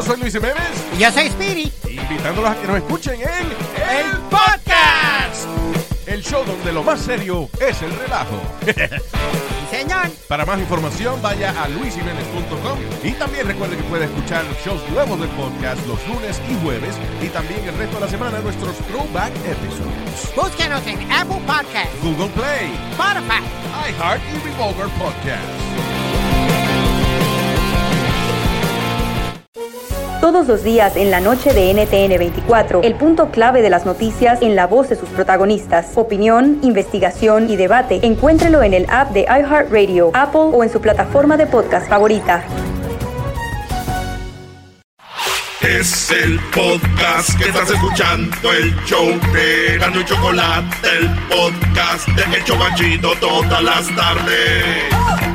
Yo soy Luis Jiménez. Y yo soy Spirit. Invitándolos a que nos escuchen en El Podcast. El show donde lo más serio es el relajo. Sí, señor. Para más información vaya a luisiménez.com y también recuerde que puede escuchar shows nuevos del podcast los lunes y jueves y también el resto de la semana nuestros throwback episodes. Búsquenos en Apple Podcast, Google Play, Spotify. iHeart y Revolver Podcast. Todos los días en la noche de NTN 24, el punto clave de las noticias en la voz de sus protagonistas. Opinión, investigación y debate. Encuéntrelo en el app de iHeartRadio, Apple o en su plataforma de podcast favorita. Es el podcast que estás escuchando, el show de Gano y Chocolate, el podcast de El Chocachito todas las tardes.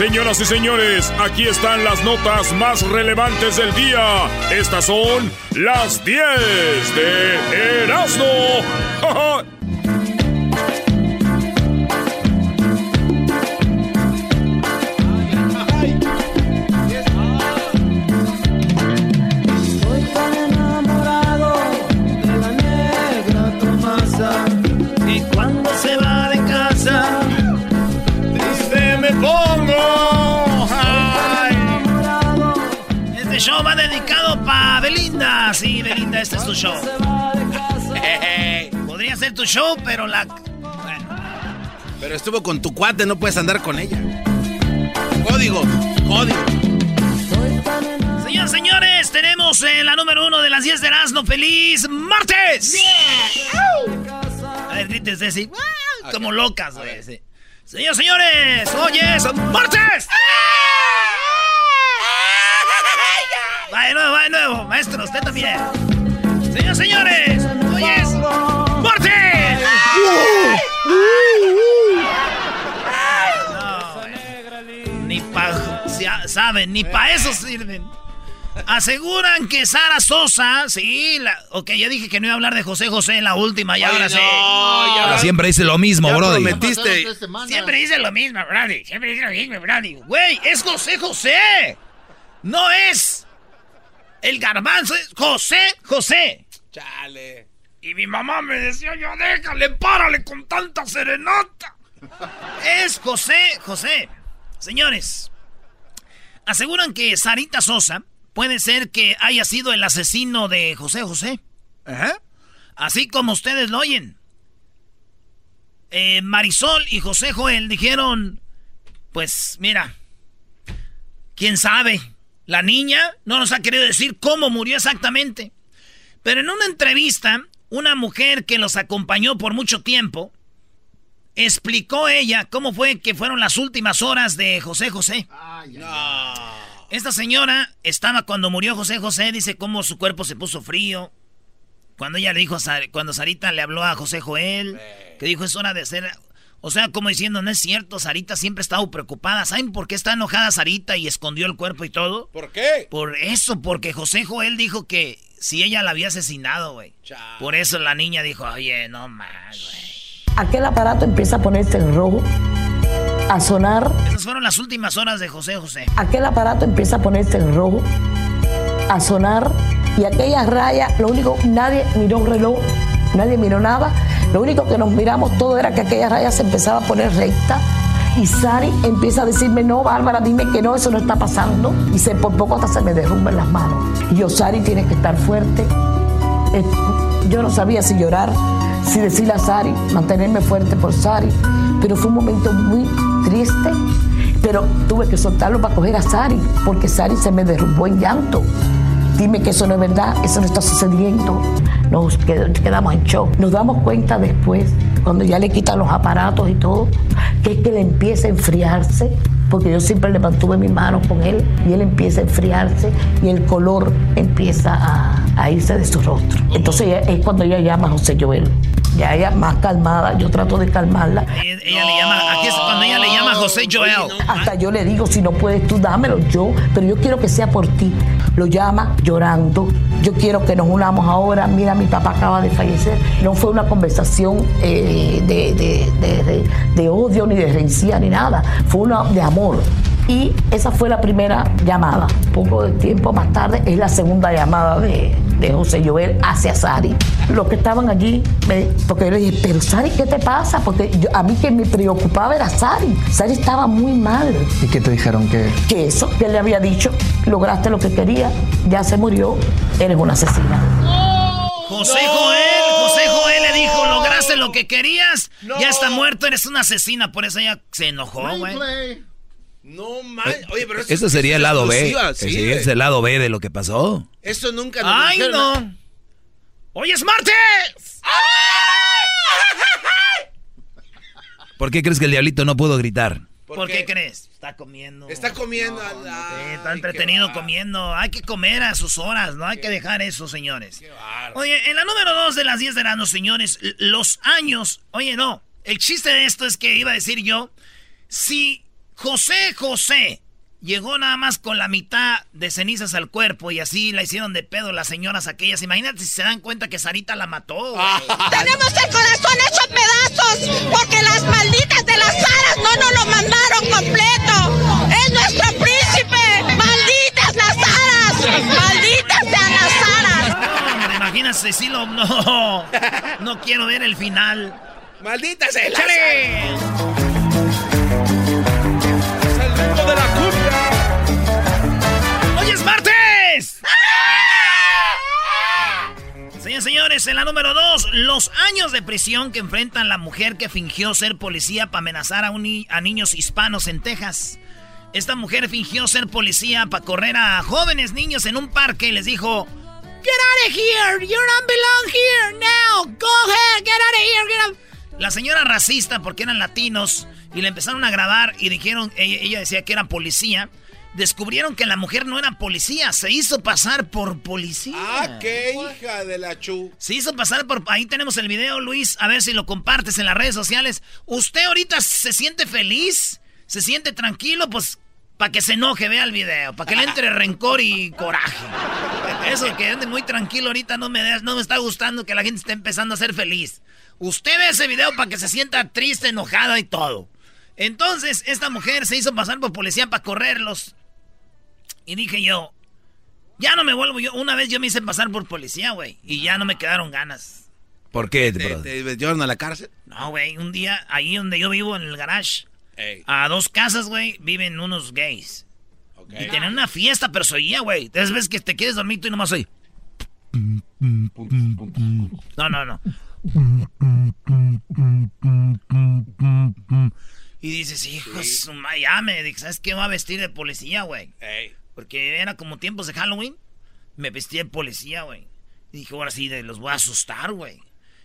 Señoras y señores, aquí están las notas más relevantes del día. Estas son las 10 de Erasmo. dedicado para Belinda. Sí, Belinda, este es tu show. Podría ser tu show, pero la. Pero estuvo con tu cuate, no puedes andar con ella. Código, código. Señoras señores, tenemos en la número uno de las 10 de Erasmo. ¡Feliz martes! A ver, grites de así. Como locas, güey. sí. Señoras señores, hoy es martes. Va de nuevo, va de nuevo. Maestro, usted también. Señoras señores, hoy es martes. No, ni pa, ya saben, ni pa eso sirven. Aseguran que Sara Sosa, sí, la, ok, ya dije que no iba a hablar de José José en la última, y ahora sí. Ah, siempre dice lo mismo, brody. Siempre dice lo mismo, Brady. Siempre dice lo mismo, Brady. Güey, es José José. No es el garbanzo, es José José. Chale. Y mi mamá me decía, yo déjale, párale con tanta serenata. Es José José. Señores, aseguran que Sarita Sosa puede ser que haya sido el asesino de José José. Así como ustedes lo oyen. Eh, Marisol y José Joel dijeron, pues mira, quién sabe, la niña no nos ha querido decir cómo murió exactamente. Pero en una entrevista, una mujer que los acompañó por mucho tiempo, explicó ella cómo fue que fueron las últimas horas de José José. Esta señora estaba cuando murió José José, dice cómo su cuerpo se puso frío. Cuando ella le dijo, a Sar- cuando Sarita le habló a José Joel, que dijo es hora de hacer, o sea, como diciendo, no es cierto, Sarita siempre ha estado preocupada. ¿Saben por qué está enojada Sarita y escondió el cuerpo y todo? ¿Por qué? Por eso, porque José Joel dijo que si ella la había asesinado, güey. Por eso la niña dijo, oye, no más, güey. Aquel aparato empieza a ponerse en rojo, a sonar. Esas fueron las últimas horas de José José. Aquel aparato empieza a ponerse en rojo, a sonar. Y aquella raya, lo único, nadie miró un reloj, nadie miró nada. Lo único que nos miramos todo era que aquella raya se empezaba a poner recta. Y Sari empieza a decirme, no, Bárbara, dime que no, eso no está pasando. Y se, por poco hasta se me derrumban las manos. Y yo, Sari, tienes que estar fuerte. Eh, yo no sabía si llorar, si decirle a Sari, mantenerme fuerte por Sari, pero fue un momento muy triste, pero tuve que soltarlo para coger a Sari, porque Sari se me derrumbó en llanto. Dime que eso no es verdad, eso no está sucediendo. Nos qued- quedamos en shock. Nos damos cuenta después, cuando ya le quitan los aparatos y todo, que es que le empieza a enfriarse, porque yo siempre le mantuve mis manos con él, y él empieza a enfriarse y el color empieza a, irse de su rostro. Entonces es cuando ella llama a José Joel. Ya ella más calmada, yo trato de calmarla. Ella, ella le llama, aquí es cuando ella le llama José Joel. Hasta yo le digo, si no puedes tú dámelo yo, pero yo quiero que sea por ti. Lo llama llorando. Yo quiero que nos unamos ahora. Mira, mi papá acaba de fallecer. No fue una conversación eh, de, de- de- de- de odio, ni de rencilla, ni nada. Fue una de amor. Y esa fue la primera llamada. Poco de tiempo más tarde es la segunda llamada de, de José Joel hacia Sari. Los que estaban allí, me- porque yo le dije, pero Sari, ¿qué te pasa? Porque yo- a mí que me preocupaba era Sari. Sari estaba muy mal. ¿Y qué te dijeron que Que eso, que él le había dicho, lograste lo que quería, ya se murió, eres una asesina. José Joel, José Joel le dijo, lograste lo que querías, ya está muerto, eres una asesina, por eso ella se enojó, güey. No mames. Oye, pero eso, Eso sería el lado B. Sí, sí, es el lado B de lo que pasó. Eso nunca nos ¡Ay, dijeron. no! ¡Hoy es martes! ¿Por qué crees que el diablito no pudo gritar? ¿Por, qué? crees? Está comiendo. Está comiendo. Ay, está qué entretenido comiendo. Hay que comer a sus horas, no hay que dejar eso, señores. Oye, en la número dos de las 10 de verano, señores, los años. Oye, no. El chiste de esto es que iba a decir yo: si José José llegó nada más con la mitad de cenizas al cuerpo y así la hicieron de pedo las señoras aquellas, imagínate si se dan cuenta que Sarita la mató. Tenemos el corazón hecho pedazos porque las malditas de las aras no nos lo mandaron completo. Es nuestro príncipe. Malditas las aras. Malditas sean las aras. No, hombre, imagínate si lo. No, no quiero ver el final. Maldita sea. Señores, en la número dos, los años de prisión que enfrentan la mujer que fingió ser policía para amenazar a, niños hispanos en Texas. Esta mujer fingió ser policía para correr a jóvenes niños en un parque y les dijo: Get out of here, you don't belong here now. Go ahead, get out of here. Get out. La señora racista, porque eran latinos, y le empezaron a grabar y dijeron, ella, ella decía que era policía. Descubrieron que la mujer no era policía, se hizo pasar por policía. Ah, qué hija de la chu. Se hizo pasar por... Ahí tenemos el video, Luis. A ver si lo compartes en las redes sociales. ¿Usted ahorita se siente feliz? ¿Se siente tranquilo? Pues para que se enoje, vea el video. Para que le entre rencor y coraje. Eso que ande muy tranquilo ahorita no me, no me está gustando que la gente esté empezando a ser feliz. Usted ve ese video para que se sienta triste, enojada y todo. Entonces, esta mujer se hizo pasar por policía para correrlos. Y dije yo, ya no me vuelvo yo. Una vez yo me hice pasar por policía, güey. Y ya no me quedaron ganas. ¿Por qué, ¿Te, te metieron a la cárcel? No, güey. Un día, ahí donde yo vivo, en el garage, Ey, a dos casas, güey, viven unos gays. Y tenían una fiesta, pero se oía, güey. Entonces ves que te quieres dormir tú y nomás oí. No, no, no. Y dices, hijo, de su ma- ya me ¿sabes qué? Me voy a vestir de policía, güey. Porque era como tiempos de Halloween. Me vestí de policía, güey. Y dije, ahora sí, de- los voy a asustar, güey.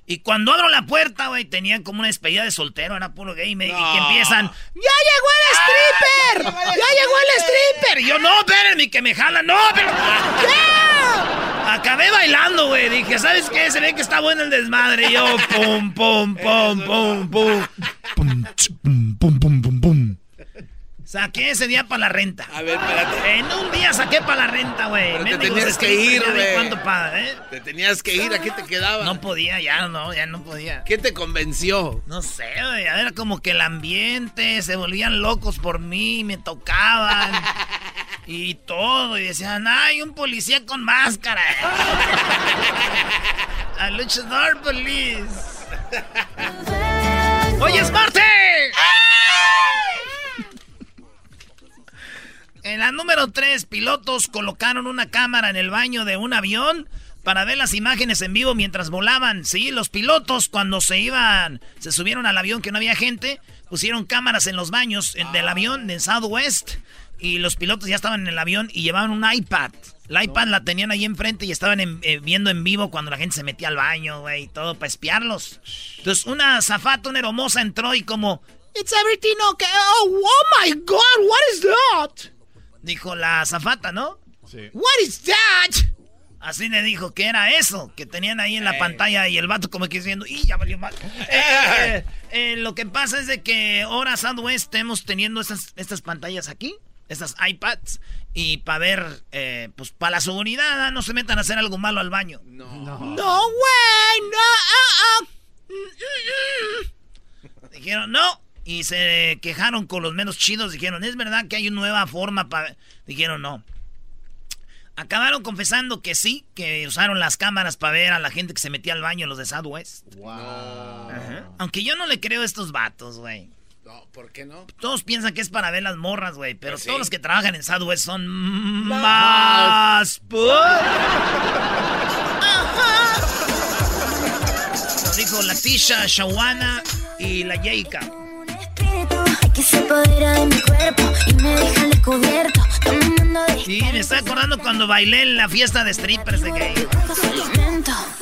Y cuando abro la puerta, güey, tenían como una despedida de soltero, era puro gay. Y, me- y que empiezan, ¡Ya llegó el stripper! ¡Ya llegó el stripper! Y yo, no, espérenme, que me jalan, no, pero. ¡Ya! Acabé bailando, güey. Dije, ¿sabes qué? Se ve que está bueno el desmadre. Y yo, pum, pum, pum, pum, pum, pum, pum, pum, pum. Saqué ese día para la renta. A ver, espérate. En un día saqué para la renta, güey. Te tenías que ir, güey. ¿Cuánto paga, eh? Te tenías que ir, ¿a qué te quedaba? No podía, ya no, ya no podía. ¿Qué te convenció? No sé, güey. Era como que el ambiente, se volvían locos por mí, me tocaban. y todo. Y decían, ay, un policía con máscara. Al luchador police. ¡Hoy es martes! En la número 3, pilotos colocaron una cámara en el baño de un avión para ver las imágenes en vivo mientras volaban. Sí, los pilotos cuando se iban, se subieron al avión que no había gente, pusieron cámaras en los baños del avión de Southwest y los pilotos ya estaban en el avión y llevaban un iPad. La iPad la tenían ahí enfrente y estaban eh, viendo en vivo cuando la gente se metía al baño, güey, y todo para espiarlos. Entonces una zafata, una hermosa entró y como, It's everything okay. Oh, oh my God, what is that? Dijo la zafata, ¿no? Sí. What is that? Así le dijo que era eso, que tenían ahí en la pantalla y el vato como que diciendo, ¡y ya valió mal! Eh, eh, eh, lo que pasa es de que ahora Southwest estemos teniendo estas, estas pantallas aquí, estas iPads, y para ver, eh, pues para la seguridad, ah, no se metan a hacer algo malo al baño. No. No, güey, no. ah, ah. Dijeron, no. Y se quejaron con los menos chidos. Dijeron, es verdad que hay una nueva forma para... Dijeron, no. Acabaron confesando que sí, que usaron las cámaras para ver a la gente que se metía al baño, los de Southwest. Ajá. Aunque yo no le creo a estos vatos, güey. No, ¿por qué no? Todos piensan que es para ver las morras, güey. Pero todos los que trabajan en Southwest son Más. más. Lo dijo la Tisha, Shawana y la Yeika. Que se apodera de mi cuerpo y me deja al descubierto. Dominando de Sí, me estoy acordando cuando bailé en la fiesta de strippers de gay.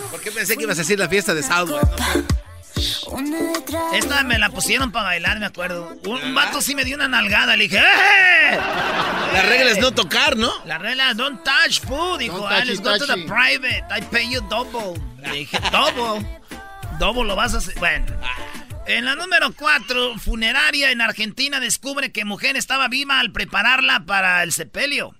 ¿Por qué pensé que ibas a decir la fiesta de Southwest? Esta me la pusieron para bailar, me acuerdo. Un, vato sí me dio una nalgada, le dije, ¡eh! La regla es no tocar, ¿no? La regla, don't touch food, dijo. Don't ah, touchy, let's go to the private. I pay you double. Le dije, double. double lo vas a hacer. Bueno. En la número 4, funeraria en Argentina descubre que mujer estaba viva al prepararla para el sepelio.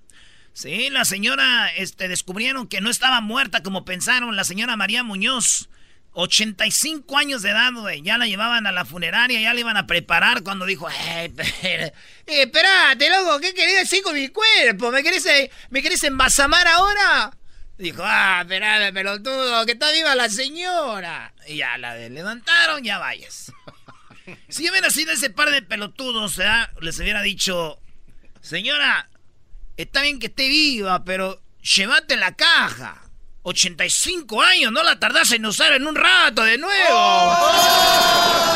Sí, la señora, este, descubrieron que no estaba muerta como pensaron. La señora María Muñoz, 85 años de edad, güey. Ya la llevaban a la funeraria, ya la iban a preparar cuando dijo, "Eh, espera, eh, espérate, loco, ¿qué querés decir con mi cuerpo? ¿Me querés, eh, ¿me querés ahora? Dijo, ah, espérate, pelotudo, que está viva la señora. Y ya la de- levantaron, ya vayas. Si hubiera sido ese par de pelotudos, ¿verdad? les hubiera dicho, señora, está bien que esté viva, pero llévate la caja. 85 años, no la tardás en usar en un rato de nuevo. ¡Ya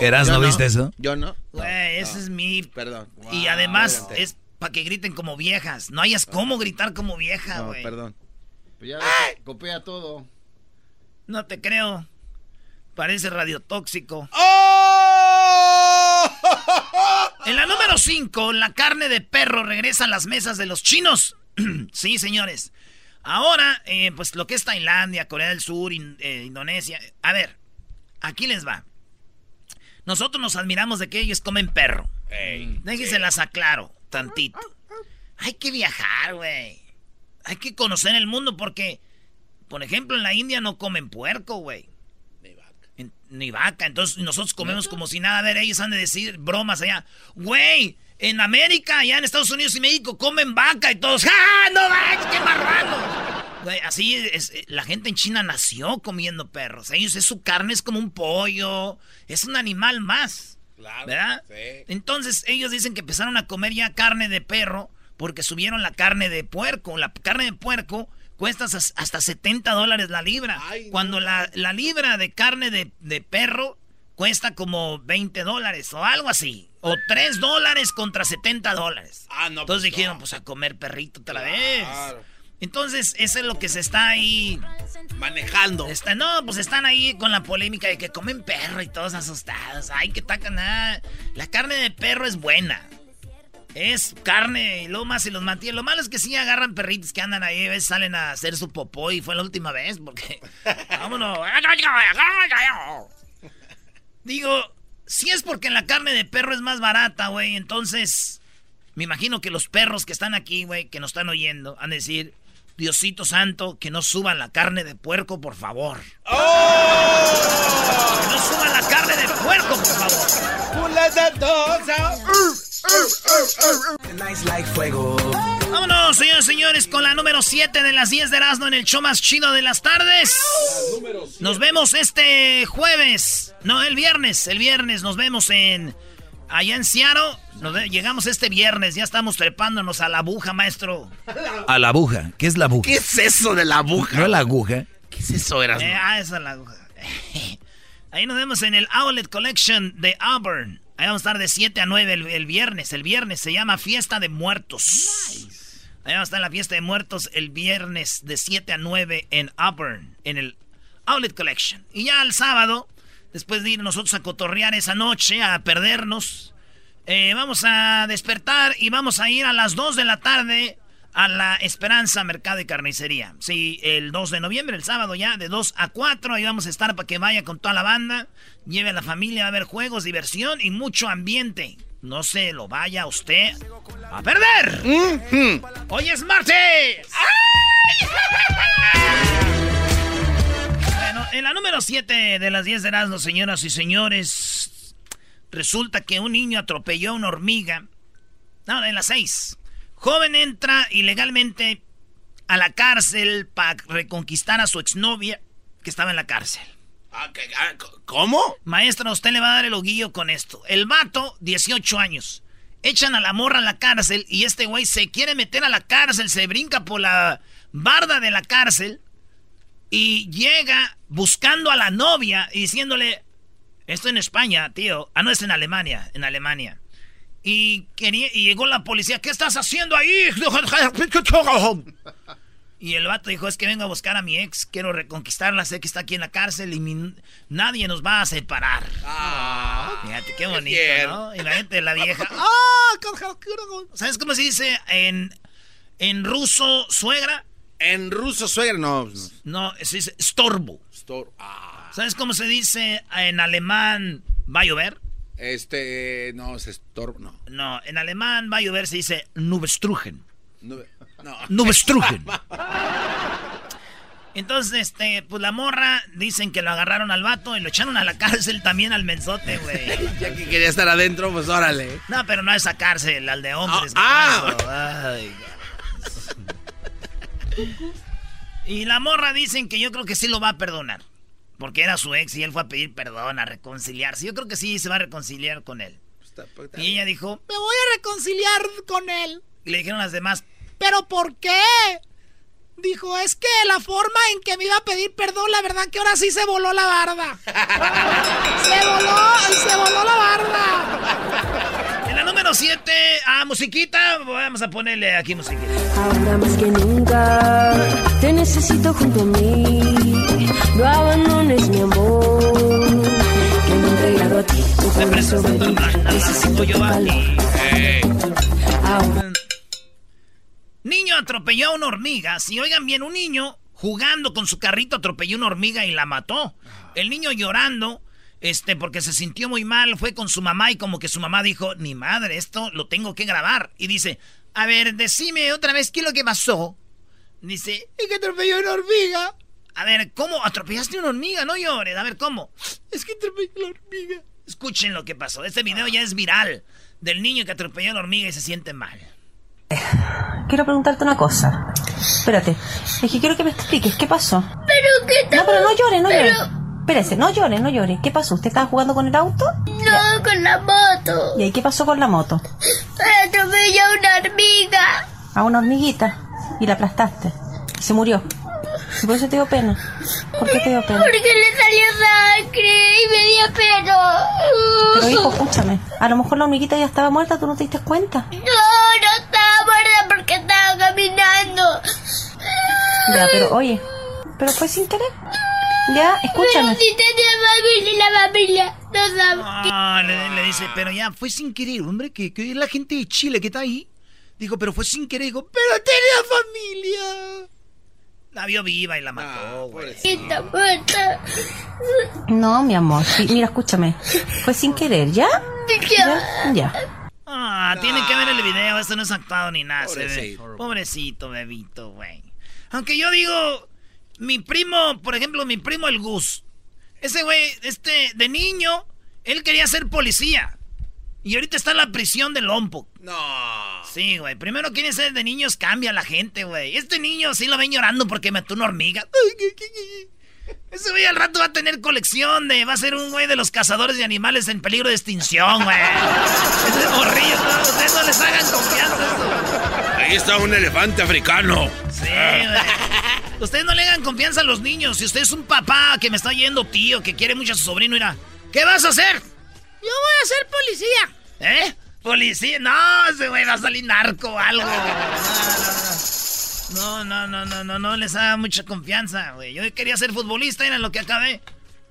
¿Eras Yo no viste eso? Yo no. Güey, ese es mi... Perdón. Y además es para que griten como viejas. No hayas cómo gritar como vieja, No, güey. perdón. Pues ya copia todo. No te creo. Parece radiotóxico. ¡Oh! En la número 5, la carne de perro regresa a las mesas de los chinos. sí, señores. Ahora, eh, pues lo que es Tailandia, Corea del Sur, In- eh, Indonesia. A ver, aquí les va. Nosotros nos admiramos de que ellos comen perro. Déjenselas aclaro tantito. Hay que viajar, güey. Hay que conocer el mundo porque, por ejemplo, en la India no comen puerco, güey. En- Ni vaca. Entonces nosotros comemos como si nada. A ver, ellos han de decir bromas allá. Güey, en América, allá en Estados Unidos y México comen vaca y todos. ¡Ah, no qué marrano! Güey, así es, eh, la gente en China nació comiendo perros. Ellos es su carne, es como un pollo. Es un animal más. Claro. ¿Verdad? Sí. Entonces ellos dicen que empezaron a comer ya carne de perro porque subieron la carne de puerco. La carne de puerco cuesta hasta- hasta 70 dólares la libra. Cuando la, la libra de carne de, de perro cuesta como 20 dólares o algo así. O 3 dólares contra 70 dólares. Ah, no, Entonces pues, dijeron, no. pues a comer perrito otra vez. Entonces, eso es lo que se está ahí Manejando. Está, no, pues están ahí con la polémica de que comen perro y todos asustados. Ay, que tacan nada. La carne de perro es buena. Es carne y lo más y los mantiene. Lo malo es que sí agarran perritos que andan ahí, a veces salen a hacer su popó y fue la última vez porque. Vámonos. Digo, si es porque la carne de perro es más barata, güey, entonces. Me imagino que los perros que están aquí, güey, que nos están oyendo, han de decir. Diosito santo, que no suban la carne de puerco, por favor. Que no suban la carne de puerco, por favor. Vámonos, señores y señores, con la número 7 de las 10 de Erasmo en el show más chido de las tardes. Nos vemos este jueves. No, el viernes. El viernes nos vemos en. Allá en Seattle. Nos llegamos este viernes. Ya estamos trepándonos a la aguja, maestro. A la aguja. ¿Qué es la aguja? ¿Qué es eso de la aguja? No la aguja. ¿Qué es eso, Erasmo? Eh, ah, esa es la aguja. Ahí nos vemos en el Outlet Collection de Auburn. Ahí vamos a estar de 7 a 9 el, el viernes. El viernes se llama Fiesta de Muertos. Ahí vamos a estar en la Fiesta de Muertos el viernes de 7 a 9 en Auburn, en el Outlet Collection. Y ya el sábado, después de ir nosotros a cotorrear esa noche, a perdernos, Eh, vamos a despertar y vamos a ir a las 2 de la tarde a la Esperanza Mercado y Carnicería. Sí, el 2 de noviembre, el sábado ya, de 2 a 4. Ahí vamos a estar para que vaya con toda la banda. Lleve a la familia, va a haber juegos, diversión y mucho ambiente. No se lo vaya usted a perder. Hoy es martes. Bueno, en la número 7 de las 10 de Erasmo, señoras y señores, resulta que un niño atropelló a una hormiga. No, en la 6. Joven entra ilegalmente a la cárcel para reconquistar a su exnovia que estaba en la cárcel. Ah, ¿Cómo? Maestra, usted le va a dar el oguillo con esto. El vato, 18 años. Echan a la morra a la cárcel y este güey se quiere meter a la cárcel, se brinca por la barda de la cárcel y llega buscando a la novia y diciéndole, esto en España, tío. Ah, no, es en Alemania, en Alemania. Y, quería, y llegó la policía, ¿qué estás haciendo ahí? Y el vato dijo, es que vengo a buscar a mi ex, quiero reconquistarla, sé que está aquí en la cárcel y mi- nadie nos va a separar. Ah, Fíjate qué bonito, bien. ¿no? Y la gente, la vieja, ¡ah! ¿Sabes cómo se dice en, en ruso suegra? En ruso suegra, no. No, se dice estorbo. Stor- ah, ¿Sabes cómo se dice en alemán va a llover? este, no, es estorbo, no. No, en alemán va a llover se dice nubestrugen. No. no. Nubestrugen. Entonces, este, pues la morra dicen que lo agarraron al vato y lo echaron a la cárcel también al mensote, güey. Ya que quería estar adentro, pues órale. No, pero no a esa cárcel, al de hombres. Ah, garbanzo. Ay, y la morra dicen que yo creo que sí lo va a perdonar. Porque era su ex y él fue a pedir perdón, a reconciliarse. Yo creo que sí se va a reconciliar con él. Y ella dijo, Me voy a reconciliar con él. y le dijeron las demás, ¿Pero por qué? Dijo, es que la forma en que me iba a pedir perdón, la verdad que ahora sí se voló la barda. se voló, se voló la barda. En la número 7, a musiquita, vamos a ponerle aquí musiquita. Ahora más que nunca te necesito junto a mí. No abandones mi amor. Que me he entregado a ti. Tu corazón sobre mí. Necesito tu calor. Ahora. Niño atropelló a una hormiga. Si oigan bien, un niño jugando con su carrito atropelló una hormiga y la mató. El niño llorando, este, porque se sintió muy mal, fue con su mamá y como que su mamá dijo, ni madre, esto lo tengo que grabar. Y dice, a ver, decime otra vez qué es lo que pasó. Dice, Y que atropelló una hormiga. a ver, ¿cómo atropellaste una hormiga? No llores, a ver, ¿cómo? Es que atropelló la hormiga. Escuchen lo que pasó. Este video ya es viral del niño que atropelló a la hormiga y se siente mal. Quiero preguntarte una cosa. Espérate. Es que quiero que me expliques. ¿Qué pasó? Pero qué No, pero no llores, no Pero- llores. Espérese, no llores, no llores. ¿Qué pasó? ¿Usted estaba jugando con el auto? No, con la moto. ¿Y ahí qué pasó con la moto? Atropelló a una hormiga. A una hormiguita. Y la aplastaste. Y se murió. Y por eso te dio pena. ¿Por qué te dio pena? Porque le salió sangre y me dio pena. Pero hijo, escúchame. A lo mejor la hormiguita ya estaba muerta, tú no te diste cuenta. No, no estaba muerta porque estaba caminando. Ya, pero oye. Pero fue sin querer. Ya, escúchame. Pero si tenía familia y la familia no sabe. Ah, le, le dice, pero ya fue sin querer, hombre, que, que la gente de Chile que está ahí. Dijo, pero fue sin querer. Digo, pero tenía familia. La vio viva y la mató, güey. Está muerta. No, mi amor. sí, mira, escúchame. Fue sin querer, ¿ya? Ya. Ya. Ah, tienen que ver el video, esto no es actuado ni nada. se ve. Pobrecito. Pobrecito, bebito, güey. Aunque yo digo, mi primo, por ejemplo, mi primo el Gus. Ese güey, este, de niño, él quería ser policía. Y ahorita está en la prisión de Lompoc. No. Sí, güey. Primero quieren ser de niños, cambia la gente, güey. Este niño sí lo ven llorando porque mató una hormiga. Ese güey al rato va a tener colección de. Va a ser un güey de los cazadores de animales en peligro de extinción, güey. Ese morrillo, no, ustedes no les hagan confianza. Ahí está un elefante africano. Sí, güey. Ustedes no le hagan confianza a los niños. Si usted es un papá que me está yendo, tío, que quiere mucho a su sobrino, mira. ¿Qué vas a hacer? Yo voy a ser policía. ¿Eh? Policía. No, ese güey va a salir narco o algo. No, no, no, no, no, no les haga mucha confianza, güey. Yo quería ser futbolista, era lo que acabé.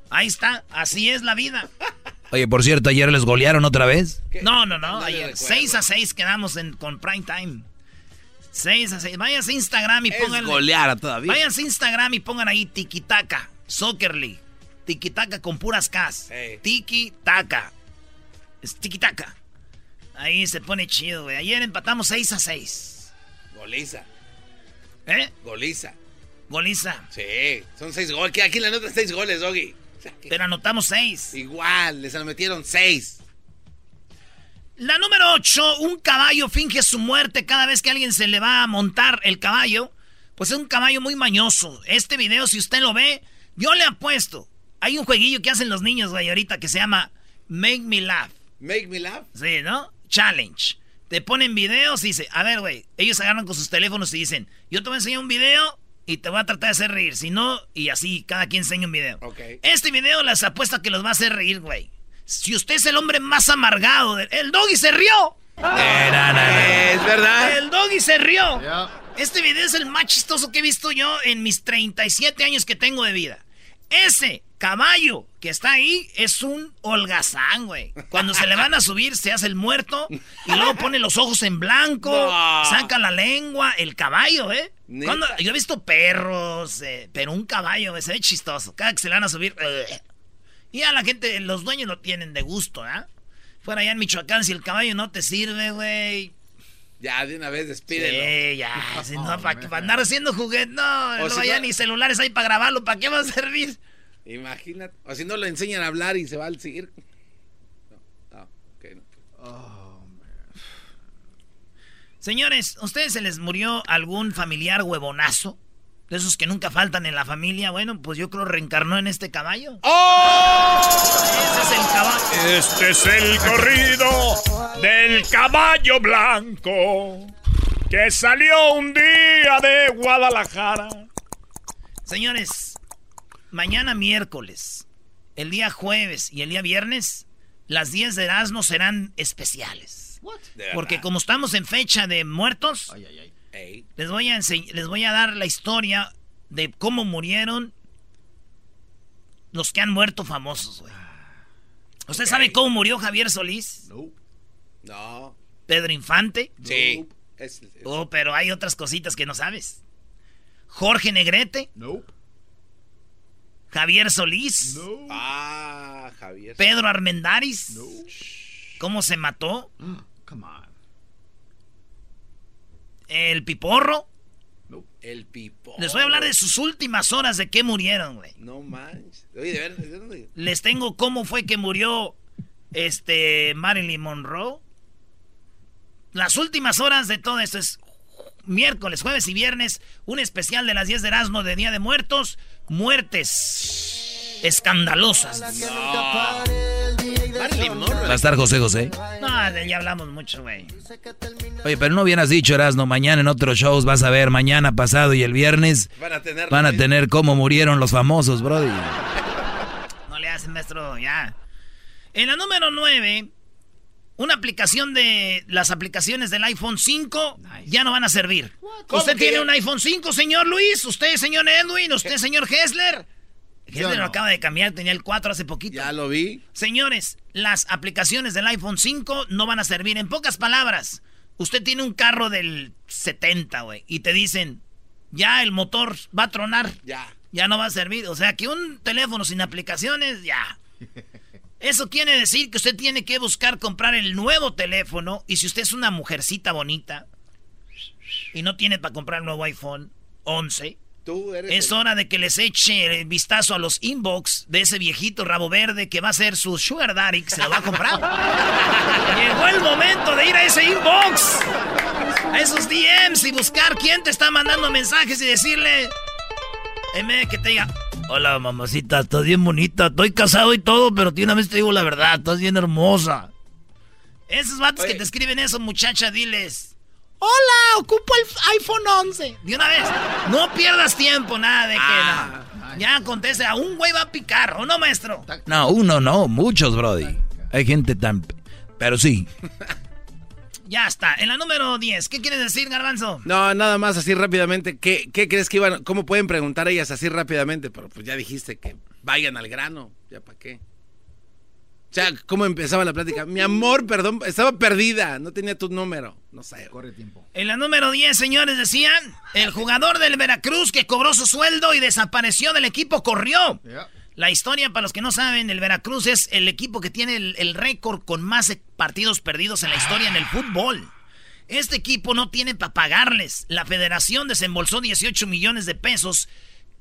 Ahí está, así es la vida. Oye, por cierto, ayer les golearon otra vez. No, no, no. Ayer, recuerdo. 6 a 6 quedamos en, con Prime Time. 6 a 6. Váyanse a Instagram y pongan. goleada todavía. Váyanse a Instagram y pongan ahí Tiki Taka, Soccer League. Tiki Taka con puras Ks. Tiki Taka. Es Tiki Taka. Ahí se pone chido, güey. Ayer empatamos 6 a 6. Goliza. ¿Eh? Goliza. Goliza. Sí, son seis goles. Que Aquí le anotan seis goles, Doggy. Pero anotamos 6. Igual, les metieron seis. La número 8, un caballo finge su muerte cada vez que alguien se le va a montar el caballo. Pues es un caballo muy mañoso. Este video, si usted lo ve, yo le apuesto. Hay un jueguillo que hacen los niños, güey, ahorita que se llama Make Me Laugh. Make me laugh. Sí, ¿no? Challenge. Te ponen videos y dice, a ver, güey, ellos agarran con sus teléfonos y dicen, yo te voy a enseñar un video y te voy a tratar de hacer reír. Si no, y así, cada quien enseña un video. Ok. Este video les apuesta que los va a hacer reír, güey. Si usted es el hombre más amargado, del- el doggy se rió. Es verdad. El doggy se rió. Este video es el más chistoso que he visto yo en mis 37 años que tengo de vida. Ese caballo que está ahí es un holgazán, güey. Cuando se le van a subir, se hace el muerto y luego pone los ojos en blanco, No. saca la lengua, el caballo, ¿eh? Cuando- yo he visto perros, eh, pero un caballo, güey, se ve chistoso. Cada que se le van a subir. eh. Y a la gente, los dueños lo tienen de gusto, ¿ah? Fuera allá en Michoacán, si el caballo no te sirve, güey. Ya, de una vez despídelo. Sí, ya. Si no, para andar haciendo juguete, no, O no si vaya no- ni celulares ahí para grabarlo, ¿para qué va a servir? Imagínate. O si no lo enseñan a hablar y se va al circo. No, no, ok, no. Señores, ¿a ustedes se les murió algún familiar huevonazo? De esos que nunca faltan en la familia. Bueno, pues yo creo reencarnó en este caballo. ¡Oh! Ese es el caballo. Este es el corrido del caballo blanco que salió un día de Guadalajara. Señores, mañana miércoles, el día jueves y el día viernes, las 10 de Erasmo serán especiales. Porque como estamos en fecha de muertos, les voy a les voy a dar la historia de cómo murieron los que han muerto famosos, güey. ¿Usted sabe cómo murió Javier Solís? No. Pedro Infante. Sí. Es- es- Oh, pero hay otras cositas que no sabes. Jorge Negrete. Javier Solís. Ah, Javier. Pedro Armendáriz. ¿Cómo se mató? Come on. El Piporro. El pipo. Les voy a hablar de sus últimas horas de qué murieron, güey. No manches. Oye, de ver, ¿de dónde? Les tengo cómo fue que murió este Marilyn Monroe. Las últimas horas de todo esto es miércoles, jueves y viernes, un especial de las 10 de Erasmo de Día de Muertos, muertes escandalosas. Monroe. Va a estar José José. No, de- ya hablamos mucho, güey. Oye, pero no hubieras dicho, Erasno, mañana en otros shows vas a ver, mañana pasado y el viernes Van a tener. van a tener cómo murieron los famosos, brody. No le hacen, maestro, ya. En la número 9, una aplicación de las aplicaciones del iPhone 5 ya no van a servir. ¿Cómo ¿Usted tiene un iPhone 5, señor Luis? ¿Usted, señor Edwin? ¿Usted, señor Hessler? Hessler lo no. acaba de cambiar, tenía el 4 hace poquito. Ya lo vi. Señores, las aplicaciones del iPhone 5 no van a servir. En pocas palabras, usted tiene un carro del 70, güey, y te dicen, ya el motor va a tronar, Ya. ya no va a servir. O sea, que un teléfono sin aplicaciones, ya. Eso quiere decir que usted tiene que buscar comprar el nuevo teléfono, y si usted es una mujercita bonita y no tiene para comprar el nuevo iPhone 11, Tú eres. es el- hora de que les eche el vistazo a los inbox de ese viejito rabo verde que va a ser su sugar daddy que se lo va a comprar. Llegó el momento de ir a ese inbox, a esos DMs y buscar quién te está mandando mensajes y decirle, en vez de que te diga, hola mamacita, estás bien bonita, estoy casado y todo, pero de una vez te digo la verdad, estás bien hermosa. Esos vatos que te escriben eso, muchacha, diles. Hola, ocupo el iPhone 11. De una vez. No pierdas tiempo, nada de que Ah. nada. Ya conteste, a un güey va a picar, ¿o no, maestro? No, uno no, muchos, brody. Hay gente tan... Pero sí, Ya está. En la número 10, ¿qué quieres decir, Garbanzo? No, nada más así rápidamente. ¿Qué, ¿Qué crees que iban? ¿Cómo pueden preguntar ellas así rápidamente? Pero pues ya dijiste que vayan al grano. ¿Ya para qué? O sea, ¿cómo empezaba la plática? Mi amor, perdón, estaba perdida, no tenía tu número. No sé. Corre tiempo. En la número 10, señores, decían, el jugador del Veracruz que cobró su sueldo y desapareció del equipo corrió. La historia, para los que no saben, el Veracruz es el equipo que tiene el, récord con más partidos perdidos en la historia en el fútbol. Este equipo no tiene para pagarles. La federación desembolsó 18 millones de pesos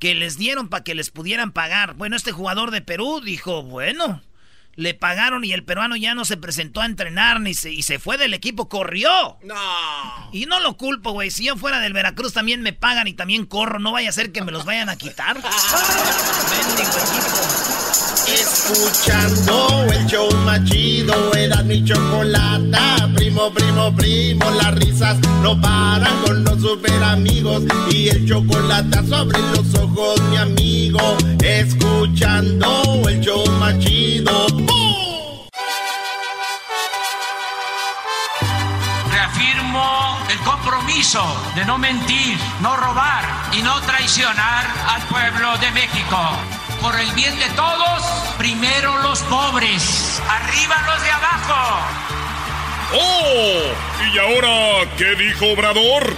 que les dieron para que les pudieran pagar. Bueno, este jugador de Perú dijo, bueno, le pagaron y el peruano ya no se presentó a entrenar ni se, y se fue del equipo, corrió. No. Y no lo culpo, güey. Si yo fuera del Veracruz también me pagan y también corro. No vaya a ser que me los vayan a quitar. Escuchando el show más chido, era mi chocolata. Primo, primo, primo, las risas no paran con los super amigos. Y el chocolate sobre los ojos, mi amigo. Escuchando el show más chido. ¡Bum! Reafirmo el compromiso de no mentir, no robar y no traicionar al pueblo de México. Por el bien de todos, primero los pobres, arriba los de abajo. ¡Oh! ¿Y ahora qué dijo Obrador?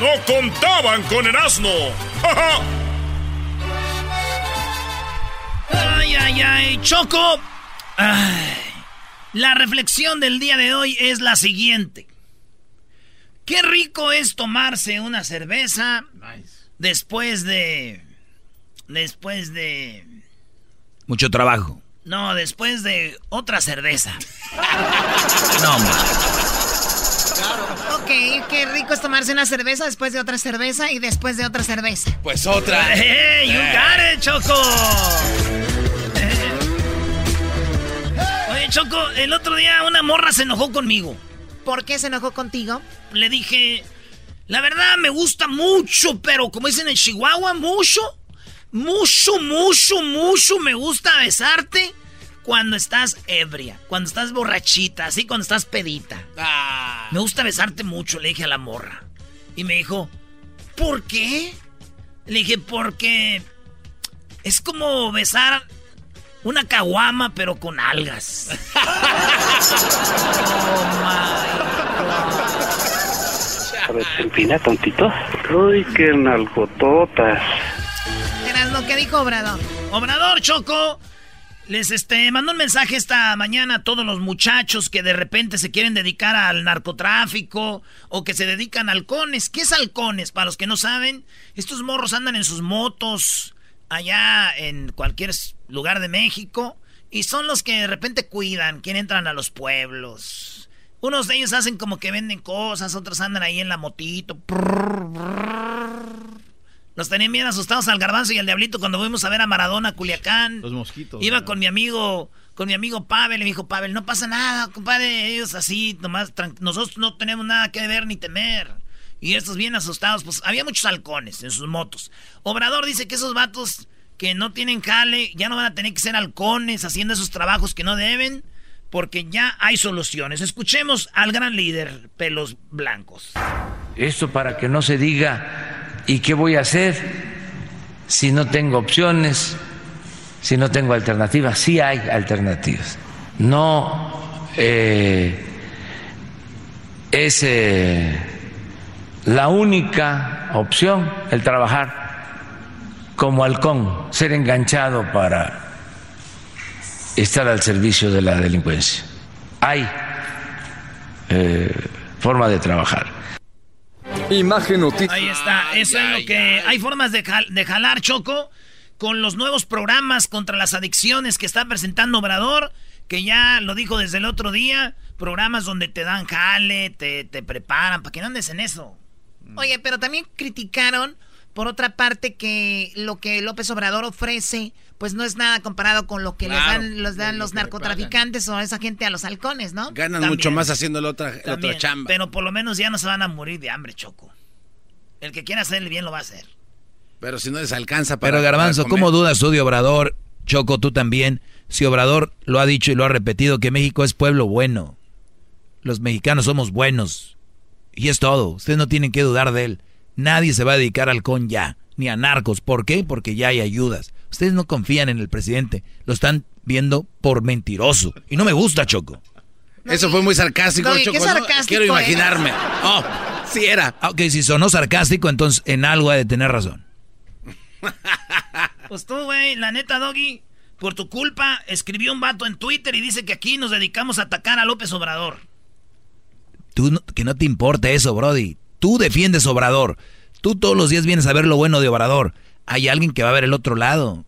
No contaban con el asno. ¡Ja, ja! Ay, ay, ay, Choco. Ay, la reflexión del día de hoy es la siguiente. Qué rico es tomarse una cerveza después de... Después de... Mucho trabajo. No, después de otra cerveza. No, hombre. Ok, qué rico es tomarse una cerveza después de otra cerveza y después de otra cerveza. Pues otra. ¡Hey, you got it, Choco! Choco, el otro día una morra se enojó conmigo. ¿Por qué se enojó contigo? Le dije, la verdad me gusta mucho, pero como dicen en Chihuahua, mucho, mucho, mucho, mucho me gusta besarte cuando estás ebria, cuando estás borrachita, así cuando estás pedita. Me gusta besarte mucho, le dije a la morra. Y me dijo, ¿por qué? Le dije, porque es como besar una caguama, pero con algas. A ver, empina tantito. Uy, qué nalgototas. Erasmo, ¿qué dijo Obrador? Obrador Choco les este mandó un mensaje esta mañana a todos los muchachos que de repente se quieren dedicar al narcotráfico o que se dedican a halcones. ¿Qué es halcones? Para los que no saben, estos morros andan en sus motos allá en cualquier lugar de México y son los que de repente cuidan, quien entran a los pueblos. Unos de ellos hacen como que venden cosas, otros andan ahí en la motito. Nos tenían bien asustados al garbanzo y al diablito cuando fuimos a ver a Maradona Culiacán. Los mosquitos. Iba con mi amigo, con mi amigo Pavel, y me dijo, Pavel, no pasa nada, compadre, ellos así, nomás, nosotros no tenemos nada que ver ni temer. Y estos bien asustados, pues había muchos halcones en sus motos. Obrador dice que esos vatos que no tienen jale, ya no van a tener que ser halcones haciendo esos trabajos que no deben, porque ya hay soluciones. Escuchemos al gran líder, pelos blancos. Esto para que no se diga, ¿y qué voy a hacer si no tengo opciones, si no tengo alternativas? Sí hay alternativas. No eh, es eh, la única opción el trabajar como halcón, ser enganchado para estar al servicio de la delincuencia. Hay eh, forma de trabajar. Imagen Noticias. Ahí está, eso es lo que... Hay formas de, jal- de jalar, Choco, con los nuevos programas contra las adicciones que está presentando Obrador, que ya lo dijo desde el otro día, programas donde te dan jale, te, te preparan, para que no andes en eso. Oye, pero también criticaron, por otra parte, que lo que López Obrador ofrece, pues no es nada comparado con lo que les dan, les dan los narcotraficantes o esa gente a los halcones, ¿no? Ganan También. mucho más haciendo la otra, la También, otra chamba. Pero por lo menos ya no se van a morir de hambre, Choco. El que quiera hacer el bien lo va a hacer. Pero si no les alcanza para. Pero Garbanzo, para. ¿cómo dudas tú de Obrador? Choco, tú también. Si Obrador lo ha dicho y lo ha repetido, que México es pueblo bueno. Los mexicanos somos buenos. Y es todo. Ustedes no tienen que dudar de él. Nadie se va a dedicar al con ya. ni a narcos. ¿Por qué? Porque ya hay ayudas. Ustedes no confían en el presidente, lo están viendo por mentiroso. Y no me gusta, Choco. Eso fue muy sarcástico, Choco. qué ¿no? sarcástico Quiero eres. imaginarme. Oh, sí era. Ah, Ok, si sonó sarcástico, entonces en algo ha de tener razón. Pues tú, güey, la neta, Doggy, por tu culpa, escribió un vato en Twitter y dice que aquí nos dedicamos a atacar a López Obrador. Tú no- que no te importa eso, Brody. Tú defiendes Obrador. Tú todos los días vienes a ver lo bueno de Obrador. Hay alguien que va a ver el otro lado.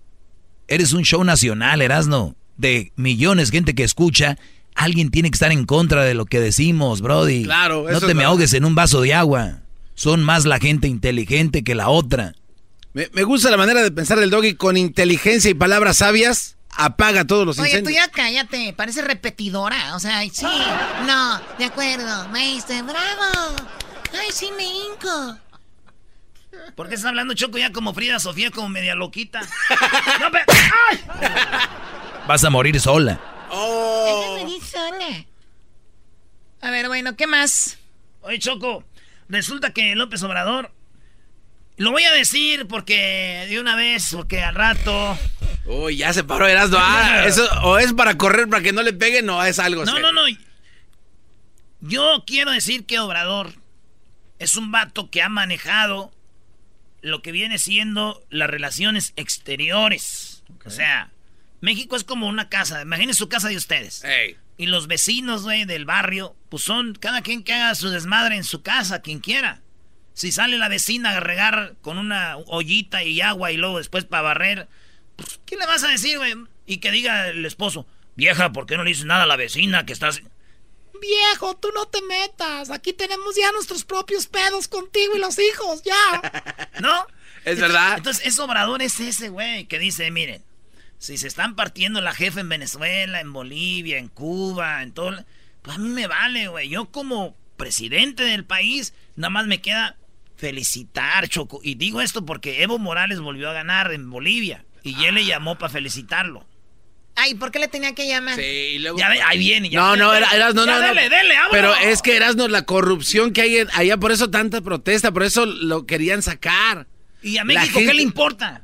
Eres un show nacional, Erasno. De millones de gente que escucha, alguien tiene que estar en contra de lo que decimos, Brody. Claro, No eso te es me verdad. ahogues en un vaso de agua. Son más la gente inteligente que la otra. Me, me gusta la manera de pensar del doggy con inteligencia y palabras sabias. Apaga todos los Oye, tú incendios. ya cállate, parece repetidora. O sea, sí, no, de acuerdo, maestro, bravo. Sí, me hinco. ¿Por qué estás hablando Choco ya como Frida Sofía, como media loquita? No, pe- ¡Ay! Vas a morir sola. Déjame ir sola. A ver, bueno, ¿qué más? Oye, Choco, resulta que López Obrador. Lo voy a decir porque de una vez, porque al rato. Uy, ya se paró Erasmo. Ah, eso o es para correr para que no le peguen o es algo No, serio? no, no. Yo quiero decir que Obrador es un vato que ha manejado lo que viene siendo las relaciones exteriores. O sea, México es como una casa. Imaginen su casa de ustedes. Y los vecinos, güey, del barrio, pues son cada quien que haga su desmadre en su casa, quien quiera. Si sale la vecina a regar con una ollita y agua y luego después para barrer, pues, ¿qué le vas a decir, güey? Y que diga el esposo, vieja, ¿por qué no le dices nada a la vecina que estás... Viejo, tú no te metas. Aquí tenemos ya nuestros propios pedos contigo y los hijos, ya. ¿No? Es verdad. Entonces, ese obrador es ese, güey, que dice, miren, si se están partiendo la jefa en Venezuela, en Bolivia, en Cuba, en todo... Pues a mí me vale, güey. Yo como presidente del país, nada más me queda felicitar, Choco. Y digo esto porque Evo Morales volvió a ganar en Bolivia. Y él le llamó para felicitarlo. Ay, ¿por qué le tenía que llamar? Sí, y luego... Ya ahí viene. Ya, No, no, era, Erasmo, ya, no, no. dele. Pero es que Erasmo, la corrupción que hay en- allá, por eso tanta protesta, por eso lo querían sacar. ¿Y a México qué le importa?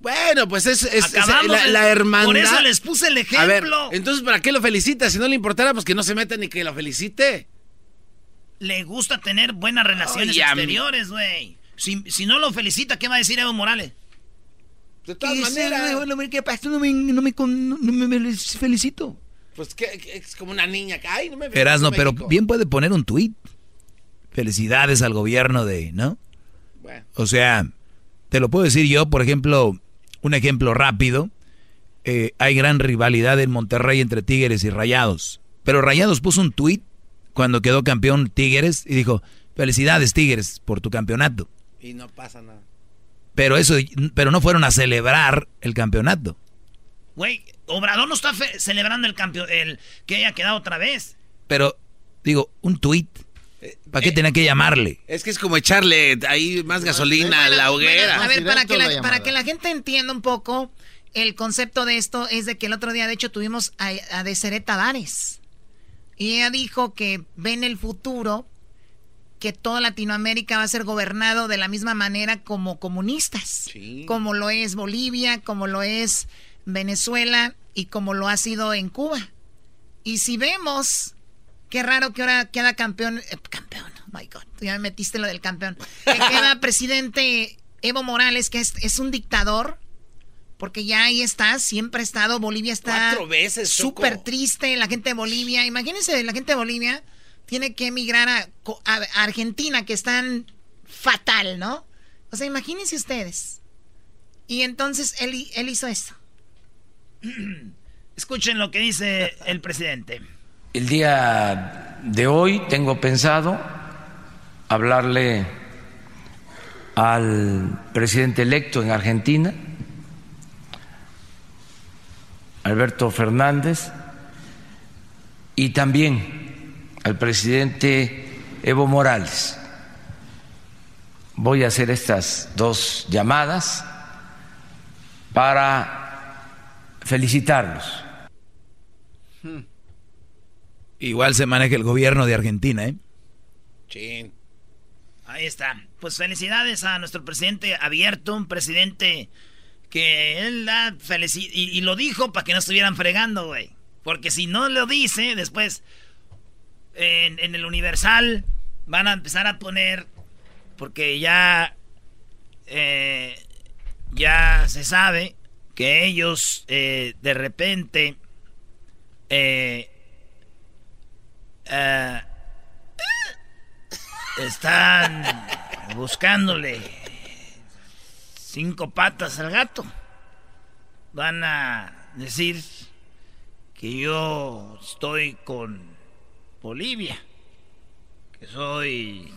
Bueno, pues es, es- la, hermandad. Por eso les puse el A ver, ejemplo. entonces, ¿para qué lo felicita? Si no le importara, pues que no se meta ni que lo felicite. Le gusta tener buenas relaciones exteriores, güey. Si, si no lo felicita, ¿qué va a decir Evo Morales? De todas ¿Qué maneras. es- ¿Qué pasó? No me, no me, no felicito. Pues que, que es como una niña que, ay, no me Erasno, pero bien puede poner un tuit. Felicidades al gobierno de, ¿no? Bueno. O sea, te lo puedo decir yo, por ejemplo, un ejemplo rápido. Eh, hay gran rivalidad en Monterrey entre Tigres y Rayados. Pero Rayados puso un tuit cuando quedó campeón Tigres y dijo, felicidades Tigres por tu campeonato. Y no pasa nada. Pero eso, pero no fueron a celebrar el campeonato. Güey, Obrador no está celebrando el campeón, el que haya quedado otra vez. Pero, digo, un tuit. ¿Para qué tenía que llamarle? Es que es como echarle ahí más gasolina a la hoguera. A ver, para que, la, para que la gente entienda un poco, el concepto de esto es de que el otro día, de hecho, tuvimos a, a Deseret Tavares. Y ella dijo que ve en el futuro que toda Latinoamérica va a ser gobernado de la misma manera como comunistas. Como lo es Bolivia, como lo es Venezuela y como lo ha sido en Cuba. Y si vemos, qué raro que ahora queda campeón, eh, campeón, oh my God, tú ya me metiste lo del campeón, que queda presidente Evo Morales, que es, es un dictador, porque ya ahí está, siempre ha estado, Bolivia está súper triste, la gente de Bolivia, imagínense, la gente de Bolivia tiene que emigrar a, Argentina, que están fatal, ¿no? O sea, imagínense ustedes. Y entonces él, él hizo esto. Escuchen lo que dice el presidente. El día de hoy tengo pensado hablarle al presidente electo en Argentina, Alberto Fernández, y también al presidente Evo Morales. Voy a hacer estas dos llamadas para felicitarlos. Igual se maneja el gobierno de Argentina, ¿eh? Chin. Ahí está. Pues felicidades a nuestro presidente abierto, un presidente que él da felicidad. Y, lo dijo para que no estuvieran fregando, güey. Porque si no lo dice, después en, el Universal van a empezar a poner. Porque ya. Eh, ya se sabe que ellos eh, de repente. Eh, están buscándole cinco patas al gato. Van a decir que yo estoy con Bolivia, que soy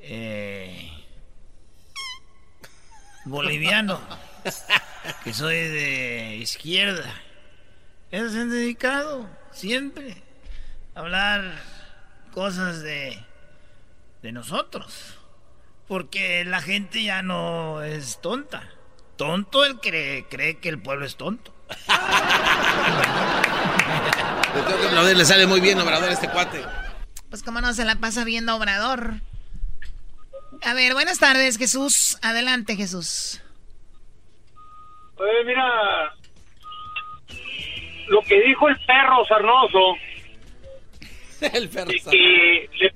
eh, boliviano, que soy de izquierda. Ellos se han dedicado siempre a hablar cosas de, de nosotros. Porque la gente ya no es tonta. Tonto el que cree que el pueblo es tonto. le sale muy bien Obrador este cuate. Pues como no se la pasa viendo Obrador. A ver, buenas tardes, Jesús. Adelante, Jesús. Oye, mira, lo que dijo el perro Sarnoso el perro de que, le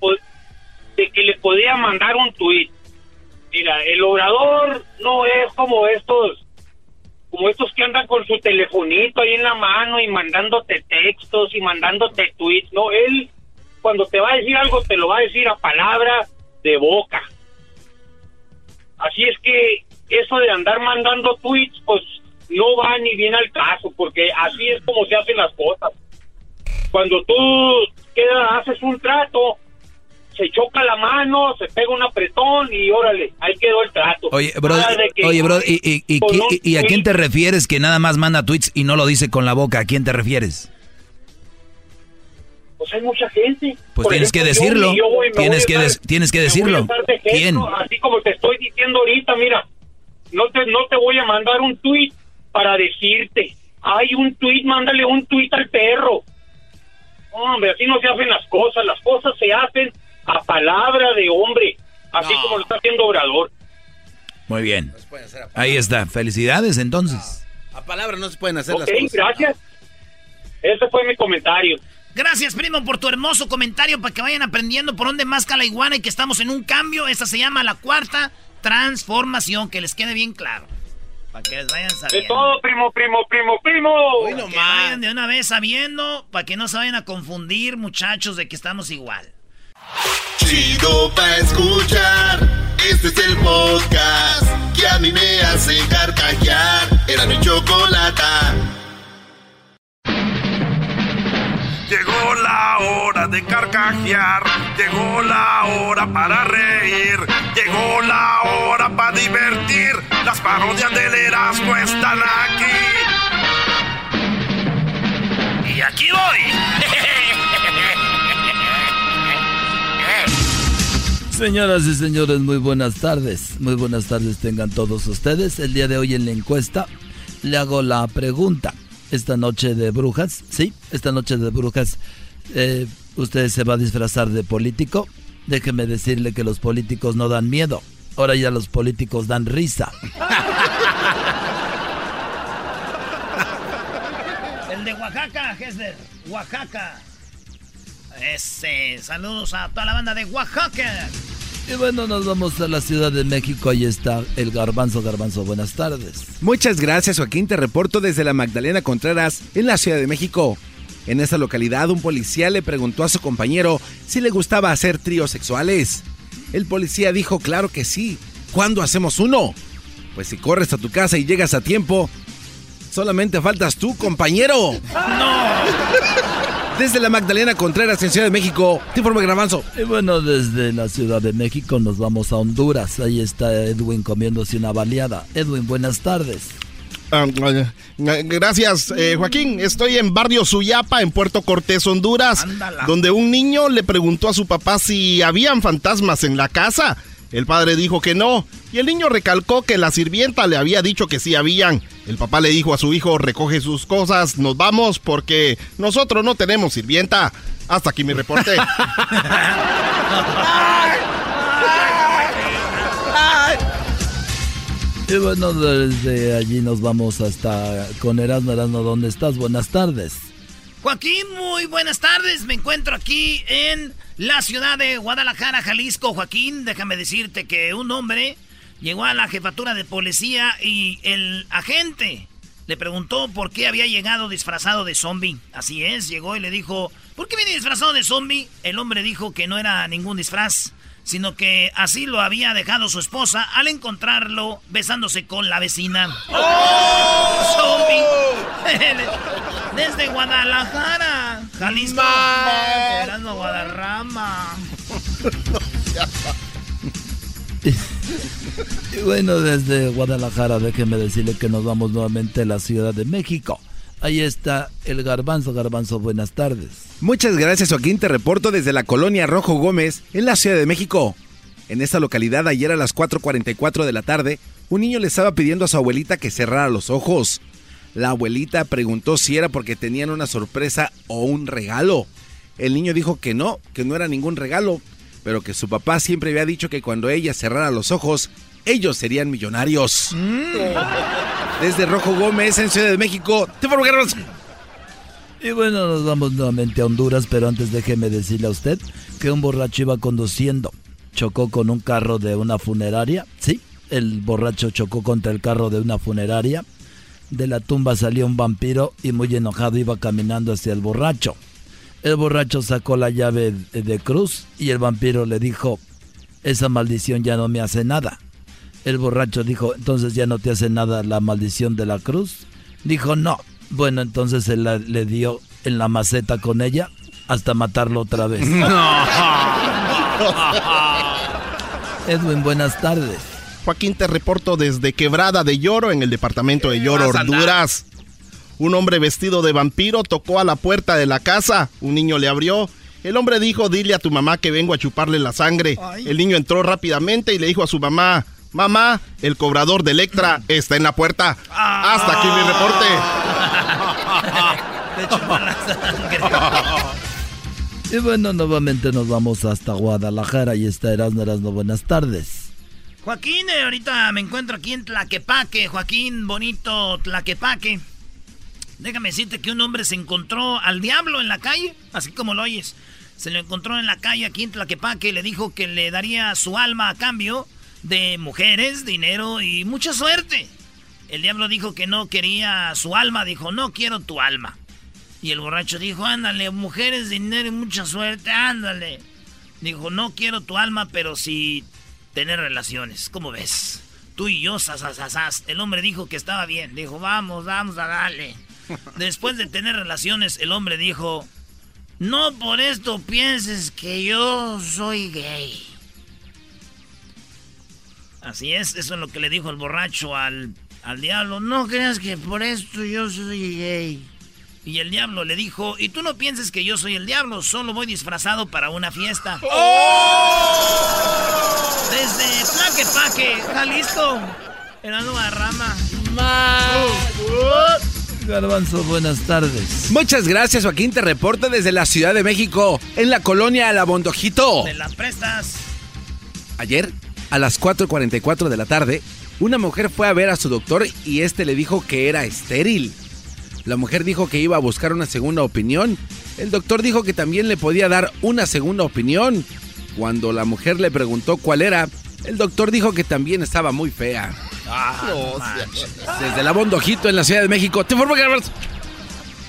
de que le podía mandar un tuit. Mira, el obrador no es como estos, como estos que andan con su telefonito ahí en la mano y mandándote textos y mandándote tweets. No, él cuando te va a decir algo te lo va a decir a palabra de boca. Así es que eso de andar mandando tweets, pues no va ni bien al caso, porque así es como se hacen las cosas. Cuando tú haces un trato, se choca la mano, se pega un apretón y órale, ahí quedó el trato. Oye, bro, oye, bro ¿y, y, a quién te refieres que nada más manda tweets y no lo dice con la boca? ¿A quién te refieres? Pues hay mucha gente. Pues tienes que decirlo. tienes, que tienes que decirlo. ¿Quién? Así como te estoy diciendo ahorita, mira, no te, no te voy a mandar un tweet para decirte. Hay un tweet, mándale un tweet al perro. Hombre, así no se hacen las cosas. Las cosas se hacen a palabra de hombre, así como lo está haciendo Obrador. Muy bien. Ahí está. Felicidades entonces. A palabra no se pueden hacer las cosas. gracias. Ese fue mi comentario. Gracias, primo, por tu hermoso comentario para que vayan aprendiendo por dónde más la iguana y que estamos en un cambio. Esta se llama la cuarta transformación, que les quede bien claro. Para que les vayan sabiendo. De todo, primo, primo, primo, primo. Que vayan de una vez sabiendo, para que no se vayan a confundir, muchachos, de que estamos igual. Chido pa' escuchar. Este es el podcast que a mí me hace carcajear. Era mi chocolate. Llegó la hora de carcajear, llegó la hora para reír, llegó la hora para divertir. Las parodias del Erasmo están aquí. Y aquí voy. Señoras y señores, muy buenas tardes. Muy buenas tardes tengan todos ustedes. El día de hoy en la encuesta le hago la pregunta esta noche de brujas, sí, esta noche de brujas, eh, usted se va a disfrazar de político. Déjeme decirle que los políticos no dan miedo. Ahora ya los políticos dan risa. El de Oaxaca, Hesder. Oaxaca. Ese, saludos a toda la banda de Oaxaca. Y bueno, nos vamos a la Ciudad de México. Ahí está el Garbanzo. Garbanzo, buenas tardes. Muchas gracias, Joaquín. Te reporto desde la Magdalena Contreras, en la Ciudad de México. En esa localidad, un policía le preguntó a su compañero si le gustaba hacer tríos sexuales. El policía dijo, claro que sí. ¿Cuándo hacemos uno? Pues si corres a tu casa y llegas a tiempo, solamente faltas tú, compañero. ¡No! Desde la Magdalena Contreras en Ciudad de México, te informa Gravanzo. Y bueno, desde la Ciudad de México nos vamos a Honduras. Ahí está Edwin comiéndose una baleada. Edwin, buenas tardes. Ah, gracias, eh, Joaquín. Estoy en Barrio Suyapa, en Puerto Cortés, Honduras, donde un niño le preguntó a su papá si habían fantasmas en la casa. El padre dijo que no, y el niño recalcó que la sirvienta le había dicho que sí habían. El papá le dijo a su hijo, recoge sus cosas, nos vamos porque nosotros no tenemos sirvienta. Hasta aquí mi reporte. Y bueno, desde allí nos vamos hasta con Erasmo Erasmo. ¿Dónde estás? Buenas tardes. Joaquín, muy buenas tardes. Me encuentro aquí en la ciudad de Guadalajara, Jalisco. Joaquín, déjame decirte que un hombre llegó a la jefatura de policía y el agente le preguntó por qué había llegado disfrazado de zombie. Así es, llegó y le dijo, ¿por qué viene disfrazado de zombie? El hombre dijo que no era ningún disfraz, sino que así lo había dejado su esposa al encontrarlo besándose con la vecina. ¡Oh! ¡Zombie! Desde Guadalajara, Jalisco. Esperando Guadarrama. Y bueno, desde Guadalajara, déjeme decirle que nos vamos nuevamente a la Ciudad de México. Ahí está el garbanzo, garbanzo, buenas tardes. Muchas gracias Joaquín, te reporto desde la colonia Rojo Gómez, en la Ciudad de México. En esta localidad, ayer a las 4.44 de la tarde, un niño le estaba pidiendo a su abuelita que cerrara los ojos. La abuelita preguntó si era porque tenían una sorpresa o un regalo. El niño dijo que no, que no era ningún regalo, pero que su papá siempre había dicho que cuando ella cerrara los ojos, ellos serían millonarios. Desde Rojo Gómez, en Ciudad de México, te Garbanzo. Y bueno, nos vamos nuevamente a Honduras, pero antes déjeme decirle a usted que un borracho iba conduciendo. Chocó con un carro de una funeraria. Sí, el borracho chocó contra el carro de una funeraria. De la tumba salió un vampiro y muy enojado iba caminando hacia el borracho. El borracho sacó la llave de cruz y el vampiro le dijo, esa maldición ya no me hace nada. El borracho dijo, entonces ya no te hace nada la maldición de la cruz. Dijo, no. Bueno, entonces él la- le dio en la maceta con ella hasta matarlo otra vez. Edwin, buenas tardes. Joaquín, te reporto desde Quebrada de Lloro, en el departamento de Lloro? Honduras. Un hombre vestido de vampiro tocó a la puerta de la casa. Un niño le abrió. El hombre dijo, dile a tu mamá que vengo a chuparle la sangre. El niño entró rápidamente y le dijo a su mamá, mamá, el cobrador de Electra está en la puerta. Hasta aquí mi reporte. Y bueno, nuevamente nos vamos hasta Guadalajara y está Erasmo Erasmo. Buenas tardes. Joaquín, eh, ahorita me encuentro aquí en Tlaquepaque, Joaquín, bonito Tlaquepaque. Déjame decirte que un hombre se encontró al diablo en la calle, así como lo oyes. Se lo encontró en la calle aquí en Tlaquepaque y le dijo que le daría su alma a cambio de mujeres, dinero y mucha suerte. El diablo dijo que no quería su alma, dijo, no quiero tu alma. Y el borracho dijo, ándale, mujeres, dinero y mucha suerte, ándale. Dijo, no quiero tu alma, pero sí tener relaciones. ¿Cómo ves? Tú y yo, sasasasas. El hombre dijo que estaba bien. Dijo, vamos, vamos a darle. Después de tener relaciones, el hombre dijo, no por esto pienses que yo soy gay. Así es, eso es lo que le dijo el borracho al, al diablo. No creas que por esto yo soy gay. Y el diablo le dijo, y tú no pienses que yo soy el diablo, solo voy disfrazado para una fiesta. Desde Tlaquepaque, Jalisco, en la rama. Garbanzo, buenas tardes. Muchas gracias Joaquín, te reporto desde la Ciudad de México, en la colonia La Bondojito. ¿Me la prestas? Ayer, a las 4.44 de la tarde, una mujer fue a ver a su doctor y este le dijo que era estéril. La mujer dijo que iba a buscar una segunda opinión. El doctor dijo que también le podía dar una segunda opinión. Cuando la mujer le preguntó cuál era, el doctor dijo que también estaba muy fea. Desde la Bondojito en la Ciudad de México, te informo que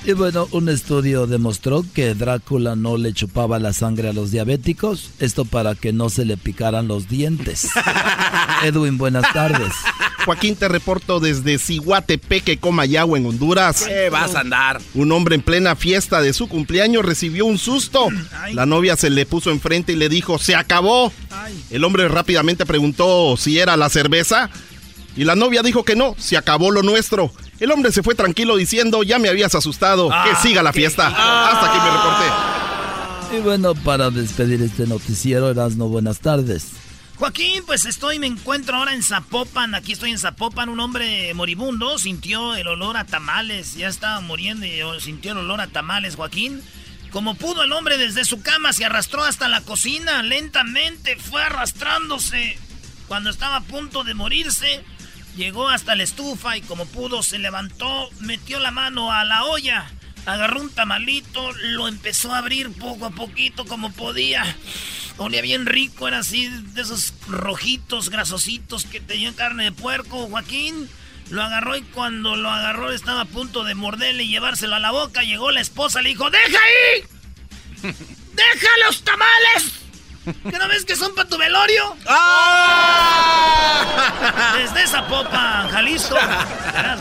Y bueno, un estudio demostró que Drácula no le chupaba la sangre a los diabéticos, esto para que no se le picaran los dientes. Edwin, buenas tardes. Joaquín, te reporto desde Cihuatepeque, Comayagua, en Honduras. ¿Qué vas a andar? Un hombre en plena fiesta de su cumpleaños recibió un susto. La novia se le puso enfrente y le dijo, se acabó. El hombre rápidamente preguntó si era la cerveza. Y la novia dijo que no, se acabó lo nuestro. El hombre se fue tranquilo diciendo, ya me habías asustado, que siga la fiesta. Hasta aquí me reporté. Y bueno, para despedir este noticiero, Erasmo, buenas tardes. Joaquín, pues estoy, me encuentro ahora en Zapopan. Aquí estoy en Zapopan. Un hombre moribundo sintió el olor a tamales. Ya estaba muriendo y sintió el olor a tamales, Joaquín. Como pudo el hombre desde su cama se arrastró hasta la cocina. Lentamente fue arrastrándose. Cuando estaba a punto de morirse, llegó hasta la estufa y como pudo se levantó, metió la mano a la olla agarró un tamalito, lo empezó a abrir poco a poquito como podía. Olía bien rico, era así de esos rojitos, grasositos que tenían carne de puerco. Joaquín lo agarró y cuando lo agarró estaba a punto de morderle y llevárselo a la boca. Llegó la esposa, le dijo, ¡Deja ahí! ¡Deja los tamales! ¿Que no ves que son para tu velorio? ¡Ah! Desde esa popa, Jalisco.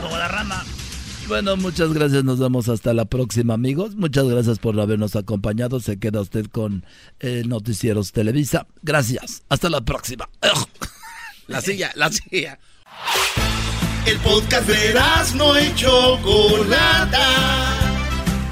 Guadarrama. Bueno, muchas gracias. Nos vemos hasta la próxima, amigos. Muchas gracias por habernos acompañado. Se queda usted con eh, Noticieros Televisa. Gracias. Hasta la próxima. La silla, la silla. El podcast de no hecho Chocolata.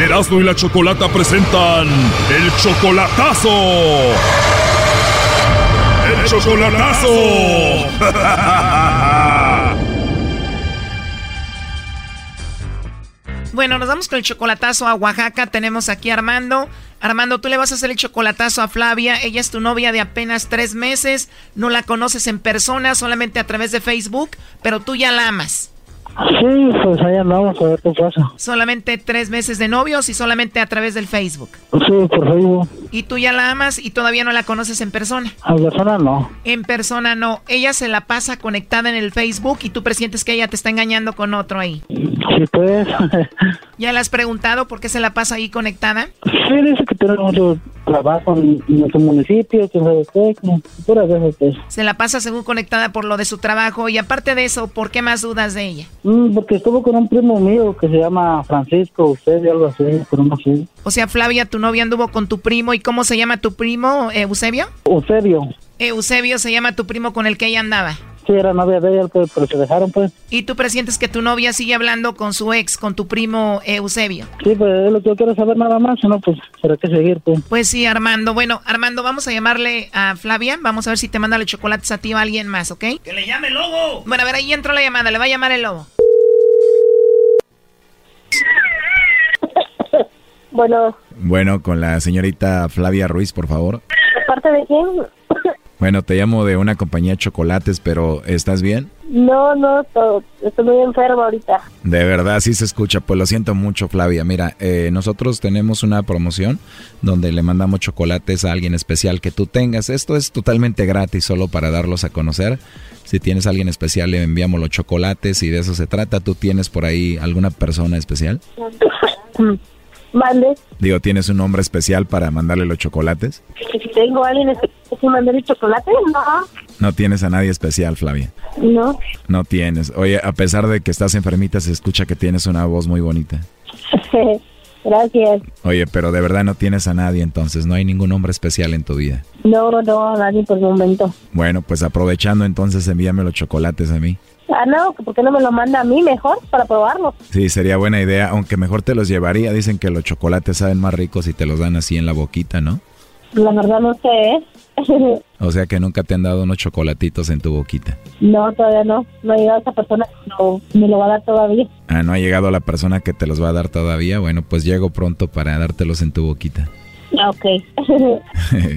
Erasmo y la Chocolata presentan el chocolatazo. El chocolatazo. Bueno, nos vamos con el chocolatazo a Oaxaca. Tenemos aquí a Armando. Armando, tú le vas a hacer el chocolatazo a Flavia. Ella es tu novia de apenas tres meses. No la conoces en persona, solamente a través de Facebook, pero tú ya la amas. Sí, pues ahí andamos a ver qué pasa. Solamente tres meses de novios y solamente a través del Facebook. Sí, por Facebook. ¿Y tú ya la amas y todavía no la conoces en persona? En persona no. En persona no. Ella se la pasa conectada en el Facebook y tú presientes que ella te está engañando con otro ahí. Sí, pues. ¿Ya le has preguntado por qué se la pasa ahí conectada? Sí, dice que tiene mucho trabajo en nuestro municipio, que veces pues. Se la pasa según conectada por lo de su trabajo y aparte de eso, ¿por qué más dudas de ella? Mm, porque estuvo con un primo mío que se llama Francisco, usted y algo así, pero no sé. O sea, Flavia, tu novia anduvo con tu primo. ¿Y cómo se llama tu primo, Eusebio? Eusebio. Eusebio se llama tu primo con el que ella andaba. Sí, era novia de ella, pues, pero se dejaron, pues. ¿Y tú presientes que tu novia sigue hablando con su ex, con tu primo Eusebio? Sí, pues es lo que yo quiero saber nada más, ¿no? Pues, ¿para qué seguir, pues? Pues sí, Armando. Bueno, Armando, vamos a llamarle a Flavia. Vamos a ver si te manda los chocolates a ti o a alguien más, ¿ok? ¡Que le llame el lobo! Bueno, a ver, ahí entró la llamada. Le va a llamar el lobo. Bueno. Bueno, con la señorita Flavia Ruiz, por favor. ¿De parte de quién? Bueno, te llamo de una compañía de chocolates, pero ¿estás bien? No, no, estoy muy enfermo ahorita. De verdad, sí se escucha. Pues lo siento mucho, Flavia. Mira, eh, nosotros tenemos una promoción donde le mandamos chocolates a alguien especial que tú tengas. Esto es totalmente gratis, solo para darlos a conocer. Si tienes a alguien especial, le enviamos los chocolates y de eso se trata. ¿Tú tienes por ahí alguna persona especial? Mande. Digo, ¿tienes un nombre especial para mandarle los chocolates? Si tengo a alguien especial que mandarle chocolate, no. No tienes a nadie especial, Flavia. No. No tienes. Oye, a pesar de que estás enfermita, se escucha que tienes una voz muy bonita. Gracias. Oye, pero de verdad no tienes a nadie, entonces no hay ningún hombre especial en tu vida. No, no, nadie por el momento. Bueno, pues aprovechando entonces envíame los chocolates a mí. Ah, no, ¿por qué no me lo manda a mí mejor para probarlo? Sí, sería buena idea, aunque mejor te los llevaría. Dicen que los chocolates saben más ricos si te los dan así en la boquita, ¿no? La verdad no sé. ¿eh? o sea que nunca te han dado unos chocolatitos en tu boquita. No, todavía no. No ha llegado esa persona que me lo va a dar todavía. Ah, no ha llegado la persona que te los va a dar todavía. Bueno, pues llego pronto para dártelos en tu boquita. Ah, ok.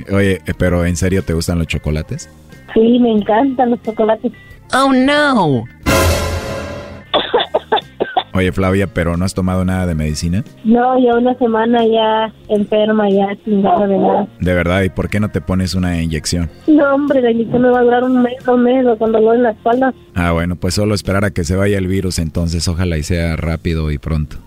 Oye, pero ¿en serio te gustan los chocolates? Sí, me encantan los chocolates. Oh, no. Oye, Flavia, ¿pero no has tomado nada de medicina? No, ya una semana ya enferma, ya sin nada de nada. ¿De verdad? ¿Y por qué no te pones una inyección? No, hombre, la inyección me va a durar un mes, un mes, con dolor en la espalda. Ah, bueno, pues solo esperar a que se vaya el virus, entonces ojalá y sea rápido y pronto.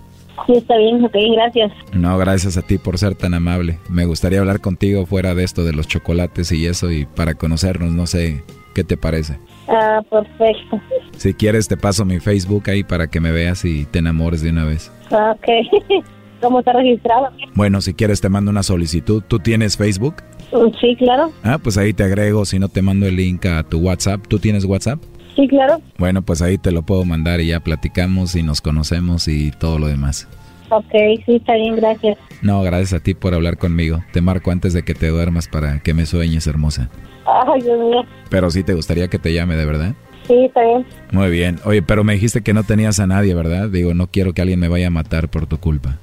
Sí, está bien, ok, gracias. No, gracias a ti por ser tan amable. Me gustaría hablar contigo fuera de esto de los chocolates y eso y para conocernos, no sé, ¿qué te parece? Ah, perfecto. Si quieres te paso mi Facebook ahí para que me veas y te enamores de una vez. Ah, Ok. ¿Cómo está registrado? Bueno, si quieres te mando una solicitud. ¿Tú tienes Facebook? Mm, Sí, claro. Ah, pues ahí te agrego, si no te mando el link a tu WhatsApp. ¿Tú tienes WhatsApp? Sí, claro. Bueno, pues ahí te lo puedo mandar y ya platicamos y nos conocemos y todo lo demás. Ok, sí, está bien, gracias. No, gracias a ti por hablar conmigo. Te marco antes de que te duermas para que me sueñes, hermosa. Ay, Dios mío. Pero sí te gustaría que te llame, ¿de verdad? Sí, está bien. Muy bien. Oye, pero me dijiste que no tenías a nadie, ¿verdad? Digo, no quiero que alguien me vaya a matar por tu culpa.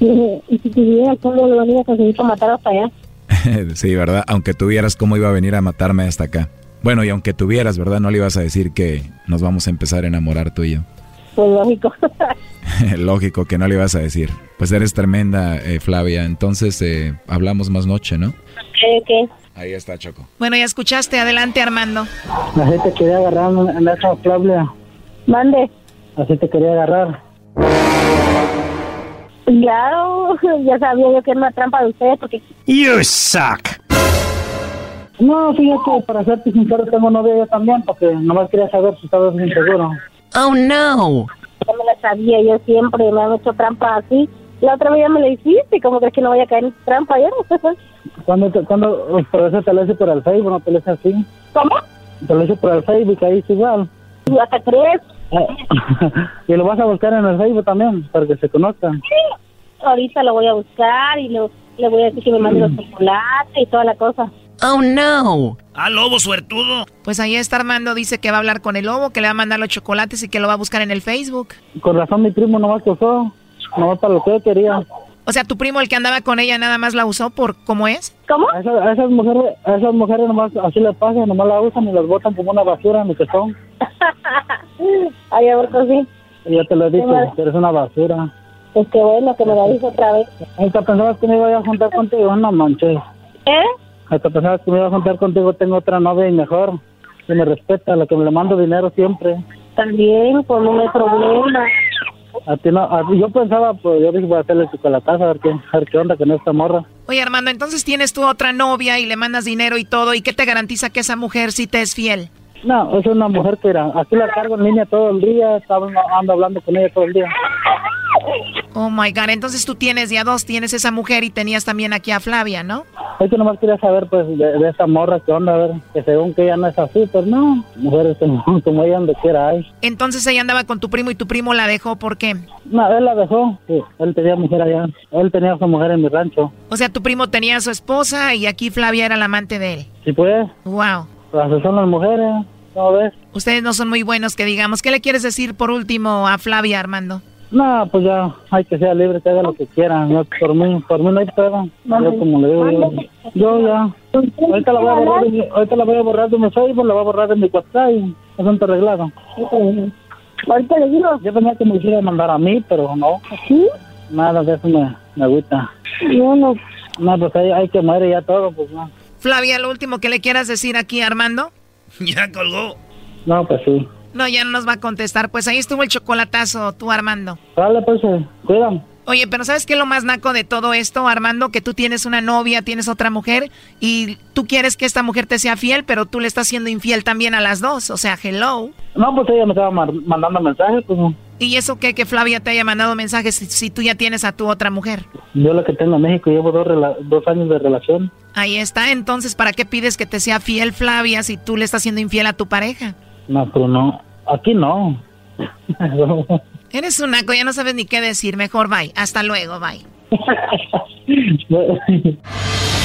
Y si tuviera cómo lo venía a conseguir para matar hasta allá. sí, ¿verdad? Aunque tuvieras, ¿cómo iba a venir a matarme hasta acá? Bueno, y aunque tuvieras, ¿verdad? No le ibas a decir que nos vamos a empezar a enamorar tú y yo. Pues lógico. Lógico que no le ibas a decir. Pues eres tremenda, eh, Flavia. Entonces, eh, hablamos más noche, ¿no? Ok, ok. Ahí está, Choco. Bueno, ya escuchaste. Adelante, Armando. Así te quería agarrar Flavia. Mande. Así te quería agarrar. Claro, ya sabía yo que era una trampa de ustedes porque... You suck. No, fíjate, para serte sincero, tengo novia yo también, porque nomás quería saber si estabas bien seguro. Oh, no. Ya me la sabía, yo siempre me han hecho trampa así. La otra vez ya me la hiciste, ¿cómo crees que no voy a caer en trampa ya? Cuando, te- cuando, por eso te lo hice por el Facebook, no te lo hice así. ¿Cómo? Te lo hice por el Facebook, ahí es igual. ¿Y hasta crees? y lo vas a buscar en el Facebook también, para que se conozcan. Sí. Ahorita lo voy a buscar y lo- le voy a decir que me mande los chocolates y toda la cosa. Oh, no. Ah, lobo suertudo. Pues ahí está Armando, dice que va a hablar con el lobo, que le va a mandar los chocolates y que lo va a buscar en el Facebook. Con razón mi primo nomás que usó, nomás para lo que quería. O sea, tu primo, el que andaba con ella, nada más la usó por cómo es. ¿Cómo? A esas, a esas mujeres, a esas mujeres nomás así les pasa, nomás la usan y las botan como una basura en que son. Ay, ahorita sí. Y ya te lo he dicho, que eres una basura. Pues qué bueno que me lo dijo otra vez. Hasta pensabas que me iba a juntar contigo, no manches. ¿Eh? Hasta pensabas que me iba a juntar contigo, tengo otra novia y mejor. Que me respeta, la que me le mando dinero siempre. También, pues no problema. A ti no, a yo pensaba, pues yo dije voy a hacerle chocolatazo a ver qué, a ver qué onda con esta morra. Oye, Armando, entonces tienes tú otra novia y le mandas dinero y todo, ¿y qué te garantiza que esa mujer sí te es fiel? No, es una mujer que era, aquí la cargo en línea todo el día, estaba, ando hablando con ella todo el día. Oh my God, entonces tú tienes ya dos, tienes esa mujer y tenías también aquí a Flavia, ¿no? Que nomás quería saber, pues, de, de esa morra, qué onda, a ver, que según que ella no es así, pues no, mujeres como, como ella donde quiera hay. Entonces ella andaba con tu primo y tu primo la dejó, ¿por qué? No, él la dejó, sí, él tenía mujer allá, él tenía a su mujer en mi rancho. O sea, tu primo tenía a su esposa y aquí Flavia era la amante de él. Sí, pues, Wow. así son las mujeres, ¿cómo ves? Ustedes no son muy buenos, que digamos. ¿Qué le quieres decir por último a Flavia, Armando? No, pues ya, hay que ser libre, que haga lo que quiera, no, por mí, por mí no hay prueba, yo como le digo, yo, yo ya, ahorita la voy a borrar, de mi- ahorita la voy a borrar de mi Facebook, la voy a borrar de mi WhatsApp y asunto arreglado. Ahorita le digo. Yo pensaba que me hiciera mandar a mí, pero no. ¿Sí? Nada de eso me, me agüita. No, no. No, pues hay, hay que morir ya todo, pues no. Flavia, lo último que le quieras decir aquí, Armando. Ya colgó. No, pues sí. No, ya no nos va a contestar. Pues ahí estuvo el chocolatazo, tú, Armando. Dale, pues, eh, cuídame. Oye, pero ¿sabes qué es lo más naco de todo esto, Armando? Que tú tienes una novia, tienes otra mujer y tú quieres que esta mujer te sea fiel, pero tú le estás siendo infiel también a las dos. O sea, hello. No, pues ella me estaba mandando mensajes, pues. ¿Y eso qué? Que Flavia te haya mandado mensajes si, si tú ya tienes a tu otra mujer. Yo la que tengo en México llevo dos, dos años de relación. Ahí está. Entonces, ¿para qué pides que te sea fiel, Flavia, si tú le estás siendo infiel a tu pareja? No, pero no. Aquí no. Eres un naco, ya no sabes ni qué decir. Mejor bye. Hasta luego, bye.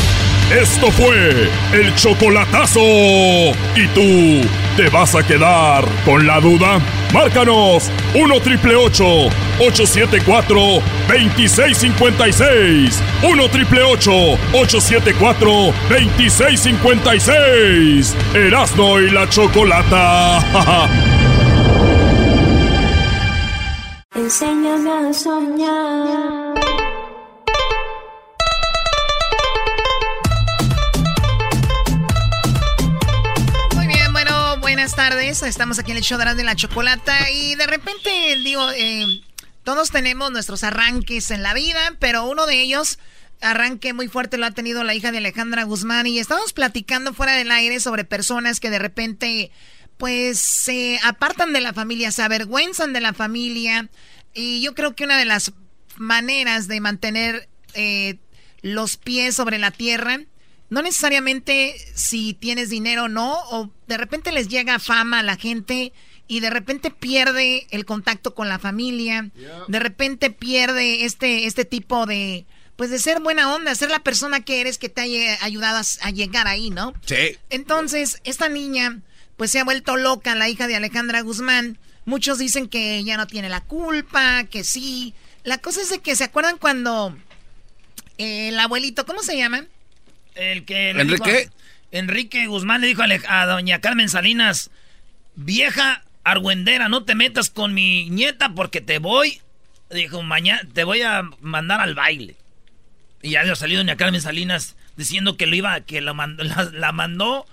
Esto fue el chocolatazo. ¿Y tú te vas a quedar con la duda? Márcanos 1 triple 874 2656. 1 triple 874 2656. Erasno y la chocolata. Enséñame a soñar. Buenas tardes. Estamos aquí en el show de la Chocolata y de repente, digo, eh, todos tenemos nuestros arranques en la vida, pero uno de ellos, arranque muy fuerte, lo ha tenido la hija de Alejandra Guzmán y estamos platicando fuera del aire sobre personas que de repente pues se apartan de la familia, se avergüenzan de la familia. Y yo creo que una de las maneras de mantener eh, los pies sobre la tierra, no necesariamente si tienes dinero o no, o de repente les llega fama a la gente y de repente pierde el contacto con la familia, de repente pierde este, este tipo de, pues de ser buena onda, ser la persona que eres que te haya ayudado a, llegar ahí, ¿no? Sí. Entonces, esta niña, pues se ha vuelto loca, la hija de Alejandra Guzmán. Muchos dicen que ella no tiene la culpa, que sí. La cosa es de que se acuerdan cuando el abuelito, ¿cómo se llama? El que... ¿Enrique? Enrique Guzmán le dijo a, a doña Carmen Salinas, vieja argüendera, no te metas con mi nieta porque te voy, dijo, mañana te voy a mandar al baile. Y ya había salido doña Carmen Salinas diciendo que lo iba, que la, mandó, la, mandó,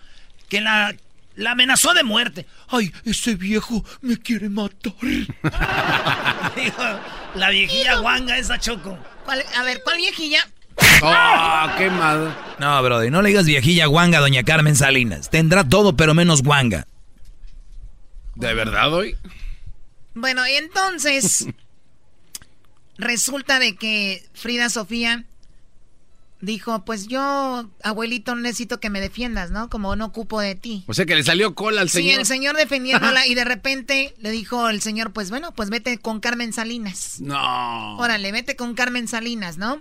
que la, la amenazó de muerte. Ay, ese viejo me quiere matar. dijo, la viejilla guanga esa choco. a ver, ¿cuál viejilla? ¡Oh, qué mal! No, brother, no le digas viejilla guanga a doña Carmen Salinas. Tendrá todo, pero menos guanga. ¿De verdad hoy? Bueno, y entonces resulta de que Frida Sofía dijo, pues yo, abuelito, necesito que me defiendas, ¿no? Como no ocupo de ti. O sea que le salió cola al señor. Sí, el señor defendiéndola y de repente le dijo el señor, pues bueno, pues vete con Carmen Salinas. No. Órale, vete con Carmen Salinas, ¿no?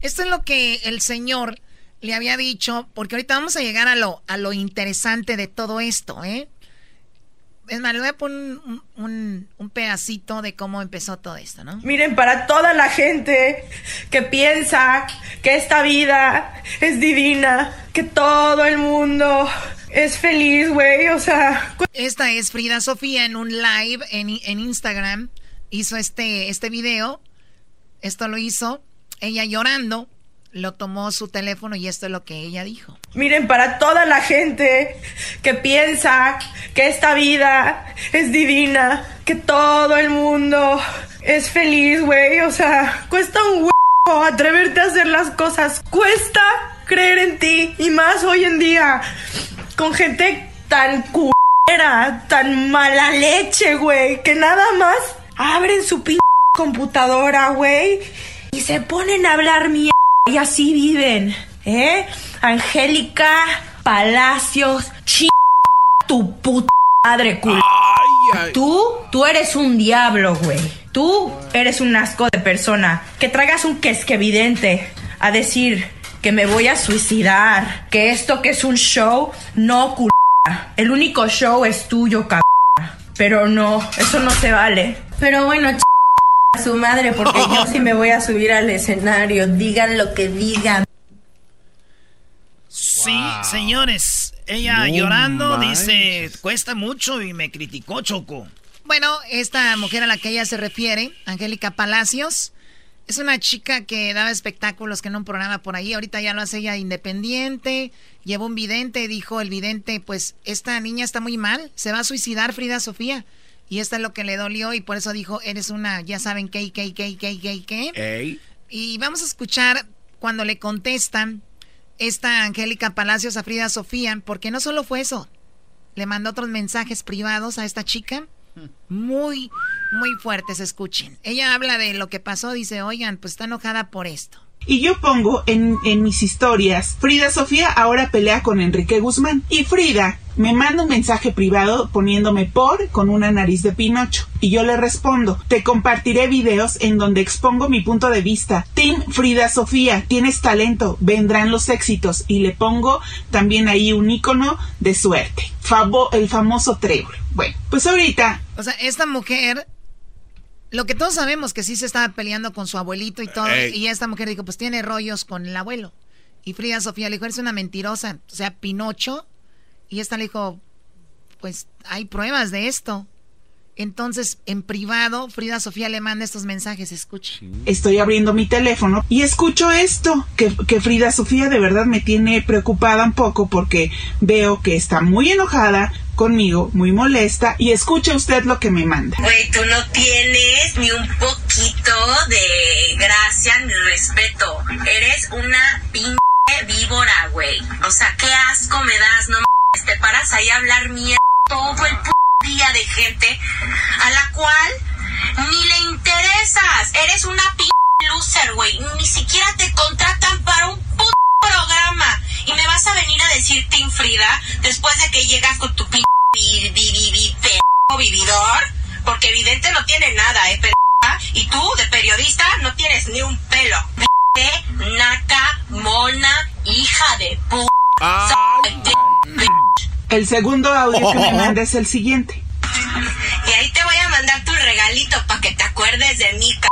Esto es lo que el señor le había dicho, porque ahorita vamos a llegar a lo, a lo interesante de todo esto, ¿eh? Es más, le voy a poner un, pedacito de cómo empezó todo esto, ¿no? Miren, para toda la gente que piensa que esta vida es divina, que todo el mundo es feliz, güey, o sea... Esta es Frida Sofía en un live en, en Instagram. Hizo este, este video. Esto lo hizo ella llorando lo tomó su teléfono y esto es lo que ella dijo. Miren, para toda la gente que piensa que esta vida es divina, que todo el mundo es feliz, güey, o sea, cuesta un huevo atreverte a hacer las cosas, cuesta creer en ti y más hoy en día con gente tan culera, tan mala leche, güey, que nada más abren su p computadora, güey, y se ponen a hablar mierda y así viven, ¿eh? Angélica Palacios, ch tu puta madre, culo. Tú, tú eres un diablo, güey. Tú eres un asco de persona. Que traigas un que es que evidente a decir que me voy a suicidar, que esto que es un show, no culo. El único show es tuyo, cabrón. Pero no, eso no se vale. Pero bueno, ch a su madre porque yo sí me voy a subir al escenario, digan lo que digan. Sí, señores, ella llorando dice, cuesta mucho y me criticó Choco. Bueno, esta mujer a la que ella se refiere, Angélica Palacios, es una chica que daba espectáculos que en un programa por ahí, ahorita ya lo hace ella independiente, llevó un vidente, dijo el vidente, pues esta niña está muy mal, se va a suicidar Frida Sofía. Y esto es lo que le dolió y por eso dijo, eres una, ya saben, qué, qué, qué, qué, qué, qué. Y vamos a escuchar cuando le contestan esta Angélica Palacios a Frida Sofía, porque no solo fue eso, le mandó otros mensajes privados a esta chica, muy, muy fuertes, escuchen. Ella habla de lo que pasó, dice, oigan, pues está enojada por esto. Y yo pongo en, en mis historias, Frida Sofía ahora pelea con Enrique Guzmán. Y Frida me manda un mensaje privado poniéndome por con una nariz de Pinocho. Y yo le respondo, te compartiré videos en donde expongo mi punto de vista. Team Frida Sofía, tienes talento, vendrán los éxitos. Y le pongo también ahí un icono de suerte. Favo, el famoso trébol. Bueno, pues ahorita... O sea, esta mujer lo que todos sabemos que sí se estaba peleando con su abuelito y todo. Y esta mujer dijo, pues tiene rollos con el abuelo. Y Frida Sofía le dijo, eres una mentirosa. O sea, Pinocho. Y esta le dijo, pues hay pruebas de esto. Entonces, en privado, Frida Sofía le manda estos mensajes, escuche. Estoy abriendo mi teléfono y escucho esto, que, que, Frida Sofía de verdad me tiene preocupada un poco porque veo que está muy enojada conmigo, muy molesta, y escuche usted lo que me manda. Güey, tú no tienes ni un poquito de gracia ni respeto. Eres una pinche víbora, güey. O sea, qué asco me das, no me... Te paras ahí a hablar mierda todo el p día de gente a la cual ni le interesas. Eres una p loser, güey. Ni siquiera te contratan para un p programa. Y me vas a venir a decir Tim Frida después de que llegas con tu p vividor. Porque evidente no tiene nada, eh, Y tú, de periodista, no tienes ni un pelo. naca, mona, hija de p. El segundo audio que me manda es el siguiente. Y ahí te voy a mandar tu regalito para que te acuerdes de mí, c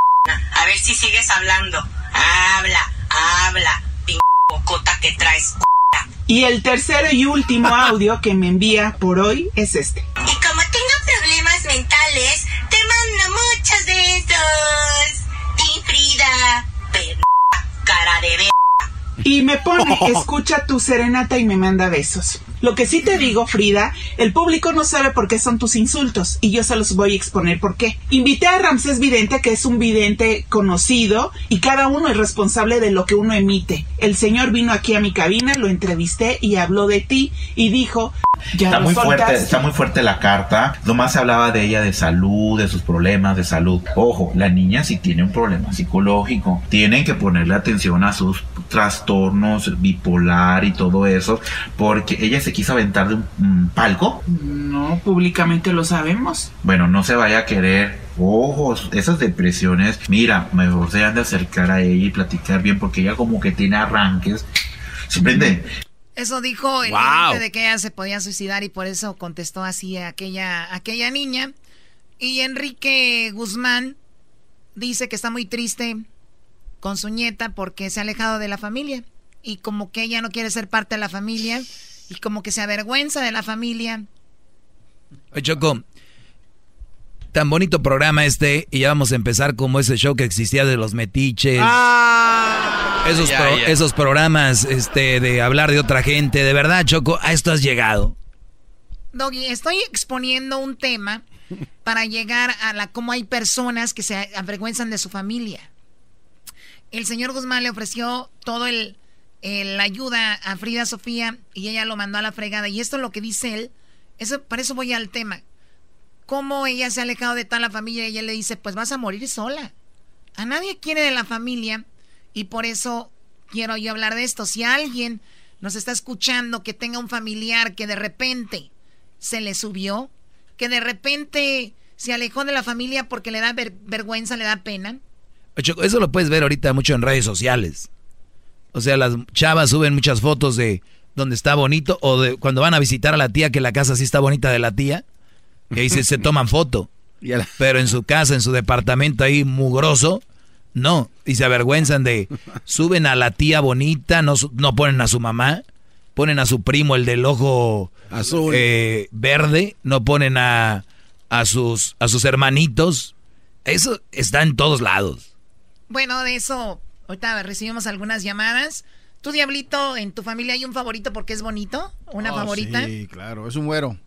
A ver si sigues hablando. Habla, habla, p bocota que traes. Y el tercero y último audio que me envía por hoy es este. Y como tengo problemas mentales, te mando muchos de estos. Y Frida, cara de ver. Y me pone, escucha tu serenata y me manda besos. Lo que sí te digo, Frida, el público no sabe por qué son tus insultos y yo se los voy a exponer por qué. Invité a Ramsés Vidente, que es un vidente conocido y cada uno es responsable de lo que uno emite. El señor vino aquí a mi cabina, lo entrevisté y habló de ti y dijo, ya está muy fuerte, soltaste". está muy fuerte la carta. Nomás se hablaba de ella de salud, de sus problemas de salud. Ojo, la niña sí tiene un problema psicológico. Tienen que ponerle atención a sus trastornos bipolar y todo eso, porque ella se quiso aventar de un, un palco. No, públicamente lo sabemos. Bueno, no se vaya a querer. Ojos, esas depresiones, mira, mejor se han de acercar a ella y platicar bien porque ella como que tiene arranques. ¿Simprende? Eso dijo el Wow. de que ella se podía suicidar y por eso contestó así a aquella, aquella niña. Y Enrique Guzmán dice que está muy triste con su nieta porque se ha alejado de la familia. Y como que ella no quiere ser parte de la familia y como que se avergüenza de la familia. Oye, Choco, tan bonito programa este y ya vamos a empezar como ese show que existía de los metiches. esos, ya, pro- ya. esos programas este, de hablar de otra gente. De verdad, Choco, a esto has llegado. Doggy, estoy exponiendo un tema para llegar a la cómo hay personas que se avergüenzan de su familia. El señor Guzmán le ofreció todo el, el- la ayuda a Frida Sofía y ella lo mandó a la fregada. Y esto es lo que dice él. Eso, para eso voy al tema. Cómo ella se ha alejado de toda la familia y ella le dice, pues vas a morir sola. A nadie quiere de la familia y por eso quiero yo hablar de esto. Si alguien nos está escuchando que tenga un familiar que de repente se le subió, que de repente se alejó de la familia porque le da ver- vergüenza, le da pena. Eso lo puedes ver ahorita mucho en redes sociales. O sea, las chavas suben muchas fotos de donde está bonito o de cuando van a visitar a la tía que la casa sí está bonita de la tía. Y ahí se, se toman foto. Pero en su casa, en su departamento ahí mugroso, no. Y se avergüenzan de... Suben a la tía bonita, no, su- no ponen a su mamá. Ponen a su primo, el del ojo Azul. eh, verde. No ponen a, a, sus, a sus hermanitos. Eso está en todos lados. Bueno, de eso, ahorita recibimos algunas llamadas. ¿Tú, Diablito, en tu familia hay un favorito porque es bonito? ¿Una Oh, favorita? Sí, claro, es un güero.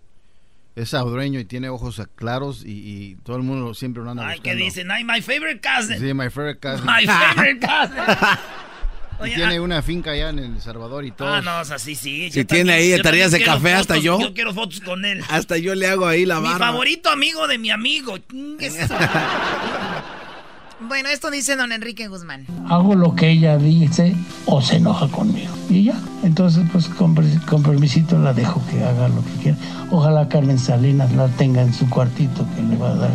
Es salvadoreño y tiene ojos claros y, y todo el mundo siempre lo anda Ay, buscando. que dicen, ay, my favorite cousin. Sí, my favorite cousin. My favorite cousin. y Oye, tiene ah- una finca allá en El Salvador y todo. Ah, no, o sea, sí, sí. Si tiene ahí también de café, hasta yo. Yo quiero fotos con él. Hasta yo le hago ahí la Mi barba. favorito amigo de mi amigo. Bueno, esto dice don Enrique Guzmán. hago lo que ella dice o se enoja conmigo. Y ya, entonces pues con, con permisito la dejo que haga lo que quiera. Ojalá Carmen Salinas la tenga en su cuartito que le va a dar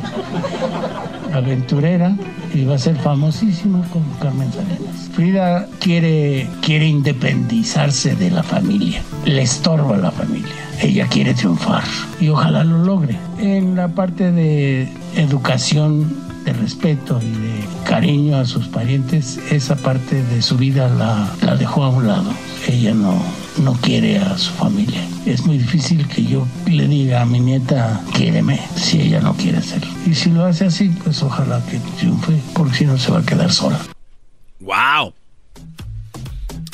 aventurera y va a ser famosísima como Carmen Salinas. Frida quiere, quiere independizarse de la familia, le estorba la familia. Ella quiere triunfar y ojalá lo logre. En la parte de educación de respeto y de cariño a sus parientes, esa parte de su vida la, la dejó a un lado. Ella no, no quiere a su familia. Es muy difícil que yo le diga a mi nieta, quiéreme, si ella no quiere hacerlo. Y si lo hace así, pues ojalá que triunfe, porque si no se va a quedar sola. ¡Wow!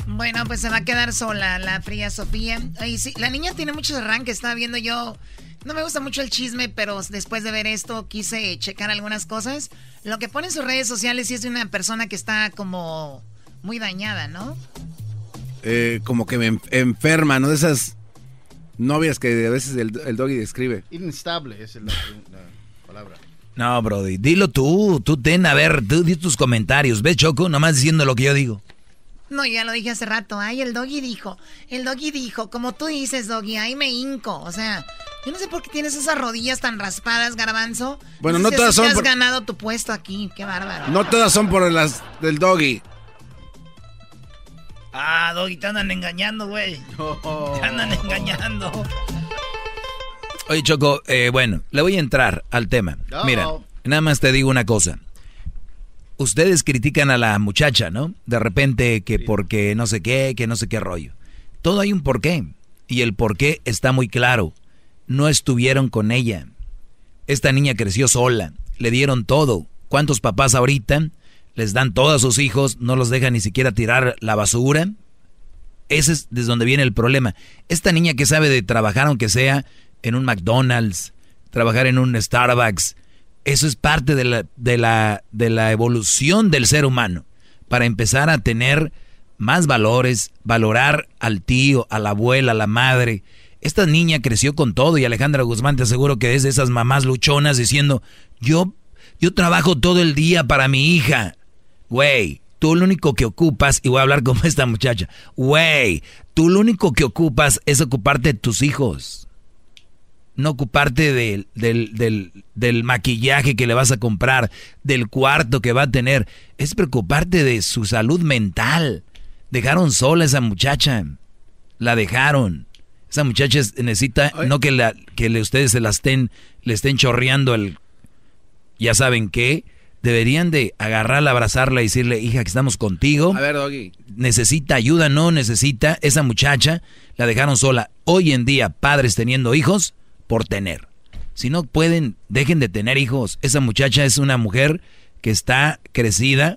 Bueno, pues se va a quedar sola la fría Sofía. Ay, sí, la niña tiene muchos arranques, estaba viendo yo. No me gusta mucho el chisme, pero después de ver esto quise checar algunas cosas. Lo que pone en sus redes sociales sí es de una persona que está como muy dañada, ¿no? Eh, como que me en- enferma, ¿no? De esas Novias que a veces el, el doggy describe. Inestable es la, la palabra. No, Brody, dilo tú, tú ten, a ver, tú di tus comentarios. ¿Ves, Choco? Nomás diciendo lo que yo digo. No, ya lo dije hace rato. Ay, el doggy dijo. El doggy dijo. Como tú dices, doggy, ahí me hinco. O sea, yo no sé por qué tienes esas rodillas tan raspadas, garbanzo. Bueno, no si todas son te has por- ganado tu puesto aquí. Qué bárbaro. No todas son por las del doggy. Ah, Doggy, te andan engañando, güey. Te andan engañando. Oye, Choco, eh, bueno, le voy a entrar al tema. No. Mira, nada más te digo una cosa. Ustedes critican a la muchacha, ¿no? De repente que porque no sé qué, que no sé qué rollo. Todo hay un porqué. Y el porqué está muy claro. No estuvieron con ella. Esta niña creció sola. Le dieron todo. ¿Cuántos papás ahorita les dan todo a sus hijos? No los dejan ni siquiera tirar la basura. Ese es desde donde viene el problema. Esta niña que sabe de trabajar, aunque sea en un McDonald's, trabajar en un Starbucks, eso es parte de la, de la, de la evolución del ser humano. Para empezar a tener más valores, valorar al tío, a la abuela, a la madre. Esta niña creció con todo y Alejandra Guzmán te aseguro que es de esas mamás luchonas diciendo, yo, yo trabajo todo el día para mi hija. Güey, tú lo único que ocupas, y voy a hablar como esta muchacha, güey, tú lo único que ocupas es ocuparte de tus hijos. No ocuparte del, del, del, del maquillaje que le vas a comprar, del cuarto que va a tener. Es preocuparte de su salud mental. Dejaron sola a esa muchacha. La dejaron. Esa muchacha es- necesita, no que, la, que le, ustedes se la estén, le estén chorreando el, ya saben qué, deberían de agarrarla, abrazarla y decirle, hija, que estamos contigo. A ver, doggy. Necesita ayuda, no necesita. Esa muchacha la dejaron sola. Hoy en día, padres teniendo hijos por tener. Si no pueden, dejen de tener hijos. Esa muchacha es una mujer que está crecida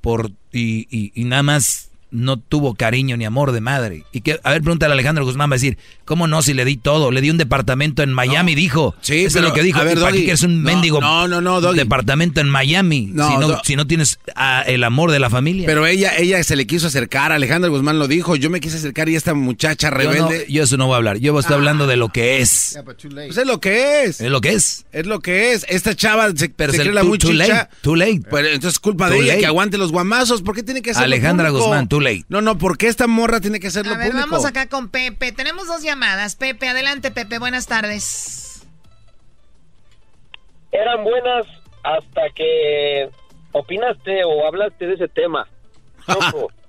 por y, y- y nada más no tuvo cariño ni amor de madre. Y que, a ver, pregúntale a Alejandro Guzmán, va a decir, ¿cómo no? Si le di todo, le di un departamento en Miami, dijo. Sí, Eso pero, es lo que dijo. a ver, ¿Y para qué Doggy, quieres un no, mendigo no, no, no, Doggy. departamento en Miami? No, si, no, si no tienes ah, el amor de la familia. Pero ella, ella se le quiso acercar, Alejandro Guzmán lo dijo, yo me quise acercar y esta muchacha Yo, rebelde. no- yo eso no voy a hablar. Yo estoy hablando de lo que es. Pues es lo que es. Es lo que es. Es lo que es. Esta chava se, Pero se es cree la too- muy too chicha. late, too late. Pero entonces es culpa de ella late. que aguante los guamazos. ¿Por qué tiene que hacerlo Alejandra? Guzmán, too late. No, no, ¿por qué esta morra tiene que hacerlo A ver, público? vamos acá con Pepe. Tenemos dos llamadas. Pepe, adelante, Pepe. Buenas tardes. eran buenas hasta que opinaste o hablaste de ese tema. Choco.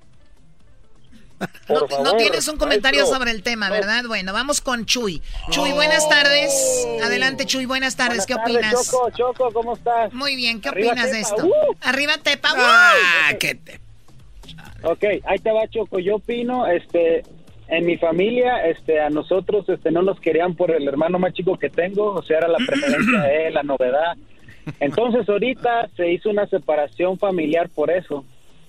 Por No, favor, no tienes un comentario maestro. sobre el tema, ¿verdad? Bueno, vamos con Chuy. Chuy, buenas tardes. Adelante, Chuy, buenas tardes. ¿Qué tardes, opinas? Choco, Choco, ¿cómo estás? Muy bien, ¿qué Arriba, opinas de Tepa, esto? ¡uh! Arriba, Tepa. Ah, ¡uh! qué te... Ok, ahí te va Choco. Yo opino, este, en mi familia, este, a nosotros, este, no nos querían por el hermano más chico que tengo, o sea, era la preferencia de él, la novedad. Entonces ahorita se hizo una separación familiar por eso.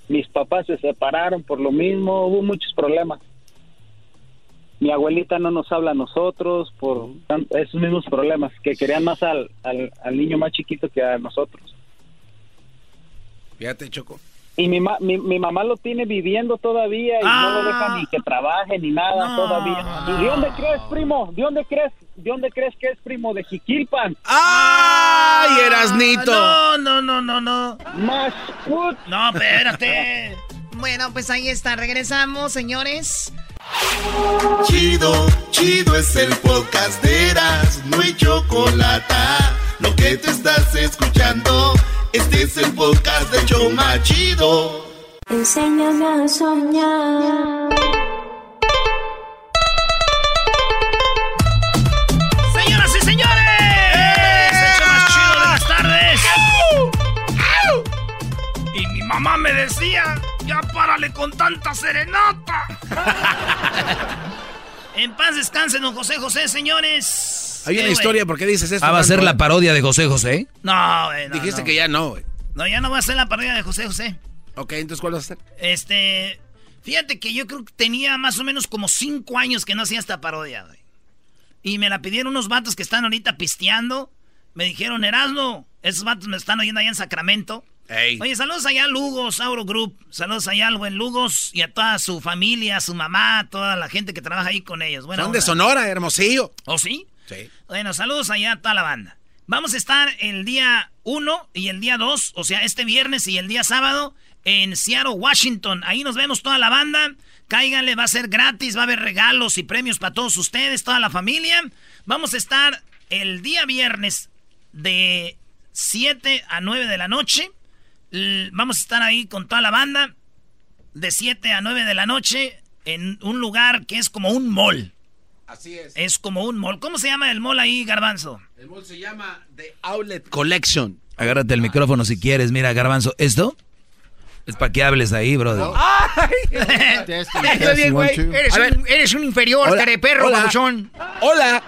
Mis papás se separaron por lo mismo, hubo muchos problemas. Mi abuelita no nos habla a nosotros por esos mismos problemas, que querían más al, al, al niño más chiquito que a nosotros. Fíjate, Choco. Y mi, ma- mi, mi mamá lo tiene viviendo todavía y no lo deja ni que trabaje ni nada todavía. ¿Y de dónde crees, primo? ¿De dónde crees? ¿De dónde crees que es primo? De Jiquilpan. ¡Ay, Erasnito! No, no, no, no, no. Más No, espérate. Bueno, pues ahí está. Regresamos, señores. Chido, chido es el podcast de Eras, no hay chocolate. Lo que te estás escuchando, este es el podcast de Choma Chido. Enséñame a soñar. Decía, ya párale con tanta serenata. en paz descansen, don José José, señores. Hay ¿Qué, una historia, ¿por qué dices esto? Ah, va a ser la parodia de José José. No, güey, no, Dijiste no. que ya no, güey. No, ya no va a ser la parodia de José José. Ok, entonces ¿cuál va a ser? Este, fíjate que yo creo que tenía más o menos como cinco años que no hacía esta parodia, güey. Y me la pidieron unos vatos que están ahorita pisteando. Me dijeron, Erasmo, esos vatos me están oyendo allá en Sacramento. Oye, saludos allá a Lugos, Auro Group. Saludos allá al buen Lugos y a toda su familia, su mamá, toda la gente que trabaja ahí con ellos. Bueno, Son de Sonora, Hermosillo. ¿Oh, sí? Sí. Bueno, saludos allá a toda la banda. Vamos a estar el día 1 y el día 2, o sea, este viernes y el día sábado en Seattle, Washington. Ahí nos vemos toda la banda. Cáiganle, va a ser gratis, va a haber regalos y premios para todos ustedes, toda la familia. Vamos a estar el día viernes de 7 a 9 de la noche. Vamos a estar ahí con toda la banda de 7 a 9 de la noche en un lugar que es como un mall. Así es. Es como un mall. ¿Cómo se llama el mall ahí, Garbanzo? El mall se llama The Outlet Collection. Agárrate el micrófono si quieres. Mira, Garbanzo, ¿esto? Es para que hables ahí, brother. Eres, un, eres un inferior, Hola, care perro, hola. Hola.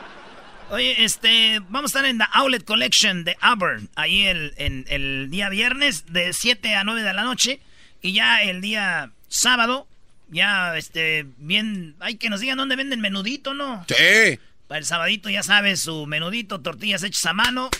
Oye, este, vamos a estar en la Outlet Collection de Auburn, ahí el, en, el día viernes de 7 a 9 de la noche. Y ya el día sábado, ya, este, bien, hay que nos digan dónde venden menudito, ¿no? Sí. Para el sabadito, ya sabes, su menudito, tortillas hechas a mano.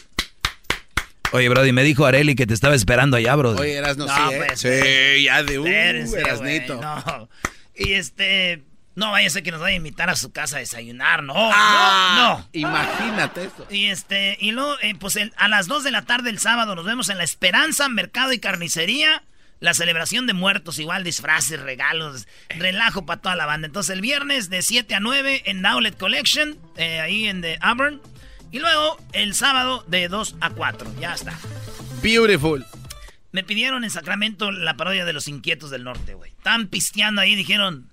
Oye, Brody, me dijo Areli que te estaba esperando allá, Brody. Oye, Erasno, No, sí, ¿eh? pues, sí, ya de uh, Espérense, Erasnito. no. Y este, no vaya a ser que nos vaya a invitar a su casa a desayunar, no, Ah, no, no. Imagínate eso. Y este, y luego, eh, pues el- a las 2 de la tarde el sábado nos vemos en La Esperanza, Mercado y Carnicería. La celebración de muertos, igual disfraces, regalos, relajo para toda la banda. Entonces el viernes de 7 a 9 en Outlet Collection, eh, ahí en The Auburn. Y luego el sábado de 2 a 4. Ya está. Beautiful. Me pidieron en Sacramento la parodia de los inquietos del norte, güey. Están pisteando ahí, dijeron.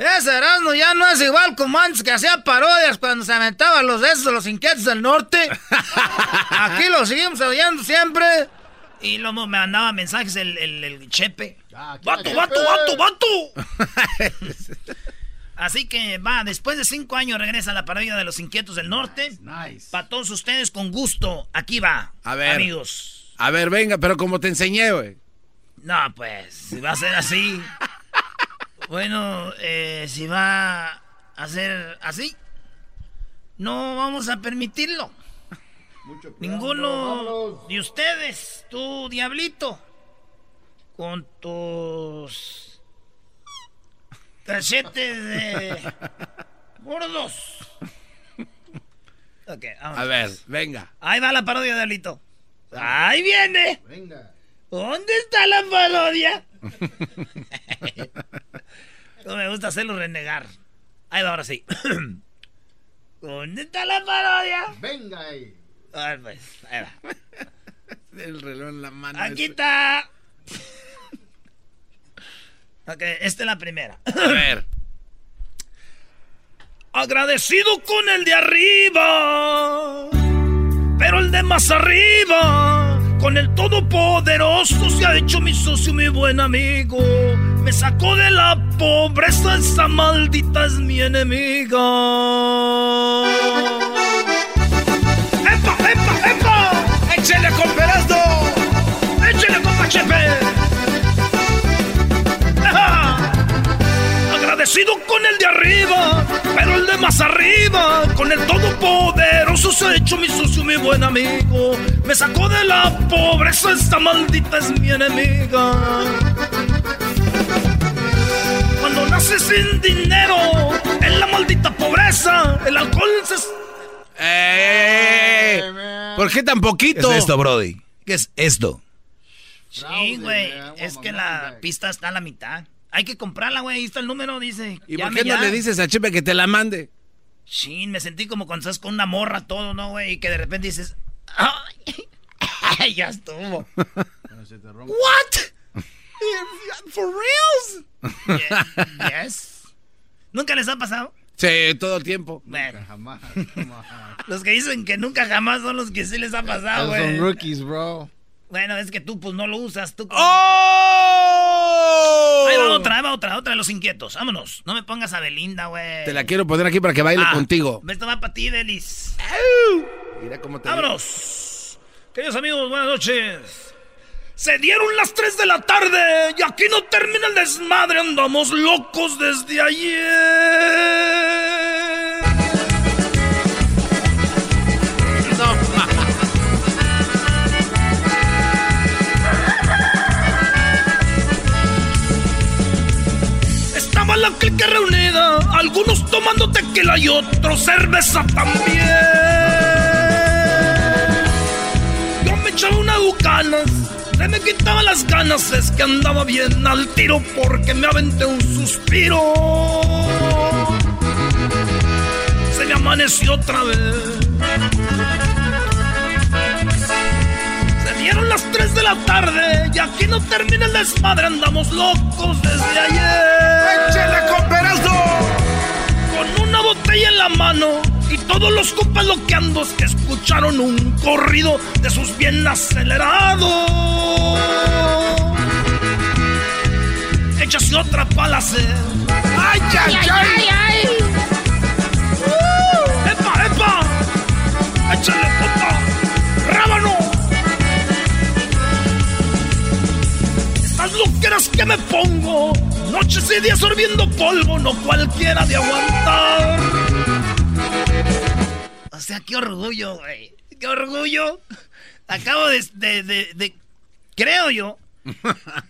Ese Erasmo ya no es igual como antes que hacía parodias cuando se aventaban los de esos de los inquietos del norte. Aquí lo seguimos oyendo siempre. Y luego me mandaba mensajes el, el, el Chepe. ¡Vato, vato, vato, vato! Así que va, después de cinco años regresa la parodia de los inquietos del norte. Para todos ustedes, con gusto. Aquí va. A ver. Amigos. A ver, venga, pero como te enseñé, güey. No, pues, si va a ser así. bueno, eh, si va a ser así, no vamos a permitirlo. Ninguno de ustedes, tú, diablito, con tus cachetes de gordos. Ok, vamos. A ver, venga. Ahí va la parodia, diablito. Ahí viene. Venga. ¿Dónde está la parodia? no me gusta hacerlo renegar. Ahí va, ahora sí. ¿Dónde está la parodia? Venga ahí. A ver, pues, ahí va. El reloj en la mano. Aquí ese. está. ok, esta es la primera. A ver. Agradecido con el de arriba, pero el de más arriba, con el todopoderoso se ha hecho mi socio, mi buen amigo. Me sacó de la pobreza, esa maldita es mi enemiga. ¡Epa, epa, epa! ¡Échale con Perazdo! ¡Échale con Pachepe! ¡Ajá! Agradecido con el de arriba, pero el de más arriba, con el todopoderoso se ha hecho mi socio, mi buen amigo. Me sacó de la pobreza, esta maldita es mi enemiga. Cuando naces sin dinero, en la maldita pobreza, el alcohol se... ¡Eh! ¿Por qué tan ¿Qué poquito? es esto, Brody? ¿Qué es esto? Sí, güey, es que la pista está a la mitad. Hay que comprarla, güey, ahí está el número, dice. ¿Y por qué no ya. le dices a Chepe que te la mande? Chin, me sentí como cuando estás con una morra todo, ¿no, güey? Y que de repente dices... "Ay, ya estuvo. ¿What? ¿For reals? Ye- yes. ¿Nunca les ha pasado? Sí, todo el tiempo. Bueno, Jamás. los que dicen que nunca jamás son los que sí les ha pasado, Esos son güey. rookies, bro. Bueno, es que tú pues no lo usas, tú... ¡Oh! Ahí va otra, ahí va otra, otra de los inquietos. Vámonos. No me pongas a Belinda, güey. Te la quiero poner aquí para que baile Ah, contigo. Esto va para ti, Delis. Mira cómo te ¡Vámonos! Queridos amigos, buenas noches. Se dieron las 3 de la tarde y aquí no termina el desmadre. Andamos locos desde ayer. La clica reunida, algunos tomando tequila y otros cerveza también. Yo me echaba una bucanas, se me quitaban las ganas, es que andaba bien al tiro porque me aventé un suspiro. Se me amaneció otra vez. Las 3 de la tarde y aquí no termina el desmadre, andamos locos desde ayer. ¡Échale con Con una botella en la mano y todos los compas loqueandos que escucharon un corrido de sus bien acelerados. Échase otra pala. ¡Ay, ay, ay! ay, ay. Uh, ¡Epa, epa! ¡Échale, Estas loqueras que me pongo, noches y días sorbiendo polvo, no cualquiera de aguantar. O sea, qué orgullo, güey. Qué orgullo. Acabo de, de, de, de- creo yo,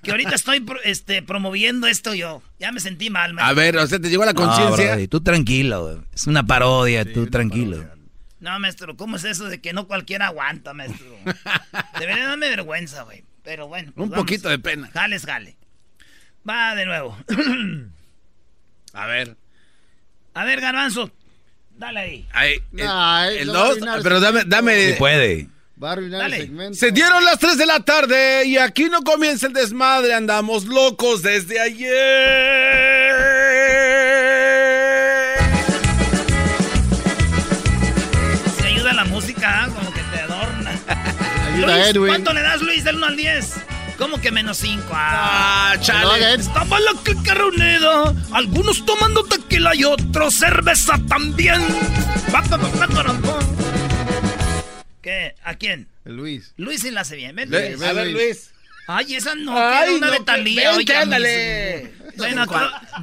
que ahorita estoy este, promoviendo esto yo. Ya me sentí mal, A ver, o sea, te llegó la conciencia. Tú tranquilo, güey. Es una parodia, tú tranquilo. No, maestro, ¿cómo es eso de que no cualquiera aguanta, maestro? Debería darme vergüenza, güey. Pero bueno. pues Un vamos. poquito de pena. Jales, jale. Va de nuevo. A ver. A ver, Garbanzo. Dale ahí. Ahí, el, Ay, el dos, pero dame, dame. Sí puede. Va a arruinar Dale. el segmento. Se dieron las 3 de la tarde y aquí no comienza el desmadre, andamos locos desde ayer. Ayuda, Luis, Edwin. ¿cuánto le das, Luis, del 1 al 10? ¿Cómo que menos 5? Ah, chale. Estaba la clica reunida, algunos tomando tequila y otros cerveza también. ¿Qué? ¿A quién? Luis. Luis sí la hace bien. Ven, Luis. a ver, Luis. Ay, esa no, Ay, una no, de Talía. vente, ándale. Bueno,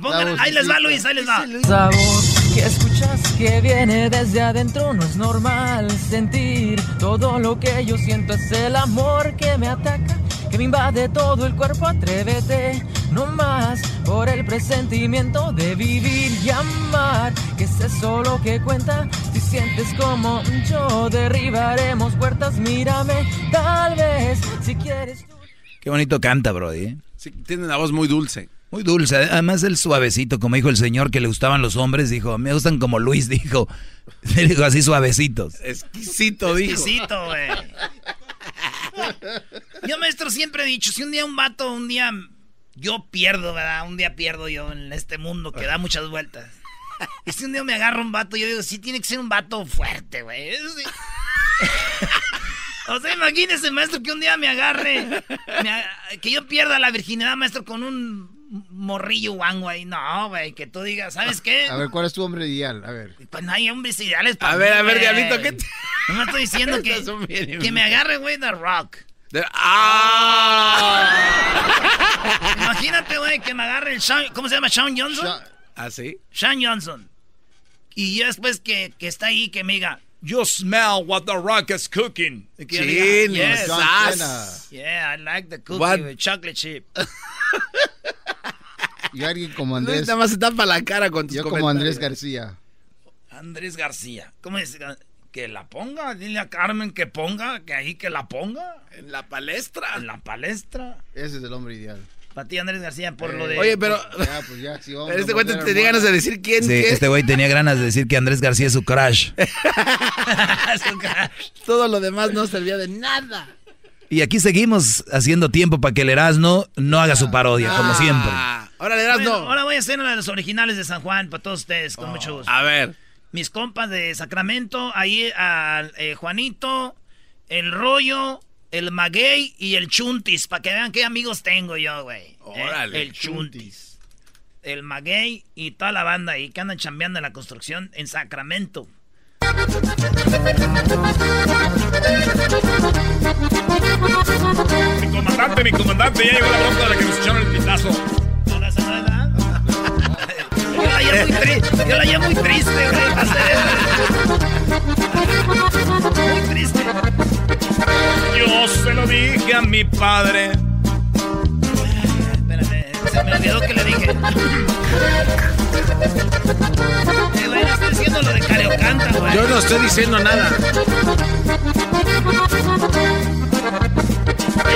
pongan- ahí les va, Luis, ahí les va. Esa voz que escuchas que viene desde adentro no es normal sentir todo lo que yo siento es el amor que me ataca que me invade todo el cuerpo atrévete no más por el presentimiento de vivir y amar que es eso lo que cuenta si sientes como yo derribaremos puertas mírame tal vez si quieres Qué bonito canta, Brody. ¿eh? Sí, tiene una voz muy dulce. Muy dulce. Además, el suavecito, como dijo el señor que le gustaban los hombres, dijo, me gustan como Luis, dijo. Dijo así suavecitos. Exquisito, dijo. Exquisito, güey. Yo, maestro, siempre he dicho, si un día un vato, un día yo pierdo, ¿verdad? Un día pierdo yo en este mundo que da muchas vueltas. Y si un día me agarra un vato, yo digo, sí tiene que ser un vato fuerte, güey. Sí. O sea, imagínese, maestro, que un día me agarre, me a- que yo pierda la virginidad, maestro, con un morrillo guango ahí. No, güey, que tú digas, ¿sabes qué? A ver, ¿cuál es tu hombre ideal? A ver. Pues no hay hombres ideales para A ver, mí, a ver. Diablito, ¿qué te- No me estoy diciendo que, bien que me agarre, güey, The Rock. ¡Ah! Imagínate, güey, que me agarre el Sean, ¿cómo se llama? Sean Johnson. ¿Ah, sí? Sean Johnson. Y ya después que, que está ahí, que me diga, You smell what the rock is cooking. Diga, yes. Yeah, I like the cookie What? with chocolate chip. Y alguien como Luis Andrés. nada más se tapa la cara con tus Yo como Andrés. García. Andrés García. ¿Cómo es? Que la ponga. Dile a Carmen que ponga, que ahí que la ponga. En la palestra. En la palestra. Ese es el hombre ideal. Para ti, Andrés García, por lo Eh, de... Oye, pero... Ya, pues ya, si vamos Pero este güey tenía ganas de decir quién, Sí, qué. este güey tenía ganas de decir que Andrés García es su crush. Todo lo demás no servía de nada. Y aquí seguimos haciendo tiempo para que el Erasmo no haga su parodia, como siempre. Ah, ahora le das Bueno, no. ahora voy a hacer una de los originales de San Juan para todos ustedes, con mucho gusto. A ver. Mis compas de Sacramento, ahí al eh, Juanito, el Rollo, el Maguey y el Chuntis, para que vean qué amigos tengo yo, güey. ¿eh? Órale. El Chuntis. El Maguey y toda la banda ahí que andan chambeando en la construcción en Sacramento. Mi comandante, mi comandante, ya llegó la bronca de la que nos echaron el pitazo. Yo la llevo muy triste, yo la llevo muy triste, güey, hacer. Muy triste. Yo se lo dije a mi padre. Espérame, Se me olvidó que le dije. Eh, güey, no estoy diciendo lo de Cariocanta, güey. Yo no estoy diciendo nada.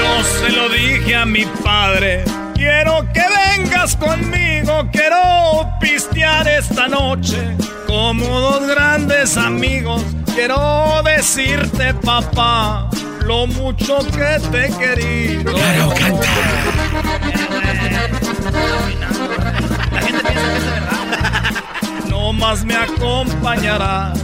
Yo se lo dije a mi padre. Quiero que vengas conmigo, quiero pistear esta noche como dos grandes amigos. Quiero decirte, papá, lo mucho que te he querido. Claro, canta. La gente piensa que es verdad. No más me acompañarás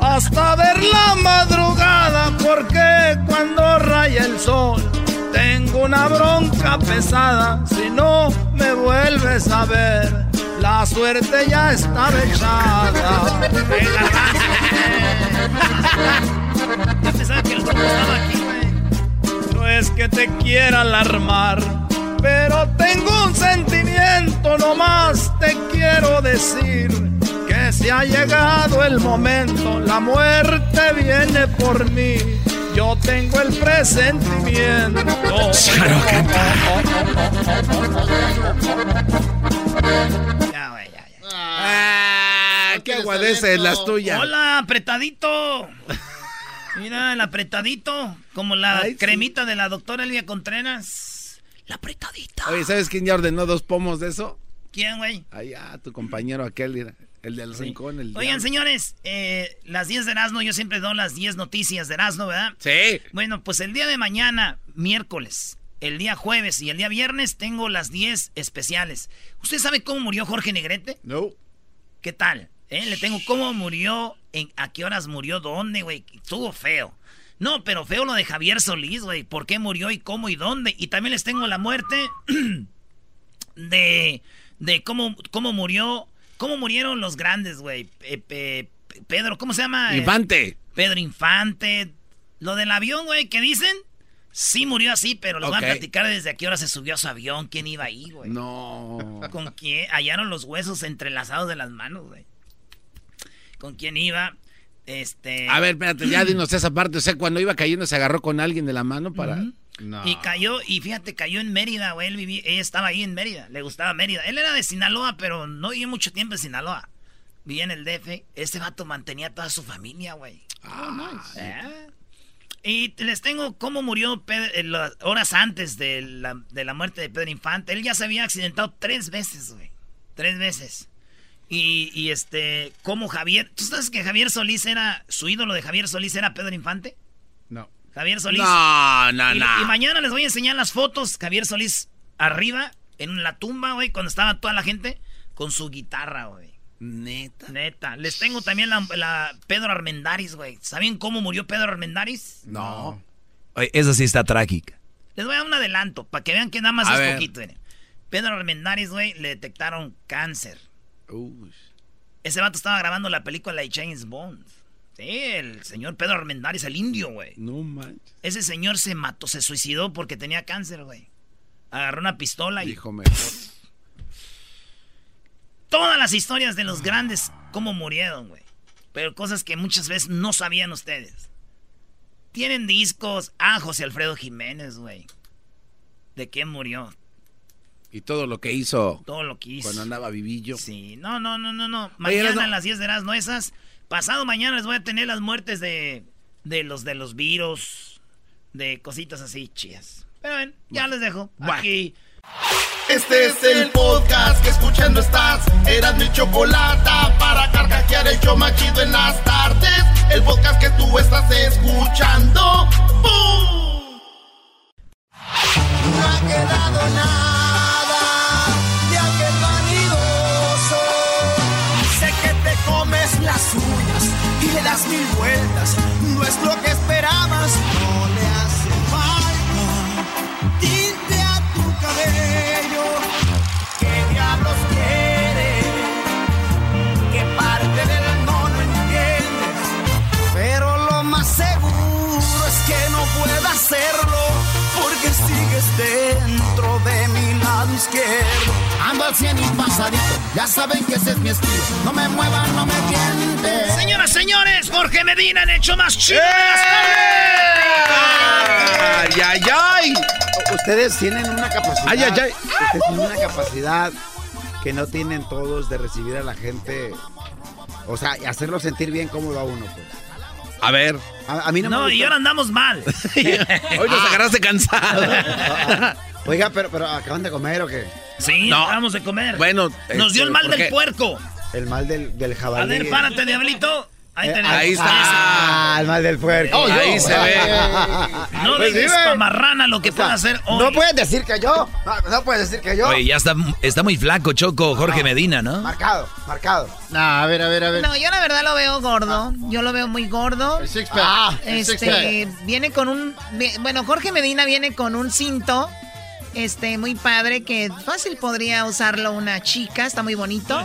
hasta ver la madrugada, porque cuando raya el sol tengo una bronca pesada. Si no me vuelves a ver, la suerte ya está echada. Ya pensaba que el grupo estaba aquí, güey. No es que te quiera alarmar, pero tengo un sentimiento, nomás te quiero decir que si ha llegado el momento, la muerte viene por mí. Yo tengo el presentimiento. Ya, güey, ya, ya. Ah, qué aguadece las tuyas. Hola, apretadito. Mira, el apretadito. Como la Ay, sí. cremita de la doctora Elvia Contreras. La apretadita. Oye, ¿sabes quién ya ordenó dos pomos de eso? ¿Quién, güey? Allá, tu compañero aquel, el del rincón, el Oigan, diablo. señores, eh, las 10 de Erasmo, yo siempre doy las 10 noticias de Erasmo, ¿verdad? Sí. Bueno, pues el día de mañana, miércoles, el día jueves y el día viernes tengo las 10 especiales. ¿Usted sabe cómo murió Jorge Negrete? No. ¿Qué tal? ¿Eh? Le tengo cómo murió, en, a qué horas murió, dónde, güey. Estuvo feo. No, pero feo lo de Javier Solís, güey. ¿Por qué murió y cómo y dónde? Y también les tengo la muerte de, de cómo, cómo murió, cómo murieron los grandes, güey. Eh, eh, Pedro, ¿cómo se llama? Infante. Pedro Infante. Lo del avión, güey, ¿qué dicen? Sí murió así, pero les voy Ok. a platicar desde a qué hora se subió a su avión, quién iba ahí, güey. No. ¿Con quién? Hallaron los huesos entrelazados de las manos, güey. ¿Con quién iba? Este... A ver, espérate, ya dinos esa parte. O sea, cuando iba cayendo se agarró con alguien de la mano para... No. Y cayó, y fíjate, cayó en Mérida, güey. Él vivía, ella estaba ahí en Mérida, le gustaba Mérida. Él era de Sinaloa, pero no vivió mucho tiempo en Sinaloa. Vivía en el DF. Este vato mantenía a toda su familia, güey. ¿Eh? Y les tengo cómo murió Pedro- eh, las horas antes de la, de la muerte de Pedro Infante. Él ya se había accidentado tres veces, güey. Tres veces. Y, y este, cómo Javier. ¿Tú sabes que Javier Solís era. Su ídolo de Javier Solís era Pedro Infante? No. Javier Solís. No, no, y, no. y mañana les voy a enseñar las fotos. Javier Solís arriba, en la tumba, güey, cuando estaba toda la gente, con su guitarra, güey. Neta. Neta. Les tengo también la, la Pedro Armendáriz, güey. ¿Saben cómo murió Pedro Armendáriz? No. Oye, esa sí está trágica. Les voy a dar un adelanto, para que vean que nada más A es ver. poquito, miren. Pedro Armendáriz, güey, le detectaron cáncer. Uy. Ese vato estaba grabando la película de James Bond. Sí, el señor Pedro Armendáriz, el indio, güey. No manches. Ese señor se mató, se suicidó porque tenía cáncer, güey. Agarró una pistola y... Dijo mejor. Todas las historias de los grandes, cómo murieron, güey. Pero cosas que muchas veces no sabían ustedes. Tienen discos. Ah, José Alfredo Jiménez, güey. ¿De quién murió? Y todo lo que hizo Todo lo que hizo. cuando andaba vivillo. Sí, no, no, no, no, no. Oye, Mañana Erasmo. a las 10 de las no esas. Pasado mañana les voy a tener las muertes de, de los de los virus, de cositas así chidas. Pero ven, ya les dejo. Aquí. Este es el podcast que escuchando estás. Eran mi chocolate para carcajear el show más chido en las tardes. El podcast que tú estás escuchando. ¡Bum! No ha quedado nada y le das mil vueltas. No es lo que esperabas, no le hace falta tinte a tu cabello. ¿Qué diablos quiere? ¿Qué parte del no no entiendes? Pero lo más seguro es que no pueda hacerlo porque sigues dentro de mi lado izquierdo. Al cien y pasadito, ya saben que ese es mi estilo. No me muevan, no me tienten. Señoras, señores, Jorge Medina han hecho más chido de las ¡Ay, ay, ay! Ustedes tienen una capacidad. Ay, ay, ay. Ustedes tienen una capacidad que no tienen todos de recibir a la gente. O sea, y hacerlo sentir bien cómo va uno, pues. A ver. A, a mí no, No, me y ahora andamos mal. Hoy nos agarraste cansado. Oiga, pero, pero ¿acaban de comer o qué? Sí, No. acabamos de comer. Bueno, Nos dio este, el mal ¿por del puerco. El mal del, del A jabalí. ver, párate, diablito. Ahí Eh, tenemos. ahí está. Ah, el mal del puerco. Oh, Ahí no. se ve. No Pues digas pamarrana lo que O sea, puede hacer hoy. No puedes decir que yo. No, no puedes decir que yo. Oye, ya está, está muy flaco, Choco, Jorge Medina, ¿no? Marcado, marcado. Nah, a ver, a ver, a ver. No, yo la verdad lo veo gordo. Yo lo veo muy gordo. El six pack. Ah, el six Este, viene con un... Bueno, Jorge Medina viene con un cinto, este, muy padre, que fácil podría usarlo una chica, está muy bonito.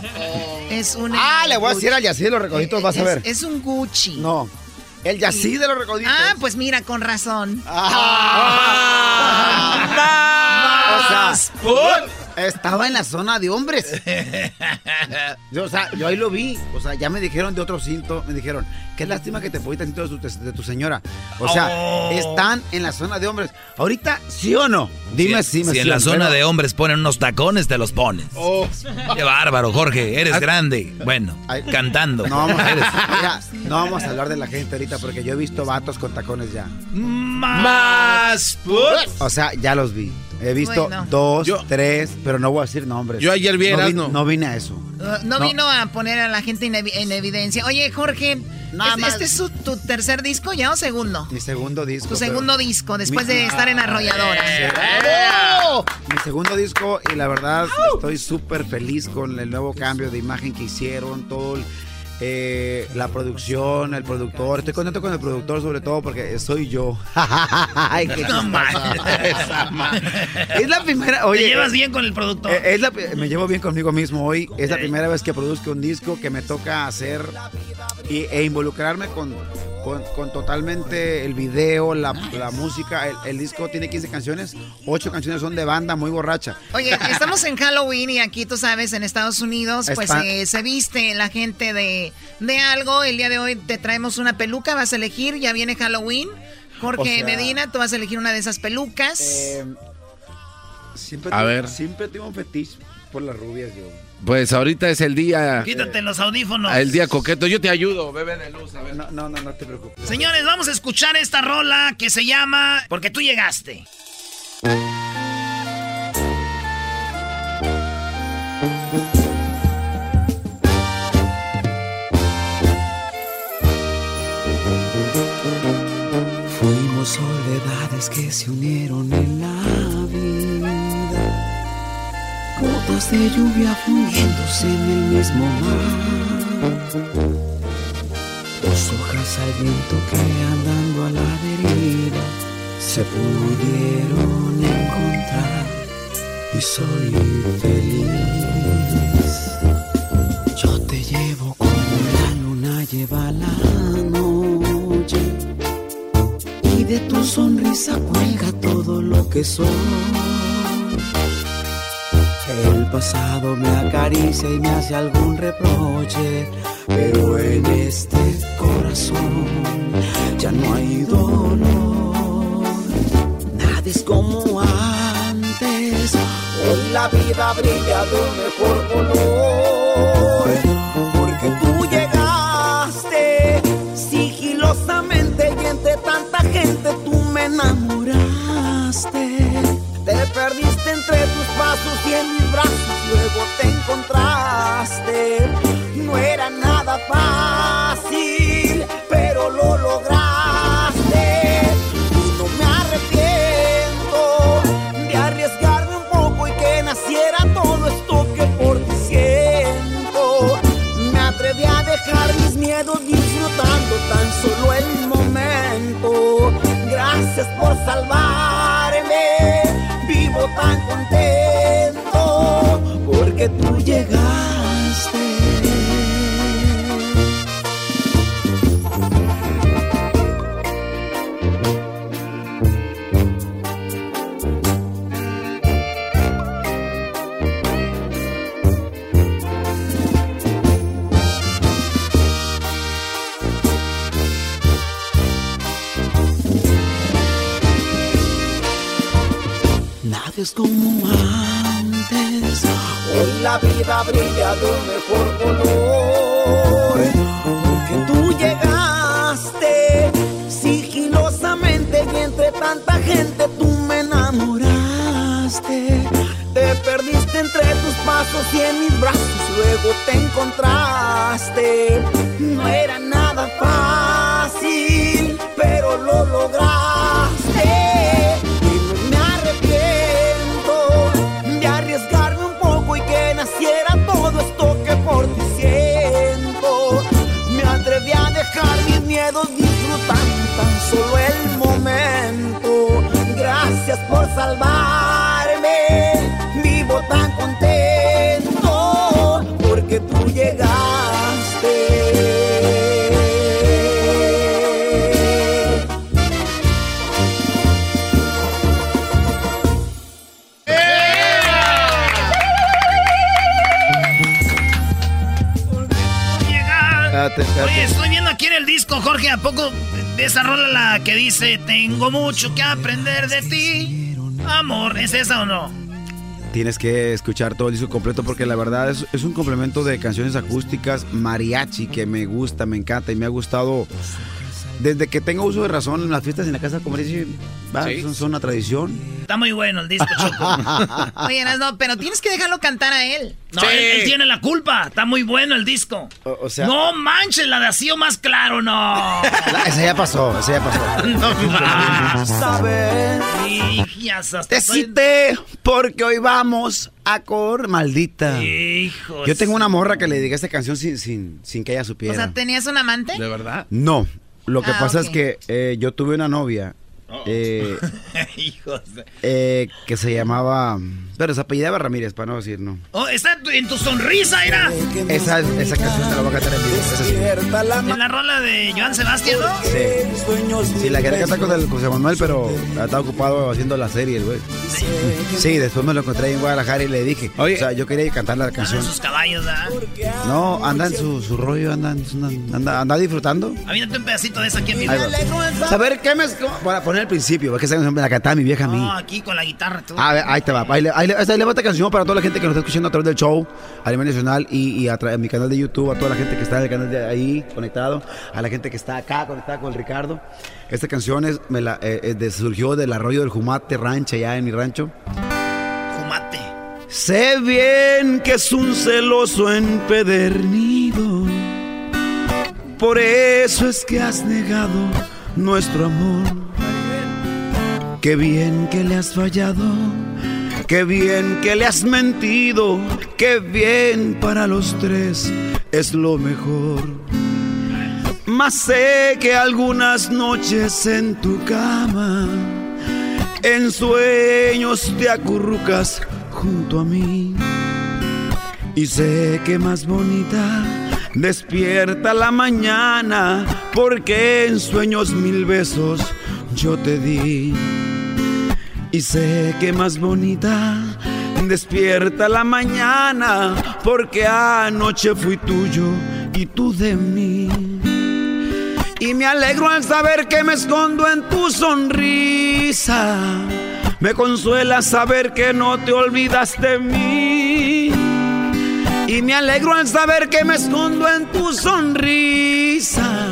Es un... Ah, le voy a decir al Yací de los recoditos, vas a es- ver. Es un Gucci. No. El Yací de los recoditos. Ah, pues mira, con razón. Ah. o sea, estaba en la zona de hombres. Yo, o sea, yo ahí lo vi. O sea, ya me dijeron de otro cinto. Me dijeron, qué lástima que te pusiste el cinto de tu, de tu señora. O sea, Oh. están en la zona de hombres. Ahorita, ¿sí o no? Dime si, sí, me si en la zona pero- de hombres ponen unos tacones, te los pones. Oh. Qué bárbaro, Jorge. Eres grande. Bueno, cantando. No vamos, Eres- mira, no vamos a hablar de la gente ahorita porque yo he visto vatos con tacones ya. Más. O sea, ya los vi. He visto Bueno. dos, tres, pero no voy a decir nombres. Yo ayer vi no, vi- no vine a eso. Uh, no, No. vino a poner a la gente en, evi- en evidencia. Oye, Jorge, Nada ¿este, más. este es su- tu tercer disco ya o segundo? Mi segundo disco. Tu segundo disco, después Mi- de estar en Arrolladora. Mi segundo disco y la verdad estoy súper feliz con el nuevo cambio de imagen que hicieron, todo el- eh, la producción, el productor. Estoy contento con el productor sobre todo porque soy yo. Ay, qué No manches. es la primera, oye, Te llevas bien con el productor. eh, es la- me llevo bien conmigo mismo hoy. Es la primera vez que produzco un disco que me toca hacer y- e involucrarme con, con, con totalmente el video, la, la música. El, el disco tiene 15 canciones, 8 canciones son de banda muy borracha. Oye, estamos en Halloween y aquí, tú sabes, en Estados Unidos, pues eh, se viste la gente de, de algo. El día de hoy te traemos una peluca, vas a elegir, ya viene Halloween. Jorge O sea- Medina, tú vas a elegir una de esas pelucas. Eh, siempre, A ver. siempre tuve un fetiche por las rubias, yo. Pues ahorita es el día. Quítate los audífonos. El día coqueto. Yo te ayudo, bebé de luz. A ver. No, no, no, no te preocupes. Señores, vamos a escuchar esta rola que se llama Porque tú llegaste. Fuimos soledades que se unieron en la gotas de lluvia fundiéndose en el mismo mar, dos hojas al viento que andando a la deriva se pudieron encontrar y soy feliz. Yo te llevo como la luna lleva la noche y de tu sonrisa cuelga todo lo que soy. El pasado me acaricia y me hace algún reproche, pero en este corazón ya no hay dolor. Nada es como antes, hoy la vida brilla de un mejor color, porque tú llegaste sigilosamente y entre tanta gente tú me enamoraste. Luego te encontraste. No era nada fácil, tú vida brilla de mejor color. Porque tú llegaste sigilosamente y entre tanta gente tú me enamoraste. Te perdiste entre tus pasos y en mis brazos luego te encontraste. No era nada fácil, pero lo lograste. El disco, Jorge, ¿a poco de esa rola la que dice Tengo mucho que aprender de ti? Amor, ¿es esa o no? Tienes que escuchar todo el disco completo porque la verdad es, es un complemento de canciones acústicas mariachi que me gusta, me encanta y me ha gustado desde que tengo uso de razón en las fiestas en la casa como dice, va, Sí. son, son una tradición. Está muy bueno el disco, Choco. Oye, no, pero tienes que dejarlo cantar a él. No, él, él tiene la culpa. Está muy bueno el disco. O, sea- no manches, la de así o más claro, no. La- esa ya pasó, esa ya pasó. no más. ¿Sabes? Hijas, hasta Te soy- cité porque hoy vamos a cor maldita. Hijos. Yo tengo una morra que le dediqué esta canción sin, sin, sin que ella O supiera. sea, ¿tenías un amante? ¿De verdad? No. Lo que Ah, pasa es que eh, yo tuve una novia eh, eh, que se llamaba. Pero se apellidaba Ramírez, para no decir no. Oh, está en tu- sonrisa, era. Esa, esa canción te la voy a cantar en vivo. esa sí. En la rola de Joan Sebastián, ¿no? Sí. Sí, la quería cantar con el José Manuel, pero estaba ocupado haciendo la serie, el güey. Sí, después me lo encontré en Guadalajara y le dije. o sea, yo quería cantar la canción. Sus caballos. No, anda en su, su rollo, anda, en- anda, anda disfrutando. Aviéntate un pedacito de esa aquí en mi. Saber qué me. Para poner el principio, porque esa canción me la cantaba mi vieja a mí. No, aquí con la guitarra, tú. A ver, ahí te va. Ahí le, ahí le- ahí le va esta canción para toda la gente que nos está escuchando a través del show a nivel nacional y, y a través de mi canal de YouTube, a toda la gente que está en el canal de ahí conectado, a la gente que está acá conectada con el Ricardo. Esta canción es, me la, eh, eh, de- surgió del arroyo del Jumate Rancho, allá en mi rancho. Jumate. Sé bien que es un celoso empedernido, por eso es que has negado nuestro amor. Qué bien que le has fallado, qué bien que le has mentido, qué bien para los tres es lo mejor. Mas sé que algunas noches en tu cama, en sueños te acurrucas junto a mí. Y sé que más bonita despierta la mañana, porque en sueños mil besos yo te di. Y sé que más bonita despierta la mañana, porque anoche fui tuyo y tú de mí. Y me alegro al saber que me escondo en tu sonrisa. Me consuela saber que no te olvidas de mí. Y me alegro al saber que me escondo en tu sonrisa.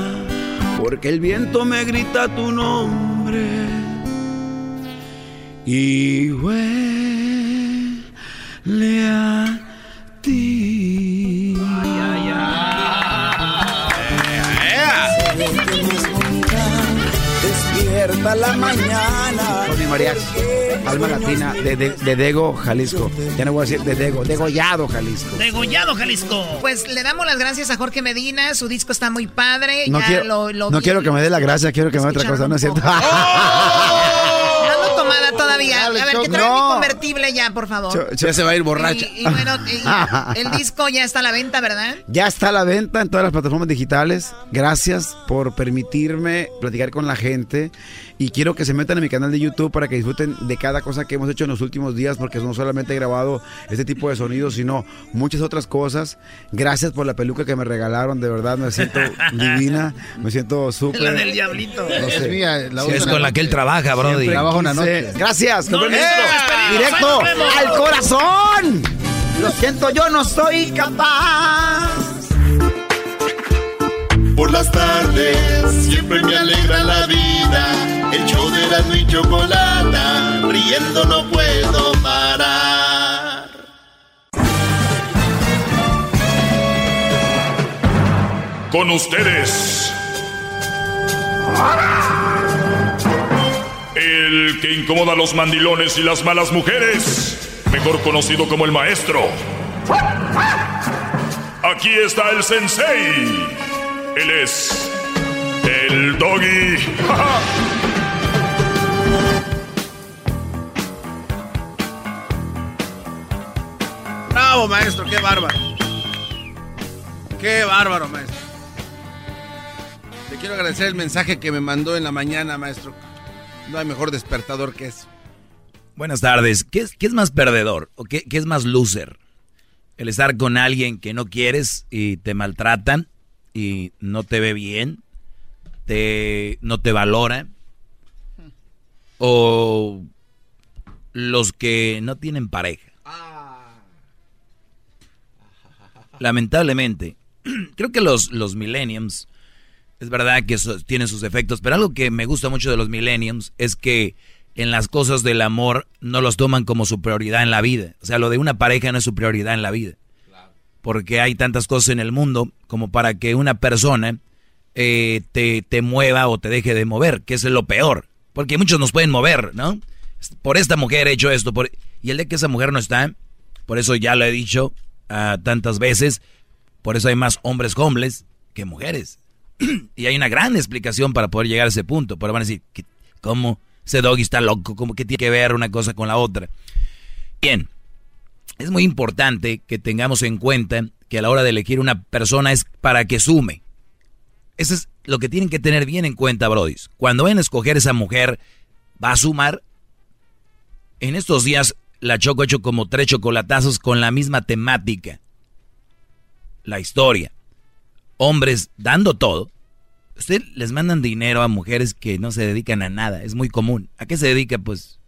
Porque el viento me grita tu nombre. Y huele a ti. Despierta la mañana. Tony Mariachi, Alma Latina de, de, de Dego, Jalisco. Ya no voy a decir de Dego, Degollado, Jalisco. Degollado, Jalisco. Pues le damos las gracias a Jorge Medina, su disco está muy padre. No, ya quiero, lo, lo no quiero que me dé la gracia, quiero que me dé otra cosa, ¿no es cierto? Ando tomada todavía. A ver, que trae mi No. convertible ya, por favor. Ya se va a ir borracha. Y, y bueno, y- el disco ya está a la venta, ¿verdad? Ya está a la venta en todas las plataformas digitales. Gracias por permitirme platicar con la gente. Y quiero que se metan en mi canal de YouTube para que disfruten de cada cosa que hemos hecho en los últimos días, porque no solamente he grabado este tipo de sonidos, sino muchas otras cosas. Gracias por la peluca que me regalaron, de verdad me siento divina, me siento súper. La del diablito. No sé. Es mía, la Sí, es con la noche. que él trabaja, Brody. Trabajo en la Gracias, No Directo al corazón. Lo siento, yo no soy capaz. Por las tardes siempre me alegra la vida. El show de la y chocolata, riendo no puedo parar. Con ustedes. El que incomoda a los mandilones y las malas mujeres, mejor conocido como el maestro. Aquí está el sensei. Él es el doggy. Bravo, maestro, qué bárbaro. Qué bárbaro, maestro. Le quiero agradecer el mensaje que me mandó en la mañana, maestro. No hay mejor despertador que eso. Buenas tardes. ¿Qué es, qué es más perdedor o qué, qué es más loser? El estar con alguien que no quieres y te maltratan y no te ve bien, te, no te valora, o los que no tienen pareja. Lamentablemente, creo que los, los millenniums, es verdad que eso tienen sus efectos, pero algo que me gusta mucho de los millenniums es que en las cosas del amor no los toman como su prioridad en la vida. O sea, lo de una pareja no es su prioridad en la vida porque hay tantas cosas en el mundo como para que una persona eh, te, te, mueva o te deje de mover, que es lo peor, porque muchos nos pueden mover, ¿no? Por esta mujer he hecho esto, por... y el de que esa mujer no está, por eso ya lo he dicho uh, tantas veces, por eso hay más hombres hombres que mujeres. y hay una gran explicación para poder llegar a ese punto, pero van a decir, ¿cómo? Ese doggy está loco, ¿cómo que tiene que ver una cosa con la otra? Bien, es muy importante que tengamos en cuenta que a la hora de elegir una persona es para que sume. Eso es lo que tienen que tener bien en cuenta, Brody. Cuando vayan a escoger esa mujer, ¿va a sumar? En estos días, la Choco ha hecho como tres chocolatazos con la misma temática. La historia. Hombres dando todo. Usted les mandan dinero a mujeres que no se dedican a nada. Es muy común. ¿A qué se dedica? Pues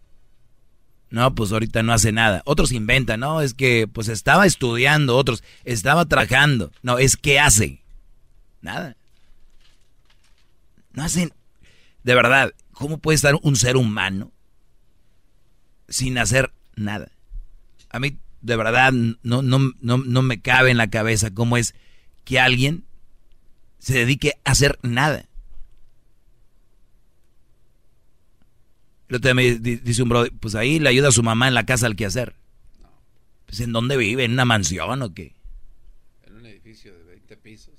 no, pues ahorita no hace nada. Otros inventan, no, es que pues estaba estudiando, otros estaba trabajando. No, es que hace. Nada. No hacen. De verdad, ¿cómo puede estar un ser humano sin hacer nada? A mí, de verdad, no, no, no, no me cabe en la cabeza cómo es que alguien se dedique a hacer nada. me dice un bro, pues ahí le ayuda a su mamá en la casa al quehacer. Pues ¿en dónde vive? ¿En una mansión o qué? En un edificio de 20 pisos.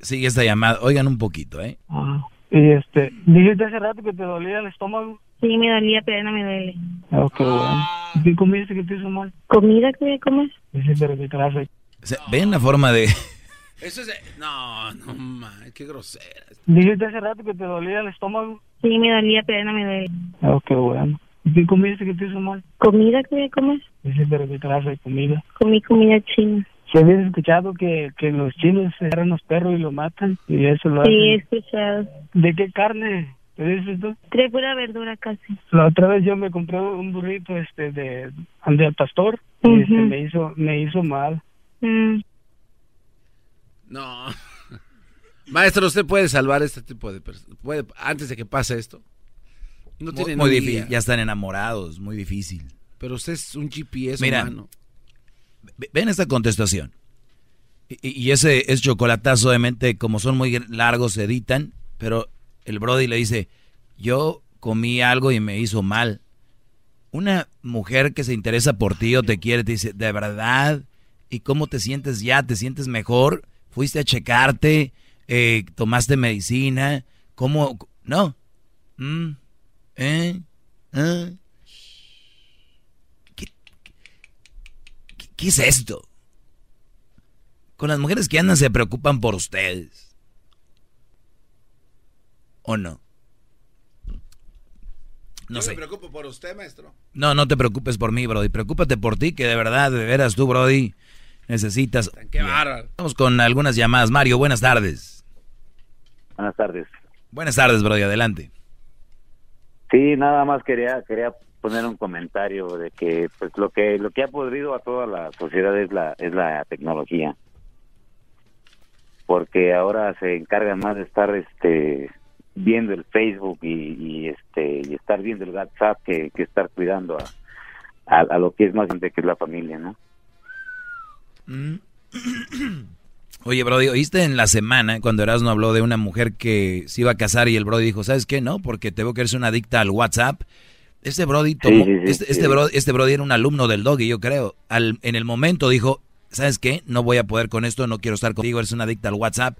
Sigue esta llamada. Oigan un poquito, ¿eh? Ah, y este, dijiste hace rato que te dolía el estómago. Sí, me dolía, pero no me duele. Ok, bueno. ¿Qué comiste que te hizo mal? ¿Comida que voy a comer? Sí, pero qué clase. O sea, ven la forma de... Eso es... No, no, man, qué grosera. Dijiste hace rato que te dolía el estómago. Sí, me dolía, pero no me duele. Ok, bueno. ¿Qué comiste que te hizo mal? ¿Comida que voy a comer? Sí, pero qué clase de comida. Comí comida china. ¿Se habías escuchado que, que los chinos agarran los perros y lo matan? Y eso lo Sí, hacen. he escuchado. ¿De qué carne? ¿Te dices tú? Trae pura verdura casi. La otra vez yo me compré un burrito este de, de al pastor y este, me hizo me hizo mal. Mm. No. Maestro, ¿usted puede salvar este tipo de personas? ¿Puede, antes de que pase esto? No Muy, tiene muy difícil. Ya están enamorados, muy difícil. Pero usted es un GPS Mira, humano. Ven esta contestación. Y, y ese es chocolatazo, obviamente, como son muy largos, se editan, pero el Brody le dice, yo comí algo y me hizo mal. Una mujer que se interesa por ti o te quiere, te dice, ¿de verdad? ¿Y cómo te sientes ya? ¿Te sientes mejor? ¿Fuiste a checarte? Eh, ¿Tomaste medicina? ¿Cómo? No. Mm. ¿Eh? ¿Eh? ¿Qué, qué- qué es esto? Con las mujeres que andan se preocupan por ustedes. ¿O no? No sé. me preocupo por usted, maestro. No, no te preocupes por mí, Brody. Preocúpate por ti, que de verdad, de veras tú, Brody, necesitas. Qué bárbaro. Vamos con algunas llamadas. Mario, buenas tardes. Buenas tardes. Buenas tardes, Brody, adelante. Sí, nada más quería quería poner un comentario de que pues lo que lo que ha podrido a toda la sociedad es la es la tecnología porque ahora se encargan más de estar este viendo el Facebook y, y, este y estar viendo el WhatsApp que, que estar cuidando a, a, a lo que es más importante que es la familia no. Oye, Brody, ¿oíste en la semana cuando Erasmo habló de una mujer que se iba a casar y el Brody dijo, ¿sabes qué? No, porque te veo que eres una adicta al WhatsApp. Este Brody tomó, Sí, sí, sí, este, este, Brody, este Brody era un alumno del Doggy, yo creo. Al, en el momento dijo, ¿sabes qué? No voy a poder con esto, no quiero estar contigo, eres una adicta al WhatsApp.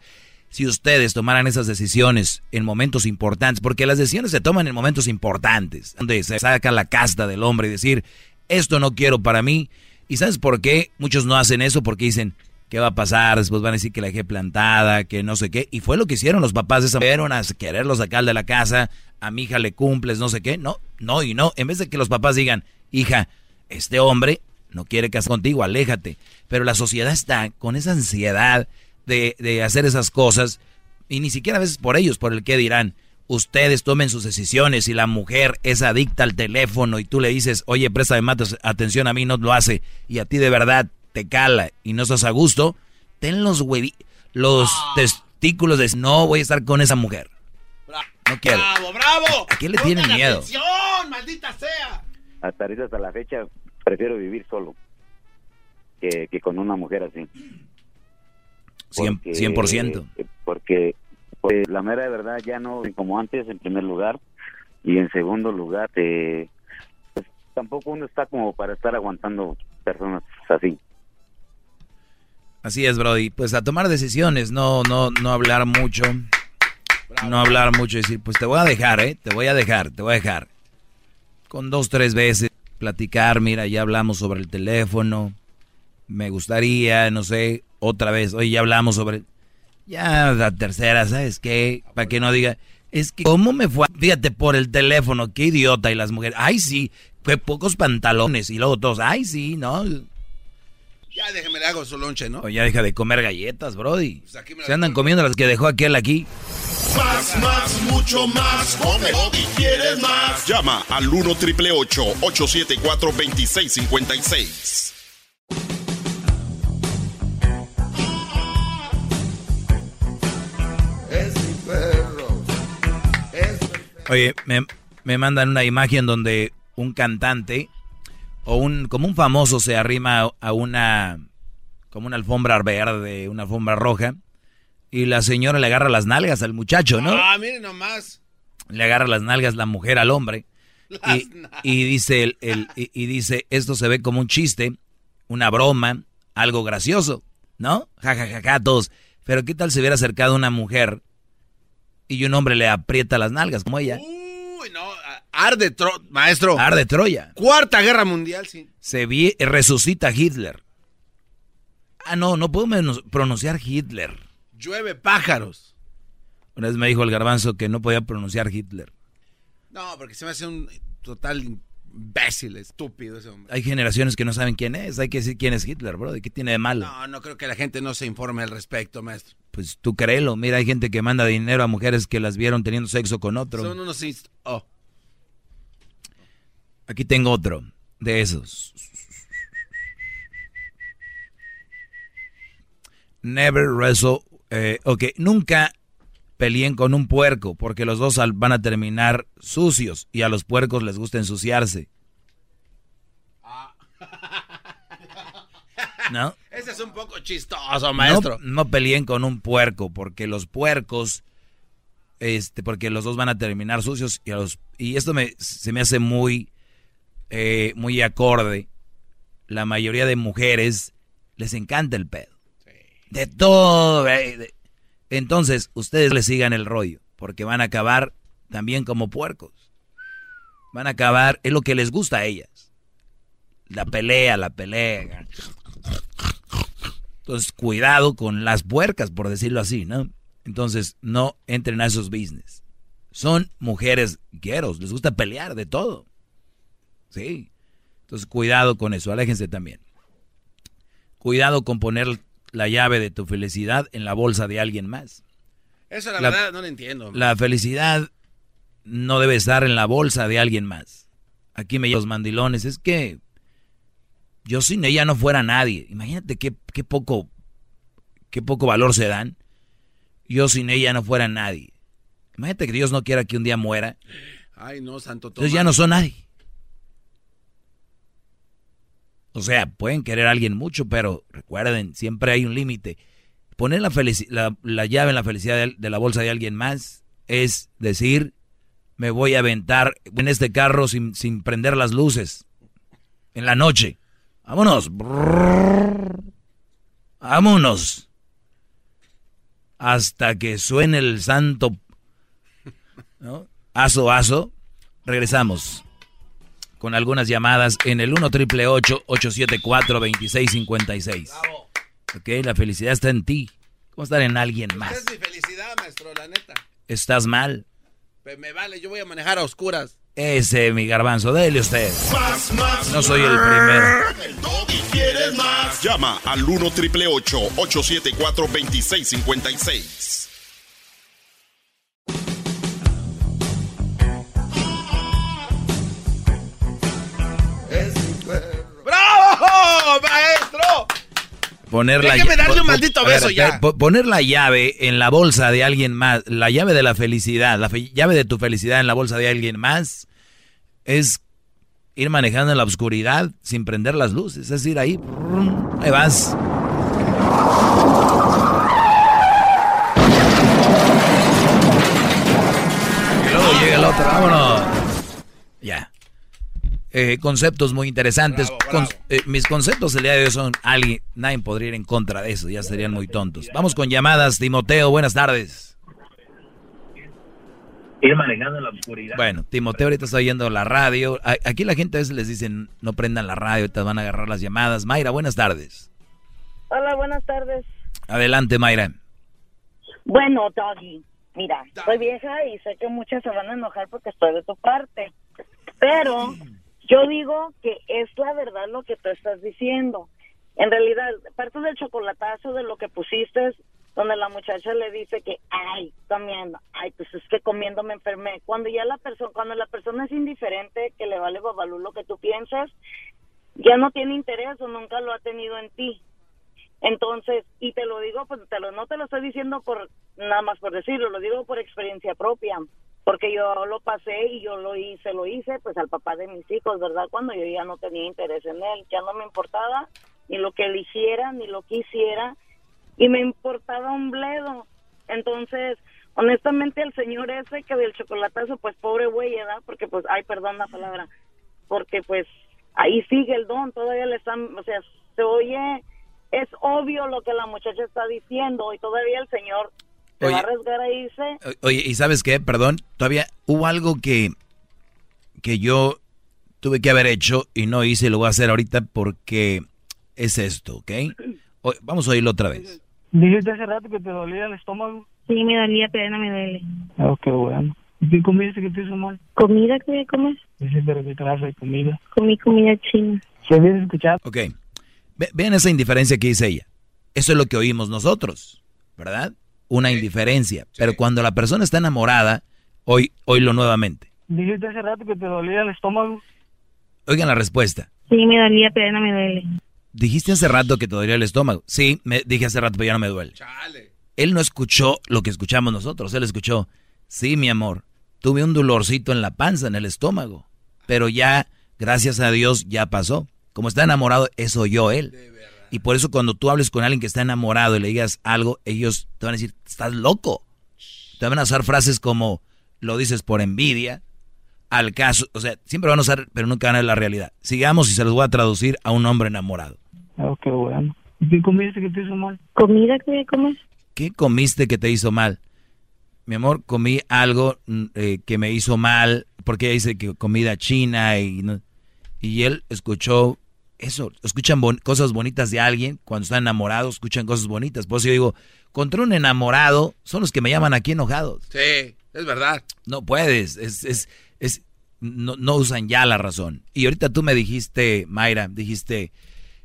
Si ustedes tomaran esas decisiones en momentos importantes, porque las decisiones se toman en momentos importantes, donde se saca la casta del hombre y decir, esto no quiero para mí. ¿Y sabes por qué muchos no hacen eso? Porque dicen, ¿qué va a pasar? Después van a decir que la dejé plantada, que no sé qué. Y fue lo que hicieron los papás de esa fueron a quererlo sacar de la casa, a mi hija le cumples, no sé qué. No, no y no. En vez de que los papás digan, hija, este hombre no quiere casar contigo, aléjate. Pero la sociedad está con esa ansiedad de, de hacer esas cosas y ni siquiera a veces por ellos, por el que dirán. Ustedes tomen sus decisiones. Si la mujer es adicta al teléfono y tú le dices, oye, préstame más atención a mí, no lo hace, y a ti de verdad te cala y no estás a gusto, ten los huevi los testículos de no voy a estar con esa mujer. No quiero. ¡Bravo, bravo! ¿A qué le tienen miedo? atención, maldita sea! hasta ahorita hasta la fecha prefiero vivir solo que, que con una mujer así Cien- Porque- 100%. porque pues, la mera de verdad ya no como antes en primer lugar y en segundo lugar eh, pues, tampoco uno está como para estar aguantando personas así Así es, Brody. Pues a tomar decisiones, no, no, no hablar mucho. No hablar mucho decir, pues te voy a dejar, ¿eh? Te voy a dejar, te voy a dejar. Con dos, tres veces platicar, mira, ya hablamos sobre el teléfono. Me gustaría, no sé, otra vez. Oye, ya hablamos sobre... Ya la tercera, ¿sabes qué? Para que no diga, es que, ¿cómo me fue? Fíjate, por el teléfono, qué idiota. Y las mujeres, ay, sí, fue pocos pantalones. Y luego todos, ay, sí, ¿no? Ya déjeme le hago su lonche, ¿no? O ya deja de comer galletas, Brody. Pues aquí me la Se andan comiendo las que dejó aquel aquí. Más, más, mucho más. Con Brody quieres más. Llama al 1 triple 874 2656. Oye, me, me mandan una imagen donde un cantante o un como un famoso se arrima a una como una alfombra verde, una alfombra roja y la señora le agarra las nalgas al muchacho, ¿no? Ah, miren nomás. Le agarra las nalgas la mujer al hombre y, y dice el, el- y, y dice esto se ve como un chiste, una broma, algo gracioso, ¿no? Ja ja ja ja todos. Pero qué tal si hubiera acercado una mujer y un hombre le aprieta las nalgas como ella. Uy, no. Arde, tro maestro. Arde Troya. Cuarta guerra mundial, sí. Se vi, resucita Hitler. Ah, no, no puedo pronunciar Hitler. Llueve pájaros. Una vez me dijo el garbanzo que no podía pronunciar Hitler. No, porque se me hace un total imbécil, estúpido ese hombre. Hay generaciones que no saben quién es. Hay que decir quién es Hitler, bro. ¿De qué tiene de malo? No, no creo que la gente no se informe al respecto, maestro. Pues tú créelo. Mira, hay gente que manda dinero a mujeres que las vieron teniendo sexo con otro. Son unos... Oh. Aquí tengo otro de esos. Never wrestle. eh, ok, nunca peleen con un puerco porque los dos van a terminar sucios y a los puercos les gusta ensuciarse. ¿No? Ese es un poco chistoso, maestro. No, no peleen con un puerco, porque los puercos, este, porque los dos van a terminar sucios y a los, y esto me, se me hace muy, eh, muy acorde. La mayoría de mujeres les encanta el pedo. De todo. eh, de- Entonces, ustedes le sigan el rollo, porque van a acabar también como puercos. Van a acabar, es lo que les gusta a ellas. La pelea, la pelea. Entonces, cuidado con las puercas, por decirlo así, ¿no? Entonces, no entren a esos business. Son mujeres gueros, les gusta pelear de todo. Sí. Entonces, cuidado con eso, aléjense también. Cuidado con poner la llave de tu felicidad en la bolsa de alguien más. Eso la, La- verdad no lo entiendo. La felicidad no debe estar en la bolsa de alguien más. aquí me llevan los mandilones. Es que yo sin ella no fuera nadie. Imagínate qué, qué poco, qué poco valor se dan. Yo sin ella no fuera nadie. Imagínate que Dios no quiera que un día muera. Ay, no, santo Entonces ya no son nadie. O sea, pueden querer a alguien mucho, pero recuerden, siempre hay un límite. Poner la, la, la, llave en la felicidad de, la bolsa de alguien más es decir, me voy a aventar en este carro sin, sin prender las luces en la noche. Vámonos. Vámonos. Hasta que suene el santo ¿no? aso aso. Regresamos con algunas llamadas en el 1 triple 874 2656. Ok, la felicidad está en ti. ¿Cómo estar en alguien más? Esa es mi felicidad, maestro, la neta. Estás mal. Pues me vale, yo voy a manejar a oscuras. Ese, mi garbanzo, dele usted. Más, más, no soy el primero. El doggy quieres más. Llama al 1 triple 874 2656. Maestro! Poner la, Déjeme darle un maldito beso ya. Poner la llave en la bolsa de alguien más, la llave de la felicidad, la fe, llave de tu felicidad en la bolsa de alguien más, es ir manejando en la oscuridad sin prender las luces. Es decir, ahí, ahí vas. Y luego llega el otro, vámonos. Eh, conceptos muy interesantes. Bravo, bravo. Con, eh, mis conceptos el día de hoy son alguien, nadie podría ir en contra de eso, ya serían muy tontos. Vamos con llamadas, Timoteo, buenas tardes. Ir manejando en la oscuridad. Bueno, Timoteo ahorita está oyendo la radio. Aquí la gente a veces les dicen, no prendan la radio, ahorita van a agarrar las llamadas. Mayra, buenas tardes. Hola, buenas tardes. Adelante, Mayra. Bueno, Doggy, mira, soy vieja y sé que muchas se van a enojar porque estoy de tu parte. Pero yo digo que es la verdad lo que tú estás diciendo. En realidad, parte del chocolatazo de lo que pusiste, donde la muchacha le dice que, ay, comiendo, ay, pues es que comiendo me enfermé. Cuando ya la persona, cuando la persona es indiferente, que le vale babalú lo que tú piensas, ya no tiene interés o nunca lo ha tenido en ti. Entonces, y te lo digo, pues te lo, no te lo estoy diciendo por nada más por decirlo, lo digo por experiencia propia, porque yo lo pasé y yo lo hice, lo hice pues al papá de mis hijos, ¿verdad? Cuando yo ya no tenía interés en él, ya no me importaba ni lo que él hiciera, ni lo que hiciera, y me importaba un bledo. Entonces, honestamente, el señor ese que del chocolatazo, pues pobre güey, ¿verdad? Porque pues, ay, perdón la palabra, porque pues ahí sigue el don, todavía le están, o sea, se oye, es obvio lo que la muchacha está diciendo y todavía el señor se Oye. va a arriesgar a irse. Oye, ¿y sabes qué? Perdón, todavía hubo algo que, que yo tuve que haber hecho y no hice y lo voy a hacer ahorita porque es esto, ¿ok? O- vamos a oírlo otra vez. Dijiste hace rato que te dolía el estómago. Sí, me dolía, pero no me duele. Oh, qué bueno. ¿Y qué comiste que te hizo mal? ¿Comida que voy a comer? Dice, pero qué clase de comida. Comí comida china. ¿Se habías escuchado? Ok, Ve- vean esa indiferencia que dice ella. Eso es lo que oímos nosotros, ¿verdad? Una indiferencia. Pero cuando la persona está enamorada, hoy, oílo nuevamente. Dijiste hace rato que te dolía el estómago. Oigan la respuesta. Sí, me dolía, pero no me duele. Dijiste hace rato que te dolía el estómago. Sí, me dije hace rato, pero ya no me duele. Él no escuchó lo que escuchamos nosotros. Él escuchó, sí, mi amor, tuve un dolorcito en la panza, en el estómago. Pero ya, gracias a Dios, ya pasó. Como está enamorado, eso oyó él. Y por eso cuando tú hables con alguien que está enamorado y le digas algo, ellos te van a decir, estás loco. Te van a usar frases como, lo dices por envidia, al caso, o sea, siempre van a usar, pero nunca van a ver la realidad. Sigamos y se los voy a traducir a un hombre enamorado. Oh, qué bueno. ¿Y qué comiste que te hizo mal? ¿Comida que comer? ¿Qué comiste que te hizo mal? Mi amor, comí algo mm, eh, que me hizo mal, porque ella dice que comida china y, no- y él escuchó eso, escuchan bon- cosas bonitas de alguien, cuando están enamorados escuchan cosas bonitas. Por eso yo digo, contra un enamorado son los que me llaman aquí enojados. Sí, es verdad. No puedes, es, es, es, no, no usan ya la razón. Y ahorita tú me dijiste, Mayra, dijiste,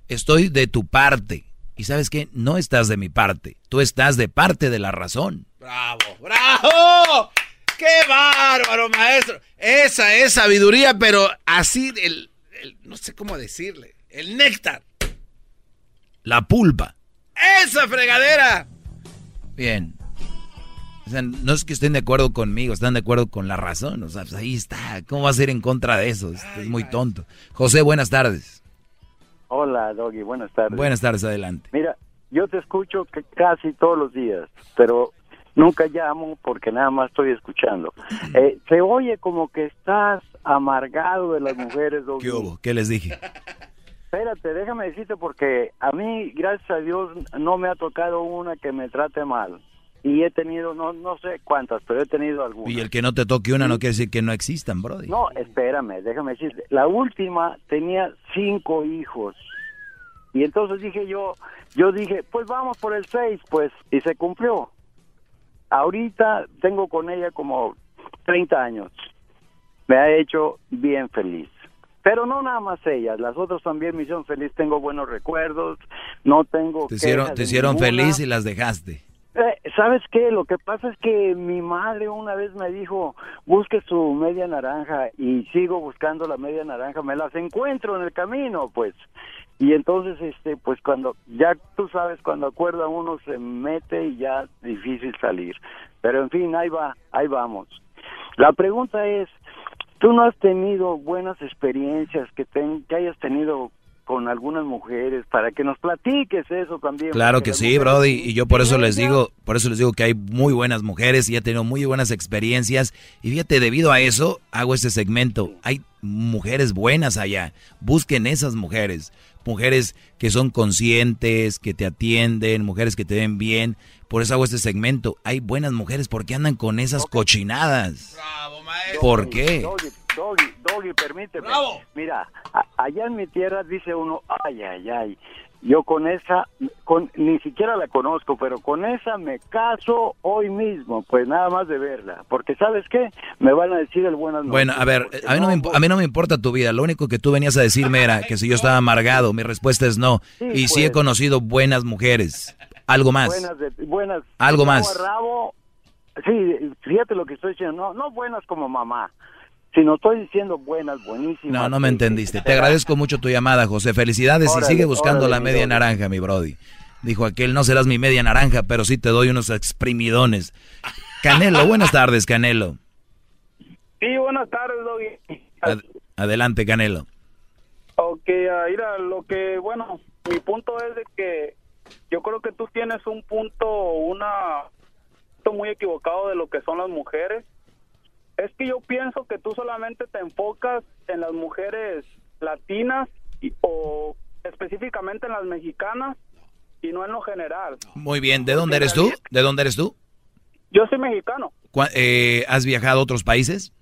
estoy de tu parte. Y sabes qué, no estás de mi parte, tú estás de parte de la razón. ¡Bravo! ¡Bravo! ¡Qué bárbaro, maestro! Esa es sabiduría, pero así, el, el- no sé cómo decirle, el néctar. La pulpa. ¡Esa fregadera! Bien. O sea, no es que estén de acuerdo conmigo, están de acuerdo con la razón. O sea, pues ahí está. ¿Cómo va a ser en contra de eso? Es, es muy tonto. José, buenas tardes. Hola, Doggy, buenas tardes. Buenas tardes, adelante. Mira, yo te escucho casi todos los días, pero nunca llamo porque nada más estoy escuchando. Eh, se oye como que estás amargado de las mujeres, Doggy. ¿Qué hubo? ¿Qué les dije? Espérate, déjame decirte porque a mí, gracias a Dios, no me ha tocado una que me trate mal. Y he tenido, no, no sé cuántas, pero he tenido algunas. Y el que no te toque una no quiere decir que no existan, Brody. No, espérame, déjame decirte. La última tenía cinco hijos. Y entonces dije yo, yo dije, pues vamos por el seis, pues, y se cumplió. Ahorita tengo con ella como 30 años. Me ha hecho bien feliz. Pero no nada más ellas, las otras también me hicieron feliz, tengo buenos recuerdos, no tengo... Te hicieron, te hicieron feliz y las dejaste. Eh, ¿Sabes qué? Lo que pasa es que mi madre una vez me dijo, busque su media naranja y sigo buscando la media naranja, me las encuentro en el camino, pues. Y entonces, este, pues cuando, ya tú sabes, cuando acuerda uno se mete y ya difícil salir. Pero en fin, ahí va, ahí vamos. La pregunta es, ¿tú no has tenido buenas experiencias que, ten- que hayas tenido con algunas mujeres para que nos platiques eso también? Claro Porque que sí, Brody, y yo por eso les digo, por eso les digo que hay muy buenas mujeres y he tenido muy buenas experiencias y fíjate, debido a eso hago este segmento. Hay mujeres buenas allá. Busquen esas mujeres, mujeres que son conscientes, que te atienden, mujeres que te ven bien. Por eso hago este segmento. Hay buenas mujeres, ¿por qué andan con esas cochinadas? ¿Por qué? Doggy, Doggy, Doggy, permíteme. Mira, a- allá en mi tierra dice uno, ay, ay, ay, yo con esa, con, ni siquiera la conozco, pero con esa me caso hoy mismo, pues nada más de verla. Porque ¿sabes qué? Me van a decir el buenas noches. Bueno, a ver, a mí, no me, a mí no me importa tu vida. Lo único que tú venías a decirme era que si yo estaba amargado, mi respuesta es no. Sí, Y sí he pues. conocido buenas mujeres. Algo más. Buenas, de- buenas. Algo más. rabo. sí, fíjate lo que estoy diciendo, no, no buenas como mamá, sino estoy diciendo buenas, buenísimas. No, no me entendiste. Te agradezco mucho tu llamada, José. Felicidades y sigue buscando órale, la media naranja, mi Brody. Dijo aquel, no serás mi media naranja, pero sí te doy unos exprimidones. Canelo, buenas tardes, Canelo. Sí, buenas tardes, Doggy. Ad- adelante, Canelo. Ok, ah, mira, lo que, bueno, mi punto es de que yo creo que tú tienes un punto, una punto muy equivocado de lo que son las mujeres. Es que yo pienso que tú solamente te enfocas en las mujeres latinas y- o específicamente en las mexicanas y no en lo general. Muy bien, ¿de dónde eres tú? ¿De dónde eres tú? Yo soy mexicano. ¿Cuá- eh, ¿Has viajado a otros países?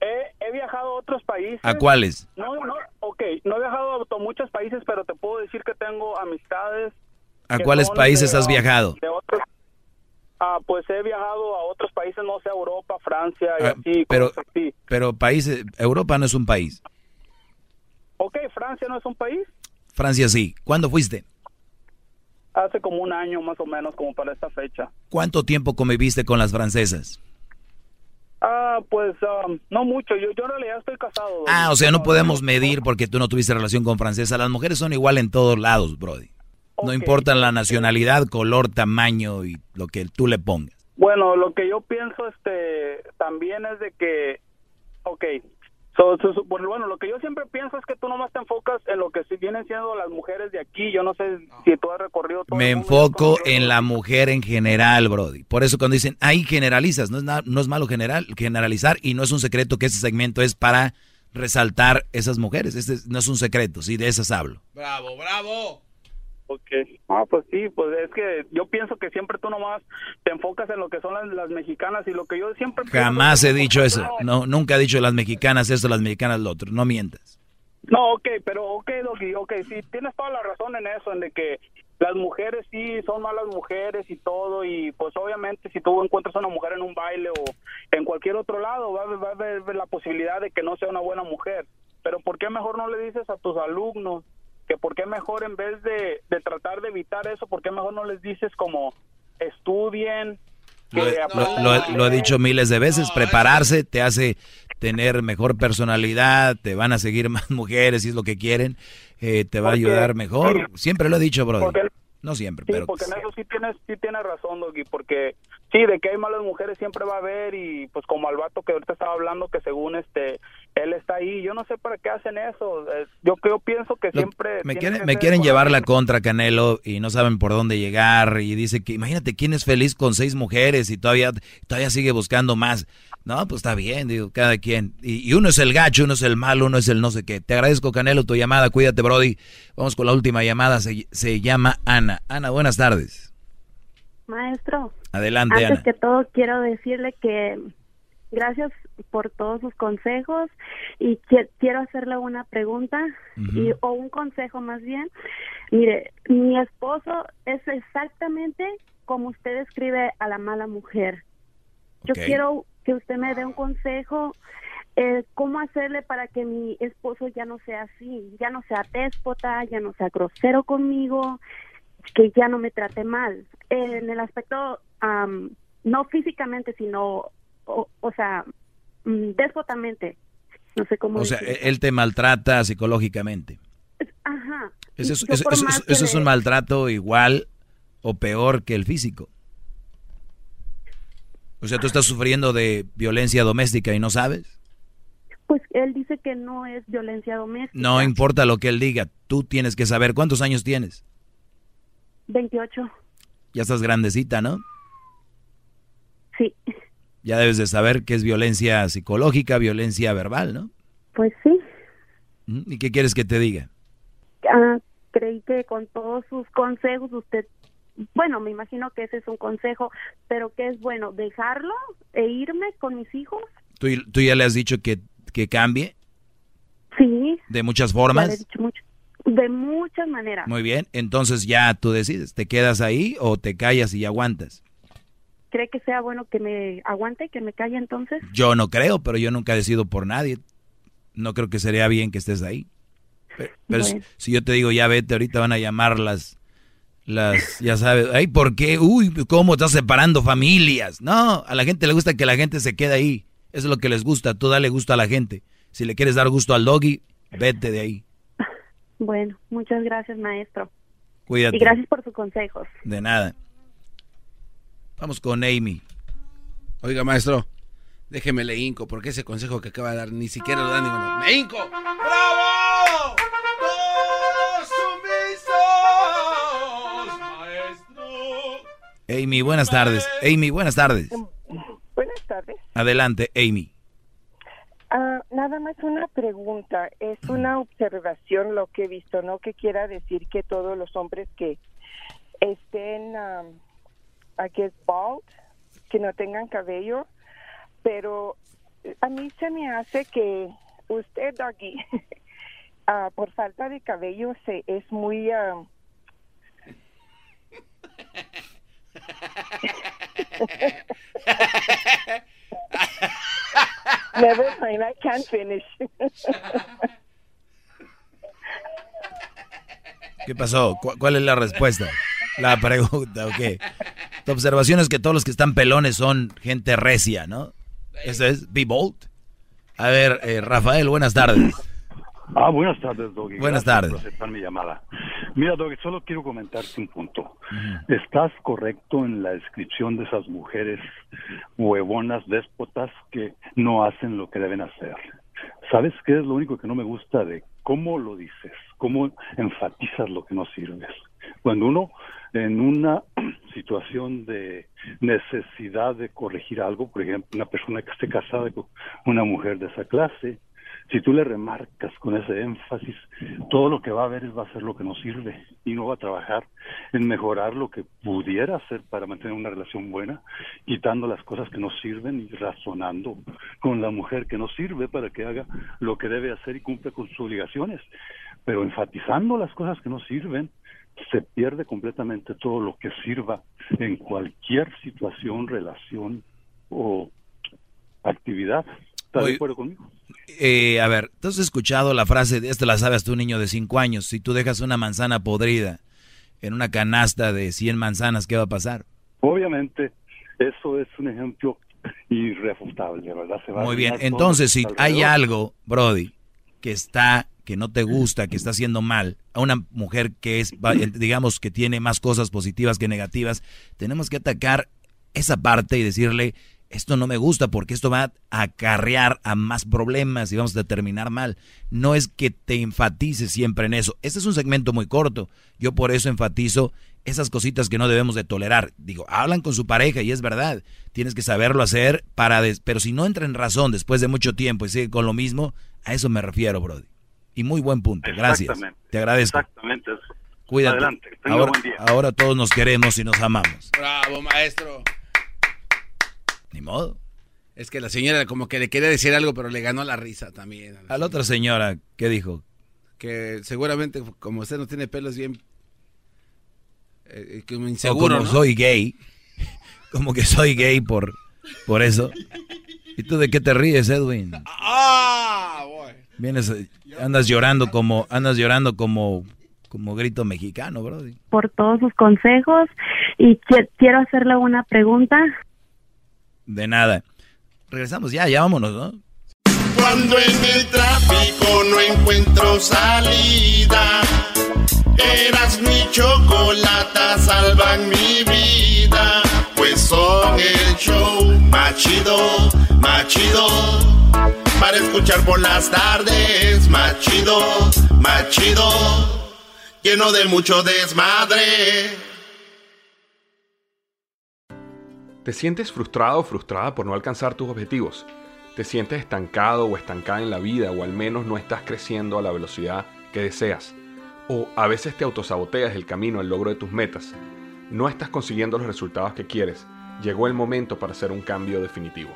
He, he viajado a otros países. ¿A cuáles? No, no, ok, no he viajado a muchos países, pero te puedo decir que tengo amistades. ¿A cuáles países has viajado? de otros- Ah, pues he viajado a otros países, no sé, Europa, Francia y Ah, así. pero, así. pero países, Europa no es un país. Ok, Francia no es un país. Francia sí. ¿Cuándo fuiste? Hace como un año más o menos, como para esta fecha. ¿Cuánto tiempo conviviste con las francesas? Ah, pues um, no mucho. Yo, yo en realidad estoy casado. Ah, o sea, no podemos medir porque tú no tuviste relación con francesa. Las mujeres son igual en todos lados, Brody. No importa la nacionalidad, color, tamaño y lo que tú le pongas. Bueno, lo que yo pienso este también es de que, ok, so- so- so- bueno, bueno, lo que yo siempre pienso es que tú nomás te enfocas en lo que si vienen siendo las mujeres de aquí. Yo no sé si tú has recorrido todo. Me el mundo. enfoco en la mujer en general, Brody. Por eso cuando dicen, ahí generalizas, no es, na- no es malo general, generalizar y no es un secreto que este segmento es para resaltar esas mujeres. Este es- no es un secreto, sí, de esas hablo. Bravo, bravo. Ok. Ah, pues sí, pues es que yo pienso que siempre tú nomás te enfocas en lo que son las, las mexicanas y lo que yo siempre Jamás he dicho eso. No, nunca he dicho las mexicanas esto, las mexicanas lo otro. No mientas. No, ok, pero ok, Doggy, ok, sí, tienes toda la razón en eso, en de que las mujeres sí son malas mujeres y todo, y pues obviamente si tú encuentras a una mujer en un baile o en cualquier otro lado, va, va a haber la posibilidad de que no sea una buena mujer. Pero ¿por qué mejor no le dices a tus alumnos que por qué mejor en vez de, de tratar de evitar eso, por qué mejor no les dices como estudien, que Lo, lo- lo he dicho miles de veces, prepararse te hace tener mejor personalidad, te van a seguir más mujeres si es lo que quieren, eh, te va a ayudar mejor. Siempre lo he dicho, bro. No siempre, Sí, pero porque en eso sí tienes, sí tienes razón, Doggy, porque sí, de que hay malas mujeres siempre va a haber y pues como al vato que ahorita estaba hablando que según este, él está ahí, yo no sé para qué hacen eso, eh, yo, yo pienso que Lo- siempre... me quieren, me quieren llevar la contra Canelo y no saben por dónde llegar y dice que imagínate quién es feliz con seis mujeres y todavía todavía sigue buscando más. No, pues está bien, digo, cada quien. Y, y uno es el gacho, uno es el malo, uno es el no sé qué. Te agradezco Canelo tu llamada, cuídate Brody. Vamos con la última llamada, se, se llama Ana. Ana, buenas tardes. Maestro, Adelante antes Ana. que todo quiero decirle que gracias por todos sus consejos y qui- quiero hacerle una pregunta y, o un consejo más bien. Mire, mi esposo es exactamente como usted describe a la mala mujer. Yo quiero que usted me dé un consejo. eh, ¿Cómo hacerle para que mi esposo ya no sea así? Ya no sea déspota, ya no sea grosero conmigo, que ya no me trate mal. En el aspecto, am, no físicamente, sino, o, o sea, mm, déspotamente. No sé cómo O sea, él te maltrata psicológicamente. Ajá. Eso es, eso- es un maltrato igual o peor que el físico. O sea, tú estás sufriendo de violencia doméstica y no sabes. Pues él dice que no es violencia doméstica. No importa lo que él diga, tú tienes que saber cuántos años tienes. 28. Ya estás grandecita, ¿no? Sí. Ya debes de saber que es violencia psicológica, violencia verbal, ¿no? Pues sí. ¿Y qué quieres que te diga? Ah, creí que con todos sus consejos usted, bueno, me imagino que ese es un consejo, pero que es bueno dejarlo e irme con mis hijos. ¿Tú, tú ya le has dicho que, que cambie Sí. de muchas ya le he formas? dicho mucho. De muchas maneras. Muy bien, entonces ya tú decides, ¿te quedas ahí o te callas y aguantas? ¿Cree que sea bueno que me aguante, que me calle entonces? Yo no creo, pero yo nunca decido por nadie. No creo que sería bien que estés ahí. Pero, pero si- yo te digo, ya vete, ahorita van a llamar las, las, ya sabes, ay, ¿por qué? Uy, ¿cómo estás separando familias? No, a la gente le gusta que la gente se quede ahí. Eso es lo que les gusta, tú dale gusto a la gente. Si le quieres dar gusto al doggy, vete de ahí. Bueno, muchas gracias, maestro. Cuídate. Y gracias por sus consejos. De nada. Vamos con Amy. Oiga, maestro, déjeme le hinco, porque ese consejo que acaba de dar ni siquiera lo da ninguno. ¡Me hinco! ¡Bravo! Amy, buenas tardes. Amy, buenas tardes. Buenas tardes. Adelante, Amy. Ah, nada más una pregunta, es una observación lo que he visto, no que quiera decir que todos los hombres que estén um, aquí es bald, que no tengan cabello, pero a mí se me hace que usted, Doggy, ah, por falta de cabello se es muy ah, Never mind, I can't finish. ¿Qué pasó? ¿Cu- ¿Cuál es la respuesta? La pregunta, ok. Tu observación es que todos los que están pelones son gente recia, ¿no? Eso es, be bold. A ver, eh, Rafael, buenas tardes. Ah, buenas tardes, Doggy. Buenas Gracias tardes. por aceptar mi llamada. Mira, Doggy, solo quiero comentarte un punto. Estás correcto en la descripción de esas mujeres huevonas, déspotas, que no hacen lo que deben hacer. ¿Sabes qué es lo único que no me gusta de cómo lo dices? ¿Cómo enfatizas lo que no sirves? Cuando uno en una situación de necesidad de corregir algo, por ejemplo, una persona que esté casada con una mujer de esa clase, si tú le remarcas con ese énfasis, todo lo que va a ver es va a ser lo que no sirve y no va a trabajar en mejorar lo que pudiera hacer para mantener una relación buena, quitando las cosas que no sirven y razonando con la mujer que no sirve para que haga lo que debe hacer y cumpla con sus obligaciones. Pero enfatizando las cosas que no sirven, se pierde completamente todo lo que sirva en cualquier situación, relación o actividad. ¿Estás Oye, de acuerdo conmigo? Eh, a ver, ¿tú has escuchado la frase, de esto la sabes tú, niño de 5 años, si tú dejas una manzana podrida en una canasta de 100 manzanas, ¿qué va a pasar? Obviamente Eso es un ejemplo irrefutable, ¿verdad? Se va Muy bien, entonces si hay está algo, Brody, que está, que no te gusta, que está haciendo mal, a una mujer que es, digamos, que tiene más cosas positivas que negativas, tenemos que atacar esa parte y decirle, esto no me gusta porque esto va a acarrear a más problemas y vamos a terminar mal. No es que te enfatices siempre en eso. Este es un segmento muy corto. Yo por eso enfatizo esas cositas que no debemos de tolerar. Digo, hablan con su pareja y es verdad. Tienes que saberlo hacer para... Pero si no entra en razón después de mucho tiempo y sigue con lo mismo, a eso me refiero, Brody. Y muy buen punto. Gracias. Exactamente. Te agradezco. Exactamente. Cuídate. Adelante. Tenga Ahora, buen día. ahora todos nos queremos y nos amamos. Bravo, maestro. Ni modo. Es que la señora como que le quería decir algo, pero le ganó la risa también. A la otra señora, ¿qué dijo? Que seguramente, como usted no tiene pelos bien... eh, como O inseguro, como ¿no? soy gay. Como que soy gay por, por eso. ¿Y tú de qué te ríes, Edwin? Ah, boy. Vienes, andas llorando como, andas llorando como, como grito mexicano, Brody. por todos sus consejos y qui- quiero hacerle una pregunta. De nada. Regresamos ya, ya vámonos, ¿no? Cuando en el tráfico no encuentro salida, eras mi chocolata, salvan mi vida. Pues son el show más chido, más chido. Para escuchar por las tardes, más chido, más chido. Lleno de mucho desmadre. ¿Te sientes frustrado o frustrada por no alcanzar tus objetivos? ¿Te sientes estancado o estancada en la vida o al menos no estás creciendo a la velocidad que deseas? ¿O a veces te autosaboteas el camino al logro de tus metas? ¿No estás consiguiendo los resultados que quieres? Llegó el momento para hacer un cambio definitivo.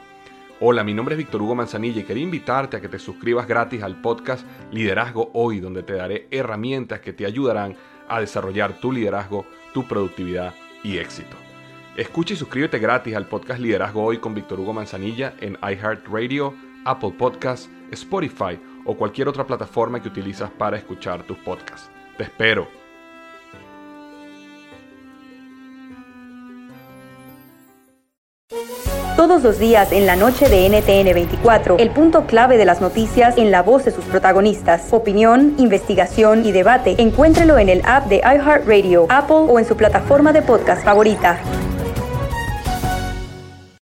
Hola, mi nombre es Víctor Hugo Manzanilla y quería invitarte a que te suscribas gratis al podcast Liderazgo Hoy, donde te daré herramientas que te ayudarán a desarrollar tu liderazgo, tu productividad y éxito. Escucha y suscríbete gratis al podcast Liderazgo Hoy con Víctor Hugo Manzanilla en iHeartRadio, Apple Podcasts, Spotify o cualquier otra plataforma que utilizas para escuchar tus podcasts. Te espero. Todos los días en la noche de NTN 24, el punto clave de las noticias en la voz de sus protagonistas. Opinión, investigación y debate. Encuéntrelo en el app de iHeartRadio, Apple o en su plataforma de podcast favorita.